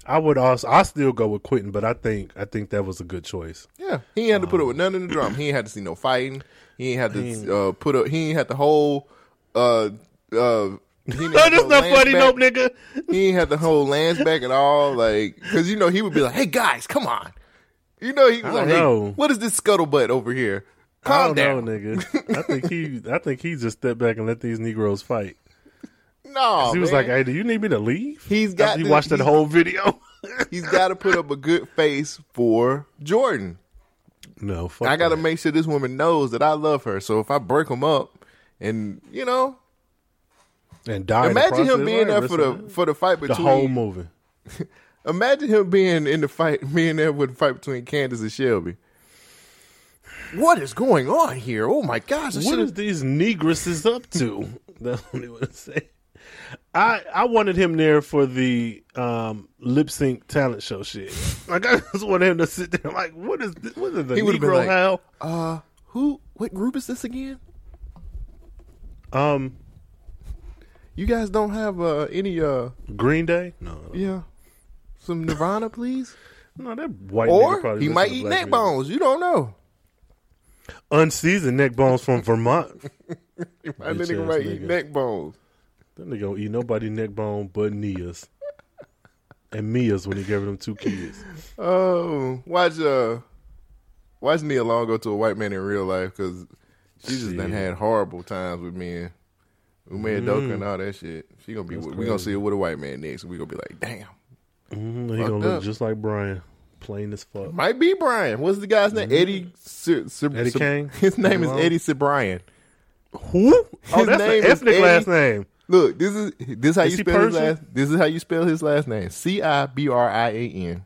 I would also, I still go with Quentin, but I think, I think that was a good choice. Yeah, he ain't had to put up with none in the drama. He ain't had to see no fighting. He ain't had to uh, put up. He ain't had the whole. Uh, uh, he ain't had that's the not Lance funny, back. nope, nigga. He ain't had the whole Lance back at all. Like, because you know he would be like, "Hey guys, come on." You know he was I like, don't "Hey, what is this scuttlebutt over here?" I Calm don't down, know, nigga. I think he, I think he just stepped back and let these Negroes fight. No, he was man. like, "Hey, do you need me to leave?" He's got. After you to- watched that whole video. he's got to put up a good face for Jordan. No, fuck I got to make sure this woman knows that I love her. So if I break him up, and you know, and die. imagine him being there for the for the fight between the whole movie. Imagine him being in the fight, being there with the fight between Candace and Shelby. What is going on here? Oh my gosh! What these negresses up to? That's what I want to say. I I wanted him there for the um, lip sync talent show shit. Like I just wanted him to sit there. Like what is this? what is the He Negro like, how? Uh, who? What group is this again? Um, You guys don't have uh, any uh, Green Day? No, yeah, some Nirvana, please. no, that white nigga or probably he listen might to eat black neck music. bones. You don't know. Unseasoned neck bones from Vermont. That Bitch nigga ass might eat nigga. neck bones. That nigga don't eat nobody neck bone but Nia's. And Mia's when he gave her them two kids. Oh, watch uh, watch Nia Long go to a white man in real life because she just done Shit. had horrible times with men. Ime Udoka Mm. and all that shit. She gonna be. That's We gonna see her with a white man next. We gonna be like, damn. hmm He gonna look up. just like Brian, plain as fuck. Might be Brian. What's the guy's name? Eddie. Sir, Sir, Mm-hmm. Eddie Sir- Kane? His name is Eddie Cibrian. Who? Oh, His that's name an ethnic last name. Look, this is this is how Is you spell his last. This is how you spell his last name. C I B R I A N.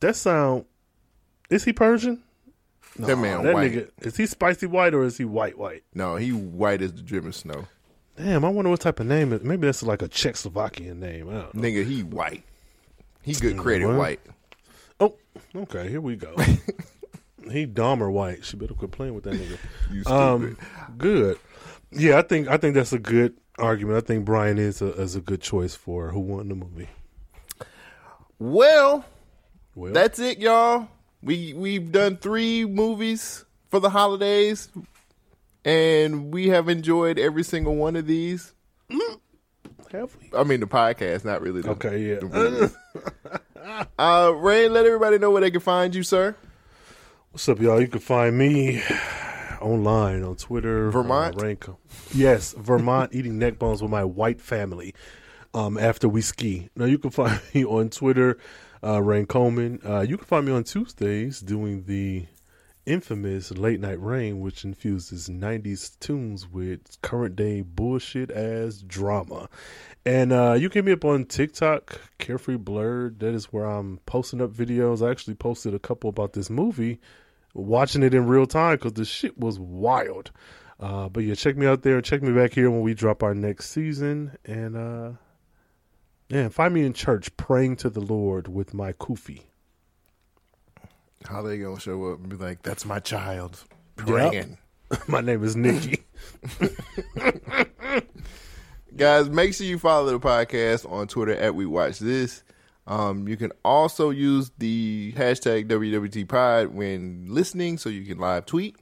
That sound. Is he Persian? That man that white. nigga is he spicy white or is he white white? No, he white as the driven snow. Damn, I wonder what type of name it. Maybe that's like a Czechoslovakian name. I don't know. Nigga, he white. He good credit What? white. Oh, okay, here we go. he Dahmer white. She better quit playing with that nigga. You Um, good. Yeah, I think I think that's a good argument. I think Brian is a is a good choice for who won the movie. Well, Well, that's it, y'all. We we've done three movies for the holidays, and we have enjoyed every single one of these. have we? I mean, the podcast, not really. The, Okay, yeah. the uh, Ray, let everybody know where they can find you, sir. What's up, y'all? You can find me online on Twitter. Vermont? Uh, Rank- yes, Vermont eating neck bones with my white family um, after we ski. Now, you can find me on Twitter, uh, Rhayne Coleman. Uh, you can find me on Tuesdays doing the infamous Late Night Rhayne, which infuses 90s tunes with current day bullshit as drama. And uh, you can me up on TikTok, Carefree Blurred. That is where I'm posting up videos. I actually posted a couple about this movie, watching it in real time because the shit was wild. Uh, but yeah, check me out there. and Check me back here when we drop our next season. And uh, yeah, find me in church praying to the Lord with my kufi. How they gonna show up and be like, "That's my child Yep. praying." my name is Nikki. Guys, make sure you follow the podcast on Twitter at We Watch This. Um, you can also use the hashtag WWT Pod when listening, so you can live tweet.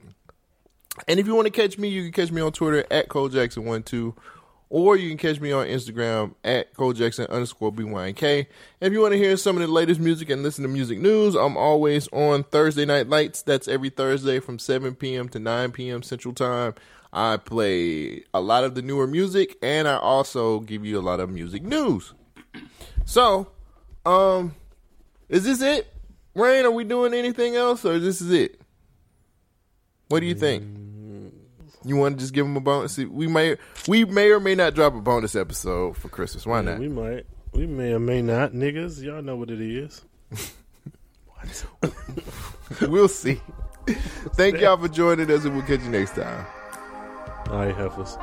And if you want to catch me, you can catch me on Twitter at Cole Jackson12, or you can catch me on Instagram at Cole Jackson underscore BYNK. If you want to hear some of the latest music and listen to music news, I'm always on Thursday Night Lights. That's every Thursday from 7 p.m. to 9 p.m. Central Time. I play a lot of the newer music, and I also give you a lot of music news. So, um, is this it? Rhayne, are we doing anything else, or this is it? What do you think? You want to just give them a bonus? See, we may, we may or may not drop a bonus episode for Christmas. Why Yeah, not? we might. We may or may not, niggas. Y'all know what it is. we'll see. Thank y'all for joining us, and we'll catch you next time. All right, heifers.